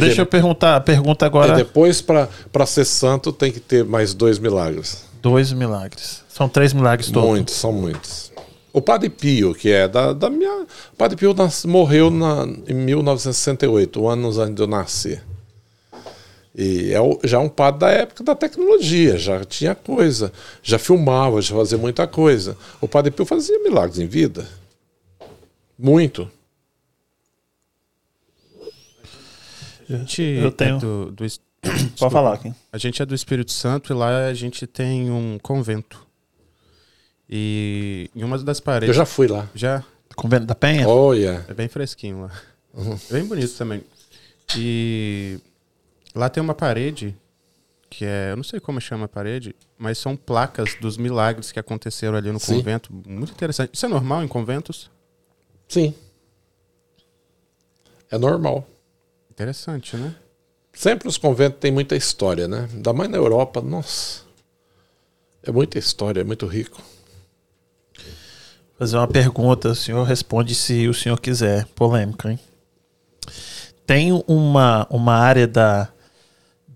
Deixa eu perguntar, pergunta E agora. depois, para ser santo, tem que ter mais dois milagres. Dois milagres. São três milagres todos. Muitos, são muitos. O Padre Pio, que é da, da minha. O Padre Pio nas- morreu na, em 1968, anos antes de eu nascer. E é o- já um padre da época da tecnologia, já tinha coisa, já filmava, já fazia muita coisa. O Padre Pio fazia milagres em vida. Muito. A gente Eu tenho- é do, do es- Pode falar aqui. A gente é do Espírito Santo e lá a gente tem um convento. E em uma das Eu paredes. já fui lá. já Convento da Penha? Olha. É bem fresquinho lá. É bem bonito também. E lá tem uma parede que é, eu não sei como chama a parede, mas são placas dos milagres que aconteceram ali no Sim. convento. Muito interessante. Isso é normal em conventos? Sim. É normal. Interessante, né? Sempre os conventos têm muita história, né? Ainda mais na Europa, nossa. É muita história, é muito rico. fazer uma pergunta, o senhor responde se o senhor quiser. Polêmica, hein? Tem uma, uma área da,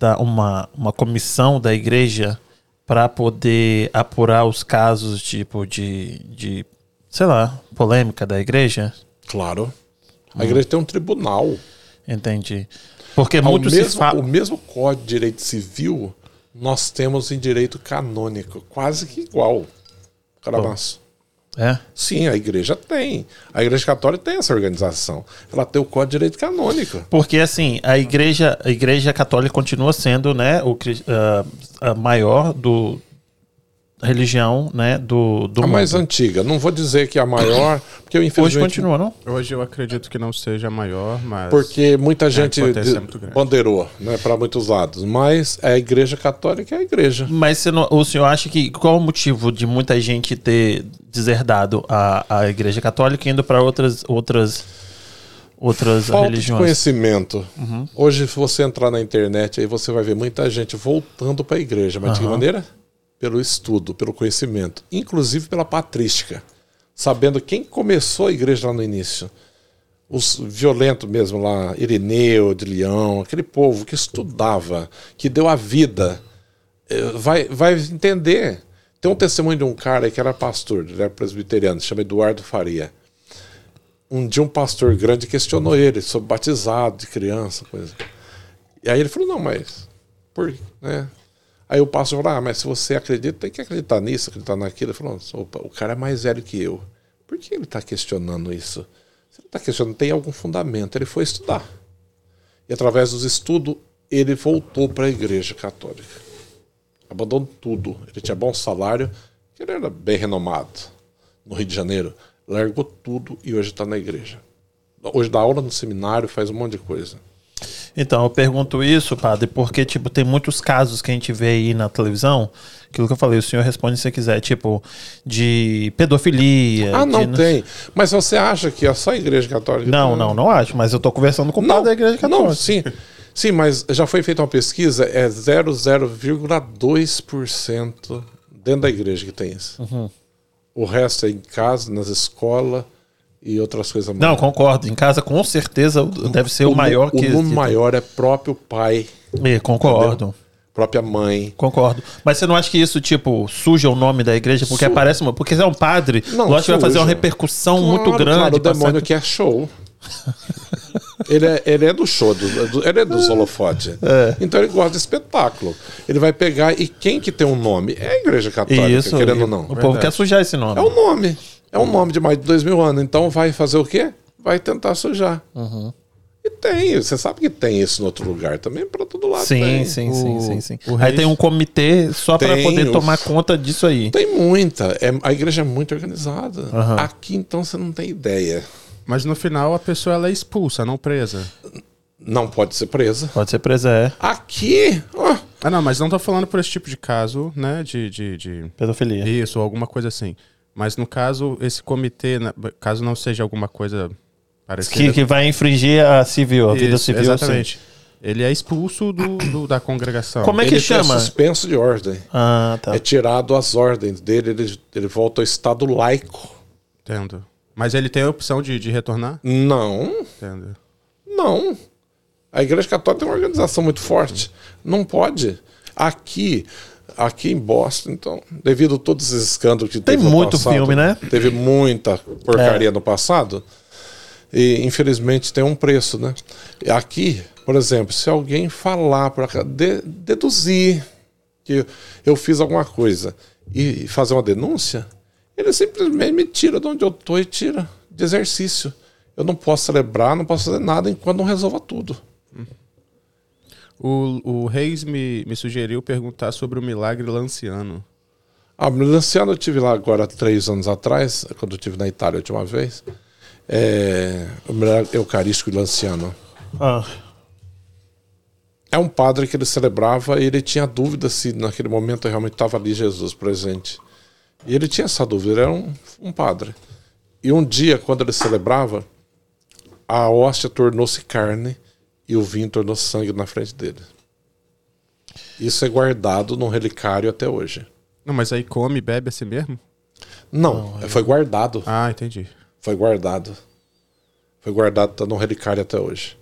da uma, uma comissão da igreja para poder apurar os casos tipo de, de, sei lá, polêmica da igreja? Claro. A igreja tem um tribunal. Entendi. Porque Ao muito se mesmo, fala. O mesmo código de direito civil nós temos em direito canônico, quase que igual. Caramaço. É? Sim, a igreja tem. A igreja católica tem essa organização. Ela tem o código de direito canônico. Porque assim, a igreja, a igreja católica continua sendo, né, o ah, a maior do religião, né, do, do a mundo. mais antiga. Não vou dizer que é a maior, porque eu Hoje infelizmente continua, não? Hoje eu acredito que não seja maior, mas. Porque muita gente de- é muito grande. ponderou né, para muitos lados. Mas a igreja católica é a igreja. Mas você não- o senhor acha que qual o motivo de muita gente ter deserdado a, a igreja católica e indo para outras outras outras Falta de religiões? conhecimento. Uhum. Hoje, se você entrar na internet, aí você vai ver muita gente voltando para a igreja. Mas de que maneira? Pelo estudo, pelo conhecimento. Inclusive pela patrística. Sabendo quem começou a igreja lá no início. Os violentos mesmo lá, Irineu, de Leão, aquele povo que estudava, que deu a vida, eh, vai, vai entender. Tem um testemunho de um cara que era pastor, ele era presbiteriano, chama Eduardo Faria um dia um pastor grande questionou ele sobre batizado de criança, coisa. E aí ele falou, não, mas por né? Aí o pastor falou, ah, mas se você acredita, tem que acreditar nisso, acreditar naquilo. Ele falou, opa, o cara é mais velho que eu. Por que ele está questionando isso? Se ele está questionando, tem algum fundamento. Ele foi estudar. E através dos estudos, ele voltou para a igreja católica. Abandonou tudo. Ele tinha bom salário, ele era bem renomado no Rio de Janeiro. Largou tudo e hoje está na igreja. Hoje dá aula no seminário, faz um monte de coisa. Então, eu pergunto isso, padre, porque, tipo, tem muitos casos que a gente vê aí na televisão, aquilo que eu falei, o senhor responde se quiser, tipo, de pedofilia. Ah, de não tem. Mas você acha que é só a igreja católica? Não, não, não acho, mas eu tô conversando com o padre da igreja católica. Não, sim. Sim, mas já foi feita uma pesquisa, é 0,02% dentro da igreja que tem isso. Uhum. O resto é em casa, nas escolas e outras coisas mais. Não, concordo. Em casa, com certeza, deve ser o, maior o que número que- maior é próprio pai, É, concordo. própria mãe. Concordo. Mas você não acha que isso, tipo, suja o nome da igreja? Porque Su- aparece uma. Porque é um padre, Não, lógico que vai fazer uma repercussão muito Claro, grande. Claro, o passar- demônio quer show. ele, é, ele é do show, do, do- ele é dos holofotes. É. Então ele gosta de espetáculo. Ele vai pegar. E quem que tem um nome? É a igreja católica, Isso. querendo ou não. O povo quer sujar esse nome. É um nome. É um nome de mais de dois mil anos. Então vai fazer o quê? Vai tentar sujar. Uhum. E tem, você sabe que tem isso no outro lugar também, para todo lado. Sim, tem. sim, O- sim, sim, sim. o Aí rei- tem um comitê só para poder os- tomar conta disso aí. Tem muita. É, a igreja é muito organizada. Aham. Aqui, então, você não tem ideia. Mas no final a pessoa ela é expulsa, não presa. Não pode ser presa. Pode ser presa, é. Aqui, ó, Ah, não, mas não tô falando por esse tipo de caso, né? De, de, de... Pedofilia. Isso, ou alguma coisa assim. Mas no caso, esse comitê, né, caso não seja alguma coisa parecida. Que, que vai infringir a civil, a vida Isso, civil. Exatamente. Ele é expulso do, do- da congregação. Como é que ele chama? é suspenso de ordem. Ah, tá. É tirado as ordens dele, ele, ele volta ao estado laico. Entendo. Mas ele tem a opção de, de retornar? Não, Entendo. não. A igreja católica tem uma organização muito forte. Não pode. Aqui, aqui em Boston, então, devido a todos esses escândalos que Tem teve no muito passado, filme, né? Teve muita porcaria É. no passado. E infelizmente tem um preço, né? Aqui, por exemplo, se alguém falar para de, deduzir que eu fiz alguma coisa e fazer uma denúncia, ele simplesmente me tira de onde eu tô e tira de exercício. Eu não posso celebrar, não posso fazer nada enquanto não resolva tudo. O, o Reis me, me sugeriu perguntar sobre o milagre lanciano. Ah, no Lanciano eu tive lá agora três anos atrás, quando eu estive na Itália a última vez. É, o milagre eucarístico Lanciano. Ah, É um padre que ele celebrava e ele tinha dúvida se naquele momento realmente estava ali Jesus presente. E ele tinha essa dúvida, ele era um, um padre. E um dia, quando ele celebrava, a hóstia tornou-se carne e o vinho tornou-se sangue na frente dele. Isso é guardado num relicário até hoje. Não, mas aí come e bebe assim mesmo? Não, foi guardado. Ah, entendi. Foi guardado. Foi guardado, tá no relicário até hoje.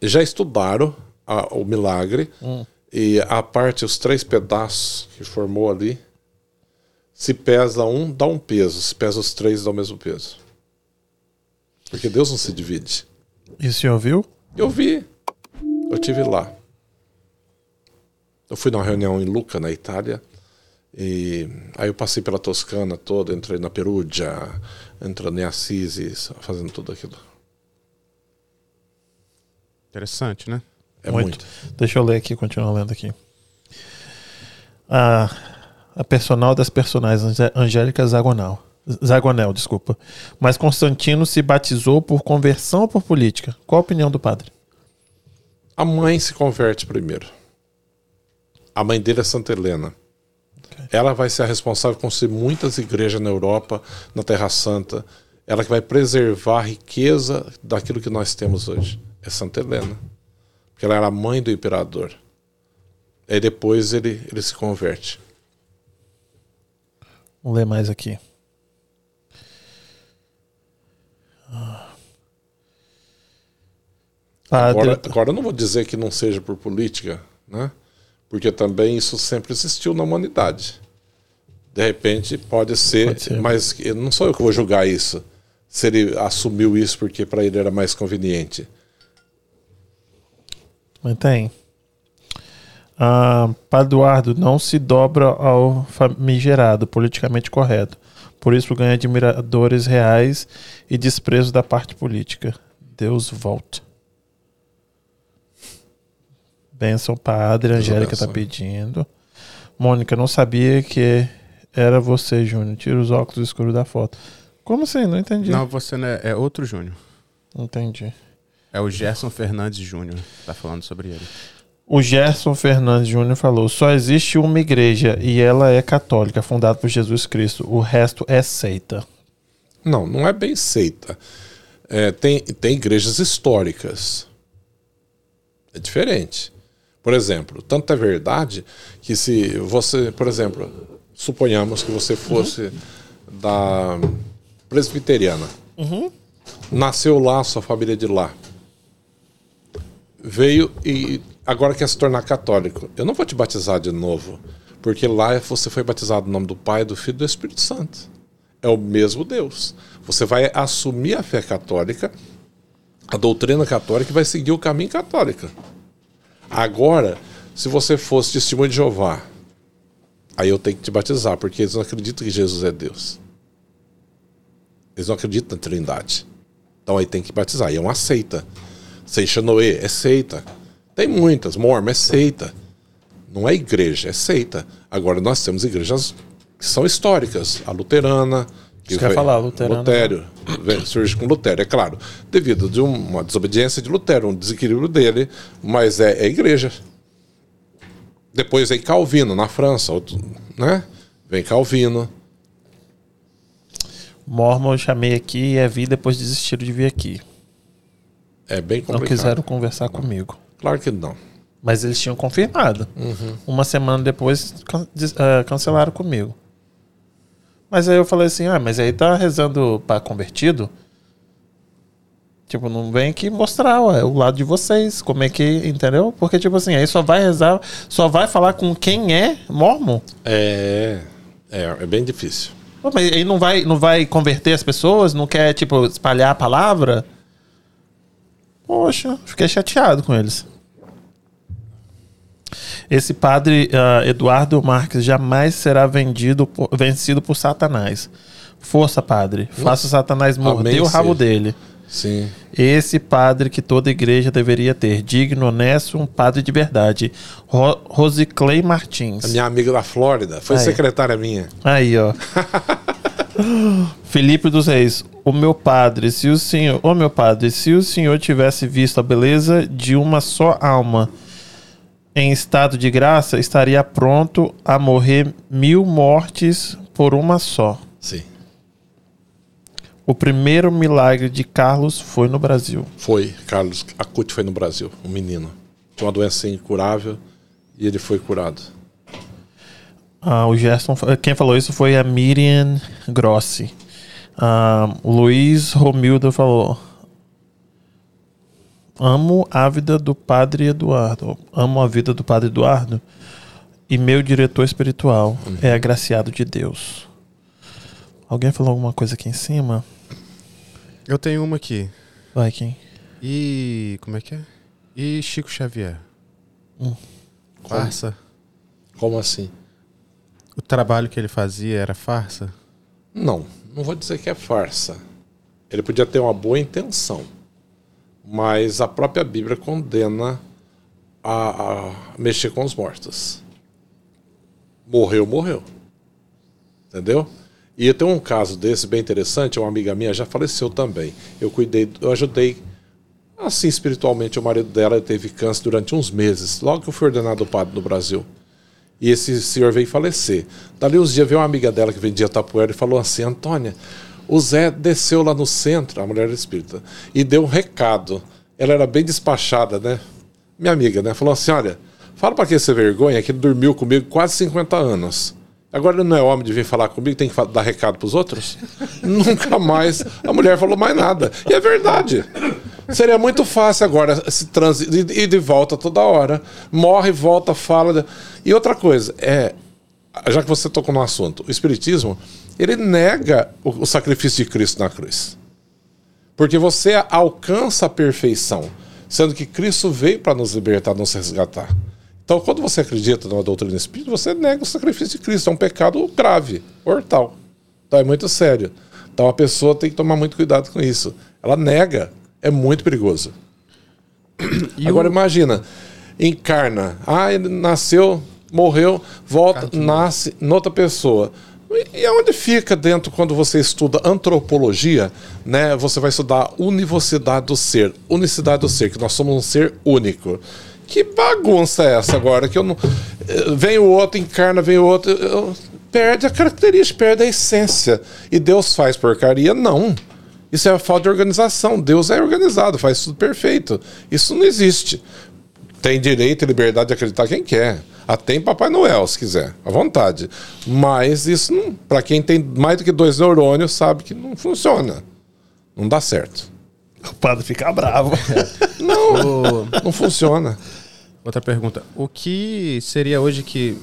Já estudaram a- o milagre e a parte, os três pedaços que formou ali, se pesa um, dá um peso. Se pesa os três, dá o mesmo peso. Porque Deus não se divide. e o senhor viu? Eu vi. Eu tive lá. Eu fui numa reunião em Lucca, na Itália. E aí eu passei pela Toscana toda, entrei na Perugia, entrando em Assisi, fazendo tudo aquilo. Interessante, né? É muito. Deixa eu ler aqui, continuar lendo aqui. A, a personal das personagens, Angé- Angélica Zagonal. Zagonel, desculpa. Mas Constantino se batizou por conversão ou por política? Qual a opinião do padre? A mãe se converte primeiro. A mãe dele é Santa Helena. Ela vai ser a responsável por construir muitas igrejas na Europa, na Terra Santa. Ela que vai preservar a riqueza daquilo que nós temos hoje. É Santa Helena. Porque ela era a mãe do imperador. Aí depois ele, ele se converte. Vamos ler mais aqui. Padre, Agora, agora eu não vou dizer que não seja por política, né? Porque também isso sempre existiu na humanidade. De repente pode ser, Pode ser. mas eu- não sou eu que vou julgar isso. Se ele assumiu isso porque para ele era mais conveniente. Mas tem. Ah, Padre Eduardo não se dobra ao famigerado, politicamente correto. Por isso ganha admiradores reais e desprezo da parte política. Deus volte. Benção, padre. Angélica tá benção. pedindo. Mônica, não sabia que era você, Júnior. Tira os óculos escuros da foto. Como assim? Não entendi. Não, você não é, é outro Júnior. Entendi. É o Gerson Fernandes Júnior. Tá falando sobre ele. O Gerson Fernandes Júnior falou: só existe uma igreja e ela é católica, fundada por Jesus Cristo. O resto é seita. Não, não é bem seita. É, tem, tem igrejas históricas. É diferente. Por exemplo, tanto é verdade que se você, por exemplo, suponhamos que você fosse uhum. da presbiteriana, uhum. nasceu lá, sua família é de lá, veio e agora quer se tornar católico. Eu não vou te batizar de novo, porque lá você foi batizado no nome do Pai, do Filho e do Espírito Santo. É o mesmo Deus. Você vai assumir a fé católica, a doutrina católica e vai seguir o caminho católico. Agora, se você fosse testemunho de Jeová, aí eu tenho que te batizar, porque eles não acreditam que Jesus é Deus. Eles não acreditam na Trindade. Então aí tem que batizar. E é uma seita. Seixanoe é seita. Tem muitas. Mormon é seita. Não é igreja, é seita. Agora nós temos igrejas que são históricas. A luterana, que quer falar, Luterano. Lutério, surge com Lutero, é claro, devido de uma desobediência de Lutero, um desequilíbrio dele, mas é, é igreja. Depois vem Calvino, na França, outro, né? Vem Calvino. Mormon eu chamei aqui e é vi depois desistiram de vir aqui. É bem complicado. Não quiseram conversar não. comigo. Claro que não. Mas eles tinham confirmado. Uhum. Uma semana depois can uh, cancelaram comigo. Mas aí eu falei assim, ah, mas aí tá rezando para convertido? Tipo, não vem aqui mostrar ué, o lado de vocês, como é que, entendeu? Porque, tipo assim, aí só vai rezar, só vai falar com quem é mormon. É, é, é bem difícil. Pô, mas aí não vai, não vai converter as pessoas? Não quer, tipo, espalhar a palavra? Poxa, fiquei chateado com eles. Esse padre uh, Eduardo Marques jamais será vendido por, vencido por Satanás. Força, padre. Faça Satanás morder o rabo dele. Sim. Esse padre que toda igreja deveria ter, digno, honesto, um padre de verdade. Ro Rosiclay Martins. A minha amiga da Flórida, foi Aí. secretária minha. Aí, ó. Felipe dos Reis, o meu padre, se o senhor, ô meu padre, se o senhor tivesse visto a beleza de uma só alma em estado de graça, estaria pronto a morrer mil mortes por uma só. Sim. O primeiro milagre de Carlos foi no Brasil. Foi, Carlos Acuti foi no Brasil, um menino. Tinha uma doença incurável e ele foi curado. Ah, o Gerson, quem falou isso foi a Miriam Grossi. Ah, Luiz Romildo falou: Amo a vida do Padre Eduardo. Amo a vida do Padre Eduardo. E meu diretor espiritual uhum. é agraciado de Deus. Alguém falou alguma coisa aqui em cima? Eu tenho uma aqui. Vai, quem? E. Como é que é? E Chico Xavier? Hum. Farsa? Como assim? O trabalho que ele fazia era farsa? Não, não vou dizer que é farsa. Ele podia ter uma boa intenção mas a própria Bíblia condena a, a mexer com os mortos. Morreu, morreu. Entendeu? E tem um caso desse bem interessante, uma amiga minha já faleceu também. Eu cuidei, eu ajudei assim espiritualmente o marido dela teve câncer durante uns meses, logo que eu fui ordenado padre no Brasil. E esse senhor veio falecer. Dali uns dias veio uma amiga dela que vendia tapoeira e falou assim: Antônia, o Zé desceu lá no centro, a mulher espírita, e deu um recado. Ela era bem despachada, né? Minha amiga, né? Falou assim: olha, fala para que essa vergonha que ele dormiu comigo quase 50 anos. Agora ele não é homem de vir falar comigo, tem que dar recado pros outros? Nunca mais a mulher falou mais nada. E é verdade. Seria muito fácil agora se transitar e de volta toda hora. Morre, volta, fala. E outra coisa, é. Já que você tocou no assunto, o Espiritismo ele nega o, o sacrifício de Cristo na cruz. Porque você alcança a perfeição, sendo que Cristo veio para nos libertar, nos resgatar. Então, quando você acredita numa doutrina espírita, você nega o sacrifício de Cristo. É um pecado grave, mortal. Então, é muito sério. Então, a pessoa tem que tomar muito cuidado com isso. Ela nega. É muito perigoso. E Agora, o... imagina, encarna. Ah, ele nasceu, morreu, volta, nasce noutra pessoa. E onde fica dentro quando você estuda antropologia, né? Você vai estudar univocidade do ser, unicidade do ser, que nós somos um ser único. Que bagunça é essa agora? Que eu não. Eh, vem o outro, encarna, vem o outro. Eu... Perde a característica, perde a essência. E Deus faz porcaria? Não. Isso é a falta de organização. Deus é organizado, faz tudo perfeito. Isso não existe. Tem direito e liberdade de acreditar quem quer. Até em Papai Noel, se quiser, à vontade. Mas isso, não, para quem tem mais do que dois neurônios, sabe que não funciona. Não dá certo. O padre fica bravo. Não, não funciona. Outra pergunta. O que seria hoje que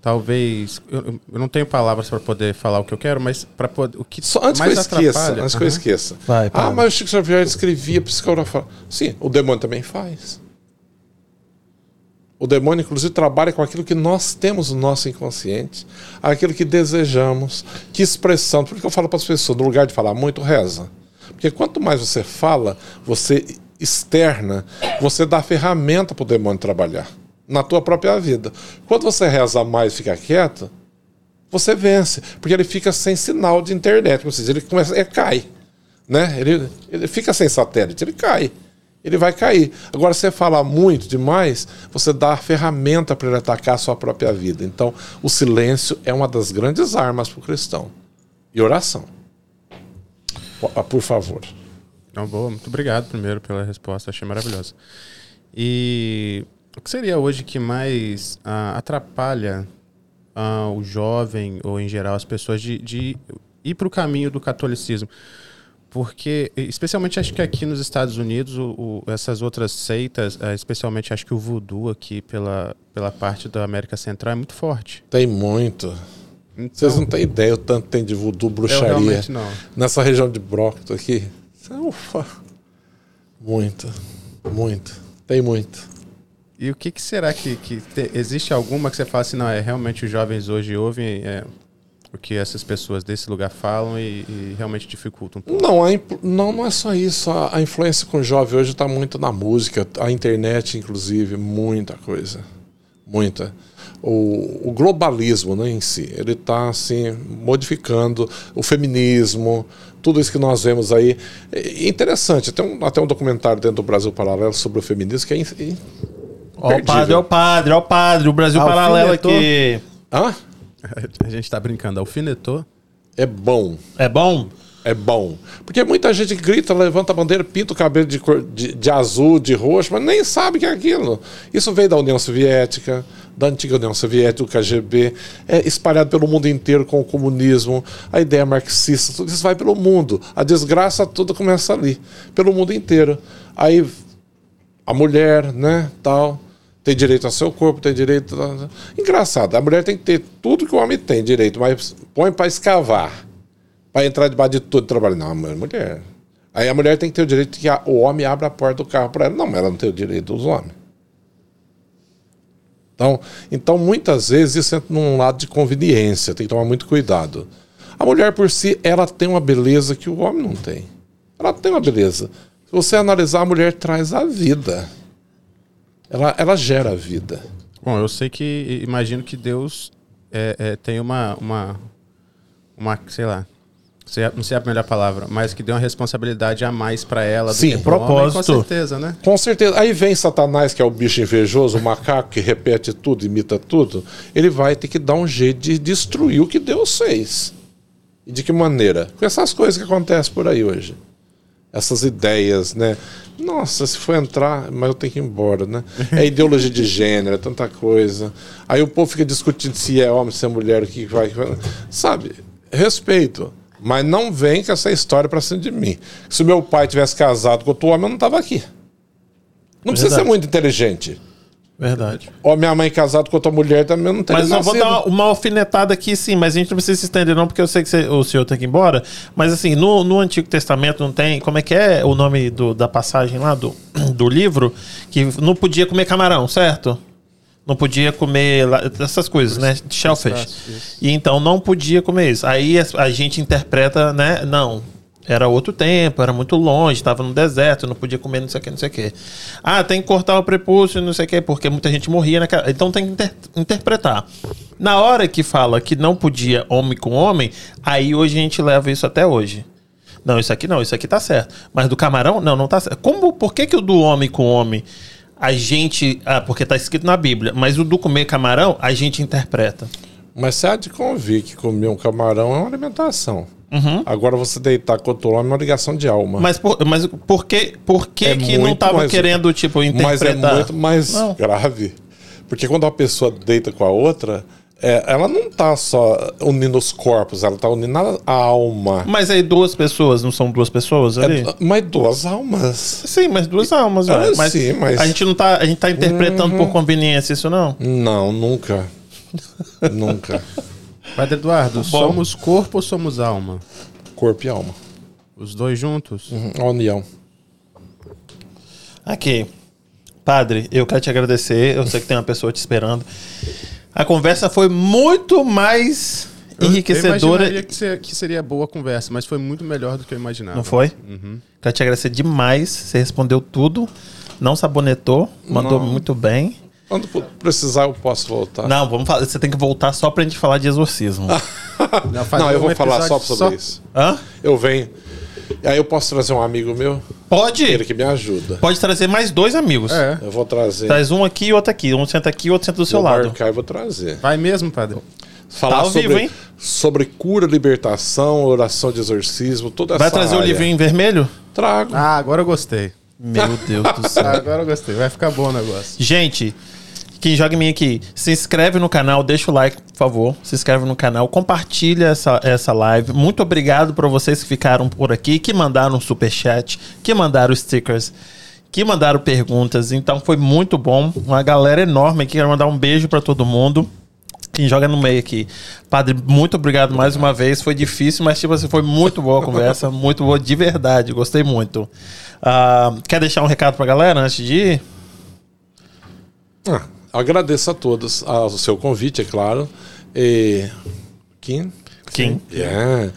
talvez eu, eu não tenho palavras para poder falar o que eu quero, mas para poder o que Só antes mais que eu esqueça, atrapalha- antes que eu esqueça. Vai, ah, mas o Chico Xavier escrevia psicografar. Sim, o demônio também faz. O demônio, inclusive, trabalha com aquilo que nós temos no nosso inconsciente, aquilo que desejamos, que expressão. Por que eu falo para as pessoas, no lugar de falar muito, reza. Porque quanto mais você fala, você externa, você dá ferramenta para o demônio trabalhar na tua própria vida. Quando você reza mais e fica quieto, você vence, porque ele fica sem sinal de internet, ou seja, ele começa, ele cai, né? Ele, ele fica sem satélite, ele cai, ele vai cair. Agora, se você falar muito demais, você dá a ferramenta para ele atacar a sua própria vida. Então, o silêncio é uma das grandes armas para o cristão. E oração. Ah, Por favor. Não, boa. Muito obrigado primeiro pela resposta, achei maravilhosa. E o que seria hoje que mais ah, atrapalha ah, o jovem, ou em geral as pessoas, de, de ir para o caminho do catolicismo? Porque, especialmente acho que aqui nos Estados Unidos, o, o- essas outras seitas, eh, especialmente acho que o voodoo aqui pela, pela parte da América Central é muito forte. Tem muito. Então, Vocês não têm ideia o tanto tem de voodoo, bruxaria. Nessa região de Brockton aqui. Ufa. Muito. Muito. Tem muito. E o que, que será que, que te- existe alguma que você fala assim, não, é realmente os jovens hoje ouvem é, o que essas pessoas desse lugar falam e, e realmente dificultam um pouco? Não, não, não é só isso. A, a influência com o jovem hoje está muito na música, a internet, inclusive, muita coisa. Muita. O, o globalismo né, em si, ele está assim, modificando o feminismo, tudo isso que nós vemos aí. É interessante, tem um, até um documentário dentro do Brasil Paralelo sobre o feminismo que é. Ó o padre, ó o padre, ó o padre. O Brasil paralelo Alfinetou. aqui. Hã? A gente tá brincando, alfinetou. É bom. É bom? É bom. Porque muita gente grita, levanta a bandeira, pinta o cabelo de, cor- de, de azul, de roxo, mas nem sabe que é aquilo. Isso veio da União Soviética, da antiga União Soviética, do KGB, é espalhado pelo mundo inteiro com o comunismo, a ideia marxista, tudo isso vai pelo mundo. A desgraça toda começa ali, pelo mundo inteiro. Aí a mulher, né, tal, tem direito ao seu corpo, tem direito. A... Engraçado, a mulher tem que ter tudo que o homem tem direito, mas põe para escavar, para entrar debaixo de tudo e trabalhar. Não, a mulher. Aí a mulher tem que ter o direito que a- o homem abra a porta do carro para ela. Não, mas ela não tem o direito dos homens. Então, então, muitas vezes isso entra num lado de conveniência, tem que tomar muito cuidado. A mulher por si, ela tem uma beleza que o homem não tem. Ela tem uma beleza. Se você analisar, a mulher traz a vida. Ela, ela gera a vida. Bom, eu sei que, imagino que Deus é, é, tem uma, uma, uma, sei lá, sei- não sei a melhor palavra, mas que deu uma responsabilidade a mais pra ela do Sim, que pro homem, propósito. com certeza, né? Com certeza. Aí vem Satanás, que é o bicho invejoso, o macaco que repete tudo, imita tudo. Ele vai ter que dar um jeito de destruir o que Deus fez. E de que maneira? Com essas coisas que acontecem por aí hoje. Essas ideias, né? Nossa, se for entrar, mas eu tenho que ir embora, né? É ideologia de gênero, é tanta coisa. Aí o povo fica discutindo se é homem, se é mulher, o que vai. Sabe? Respeito. Mas não vem com essa história pra cima de mim. Se meu pai tivesse casado com outro homem, eu não tava aqui. Não precisa Verdade. ser muito inteligente. Verdade. Ou minha mãe casada com outra mulher também não tem Mas eu vou dar uma, alfinetada aqui, sim, mas a gente não precisa se estender, não, porque eu sei que você- o senhor tem que ir embora. Mas assim, no, no Antigo Testamento não tem. Como é que é o nome do- da passagem lá do, do livro? Que não podia comer camarão, certo? Não podia comer essas coisas, né? Shellfish. E então não podia comer isso. Aí a, a gente interpreta, né? Não. Era outro tempo, era muito longe, estava no deserto, não podia comer não sei o que, não sei o que. Ah, tem que cortar o prepúcio, não sei o que, porque muita gente morria naquela. Então tem que inter- interpretar. Na hora que fala que não podia homem com homem, aí hoje a gente leva isso até hoje. Não, isso aqui não, isso aqui tá certo. Mas do camarão, não, não tá certo. Como, por que, que o do homem com homem a gente. Ah, porque tá escrito na Bíblia, mas o do comer camarão a gente interpreta. Mas você há de convir que comer um camarão é uma alimentação. Agora você deitar com outro homem é uma ligação de alma. Mas por, mas por que, por que, É que não muito tava mais- querendo, tipo, Mas interpretar? é muito mais Não. grave. Porque quando a pessoa deita com a outra, é, ela não tá só unindo os corpos, ela tá unindo a, alma. Mas aí duas pessoas, não são duas pessoas ali? É, mas duas almas. Sim, mas duas almas, Ah, mas, sim, mas- a gente não tá, a gente tá interpretando por conveniência isso não? Não, nunca. nunca. Padre Eduardo, somos corpo ou somos alma? Corpo e alma. Os dois juntos? Uhum, A união. Aqui. Padre, eu quero te agradecer. Eu sei que tem uma pessoa te esperando. A conversa foi muito mais Eu- Eu enriquecedora. imaginaria que, ser- que seria boa a conversa, mas foi muito melhor do que eu imaginava. Não foi? Uhum. Quero te agradecer demais. Você respondeu tudo. Não sabonetou. Mandou Não. muito bem. Quando precisar, eu posso voltar. Não, vamos falar. Você tem que voltar só pra gente falar de exorcismo. Não, Não, eu vou falar só sobre isso. Hã? Eu venho. Aí eu posso trazer um amigo meu, ele Pode. que me ajuda. Pode trazer mais dois amigos. É. Eu vou trazer. Traz um aqui e outro aqui. Um senta aqui e outro senta do seu vou lado. marcar e vou trazer. Vai mesmo, padre? Falar Tá ao sobre, vivo, hein? sobre cura, libertação, oração de exorcismo, toda essa Vai trazer o área. livrinho em vermelho? Trago. Ah, agora eu gostei. Meu Deus do céu. Agora eu gostei. Vai ficar bom o negócio. Gente, quem joga em mim aqui, se inscreve no canal, deixa o like, por favor. Se inscreve no canal, compartilha essa, essa live. Muito obrigado para vocês que ficaram por aqui, que mandaram superchat, que mandaram stickers, que mandaram perguntas. Então foi muito bom. Uma galera enorme aqui. Quero mandar um beijo para todo mundo. Quem joga no meio aqui. Padre, muito obrigado mais uma vez. Foi difícil, mas tipo assim, foi muito boa a conversa. muito boa de verdade. Gostei muito. Ah, quer deixar um recado pra galera antes de ir? Ah, agradeço a todos ao seu convite, é claro. E... Kim? Kim. É.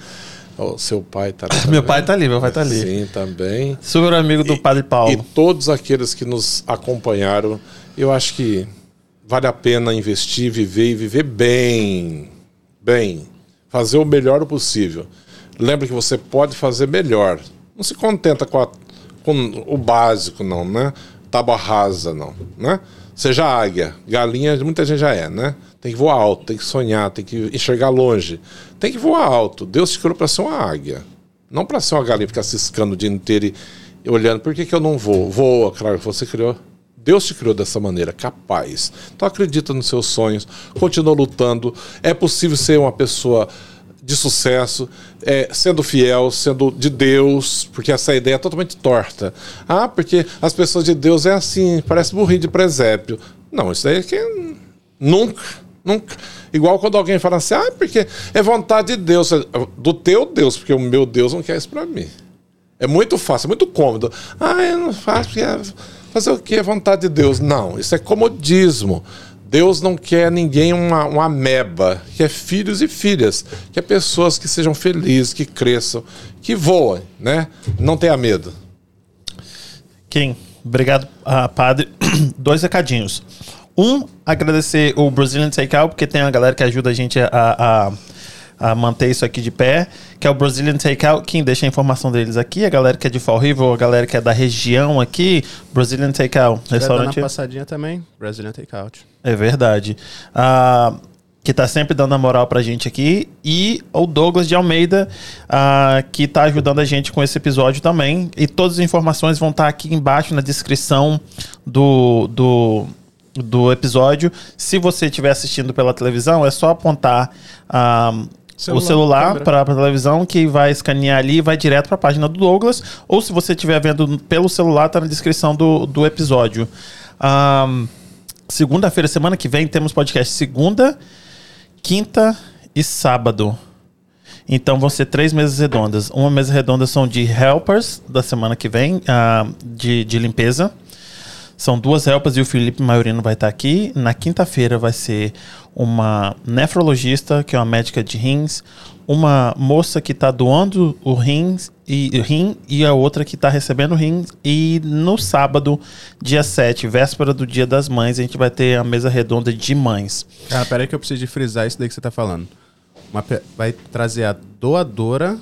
O seu pai tá ali. Meu pai tá ali, meu pai tá ali. Sim, também. Super amigo do Padre E Paulo. todos aqueles que nos acompanharam, eu acho que vale a pena investir, viver e viver bem. Bem. Fazer o melhor possível. Lembre que você pode fazer melhor. Não se contenta com, a- com o básico, não, né? Tábua rasa, não, né? Seja águia. Galinha, muita gente já é, né? Tem que voar alto, tem que sonhar, tem que enxergar longe. Tem que voar alto. Deus te criou para ser uma águia. Não para ser uma galinha ficar ciscando o dia inteiro e olhando. Por que, que eu não vou? Voa, claro, você criou. Deus te criou dessa maneira, capaz. Então acredita nos seus sonhos, continua lutando. É possível ser uma pessoa de sucesso, é, sendo fiel, sendo de Deus, porque essa ideia é totalmente torta. Ah, porque as pessoas de Deus é assim, parece burrinho de presépio. Não, isso daí é que nunca, nunca. Igual quando alguém fala assim, ah, porque é vontade de Deus, do teu Deus, porque o meu Deus não quer isso pra mim. É muito fácil, é muito cômodo. Ah, eu não faço porque é fazer o que? É vontade de Deus. Não, isso é comodismo. Deus não quer ninguém uma, uma ameba, quer filhos e filhas, quer pessoas que sejam felizes, que cresçam, que voem, né? Não tenha medo. Kim, obrigado, ah, Padre. Dois recadinhos. Um, agradecer o Brazilian Takeout, porque tem uma galera que ajuda a gente a, a, a manter isso aqui de pé, que é o Brazilian Takeout. Kim, deixa a informação deles aqui. A galera que é de Fall River, a galera que é da região aqui, Brazilian Takeout. Dar uma Restaurante. passadinha também? Brazilian Takeout. É verdade. Ah, que tá sempre dando a moral pra gente aqui. E o Douglas de Almeida, ah, que tá ajudando a gente com esse episódio também. E todas as informações vão estar aqui embaixo na descrição do, do, do episódio. Se você estiver assistindo pela televisão, é só apontar. Ah, o Celular, celular para a televisão que vai escanear ali e vai direto para a página do Douglas. Ou se você estiver vendo pelo celular, tá na descrição do, do episódio. Ahn, Segunda-feira, semana que vem, temos podcast segunda, quinta e sábado. Então vão ser três mesas redondas. Uma mesa redonda são de helpers da semana que vem, ah, de, de limpeza. São duas helpers e o Felipe Maiorino vai estar aqui. Na quinta-feira vai ser uma nefrologista, que é uma médica de rins, uma moça que está doando o rins e o rim e a outra que está recebendo o rim. E no sábado, dia 7, véspera do Dia das Mães, a gente vai ter a mesa redonda de mães. Cara, peraí que eu preciso de frisar isso daí que você tá falando. Uma vai trazer a doadora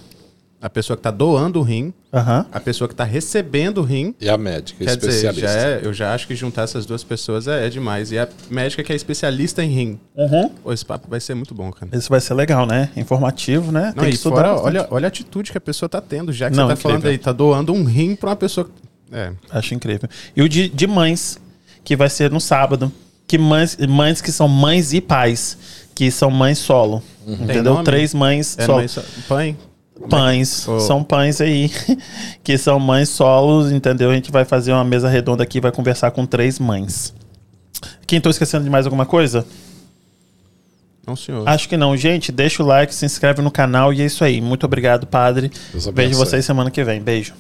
a pessoa que tá doando o rim, Aham. a pessoa que tá recebendo o rim. E a médica, Quer dizer, especialista. já é, eu já acho que juntar essas duas pessoas é, é demais. E a médica que é especialista em rim. Uhum. Pô, esse papo vai ser muito bom, cara. Isso vai ser legal, né? Informativo, né? Não, Tem que estudar. fora, olha, olha a atitude que a pessoa tá tendo, já que Não, você tá incrível. falando aí, tá doando um rim pra uma pessoa. É, Acho incrível. E o de, de mães, que vai ser no sábado. Que mães, mães que são mães e pais, que são mães solo. Entendeu? nome? Três mães é solo. mas só- pãe. Pães. Oh. São pães aí, que são mães solos, entendeu? A gente vai fazer uma mesa redonda aqui vai conversar com três mães. Quem tô esquecendo de mais alguma coisa? Não, senhor. Acho que não. Gente, deixa o like, se inscreve no canal e é isso aí. Muito obrigado, padre. Vejo vocês semana que vem. Beijo.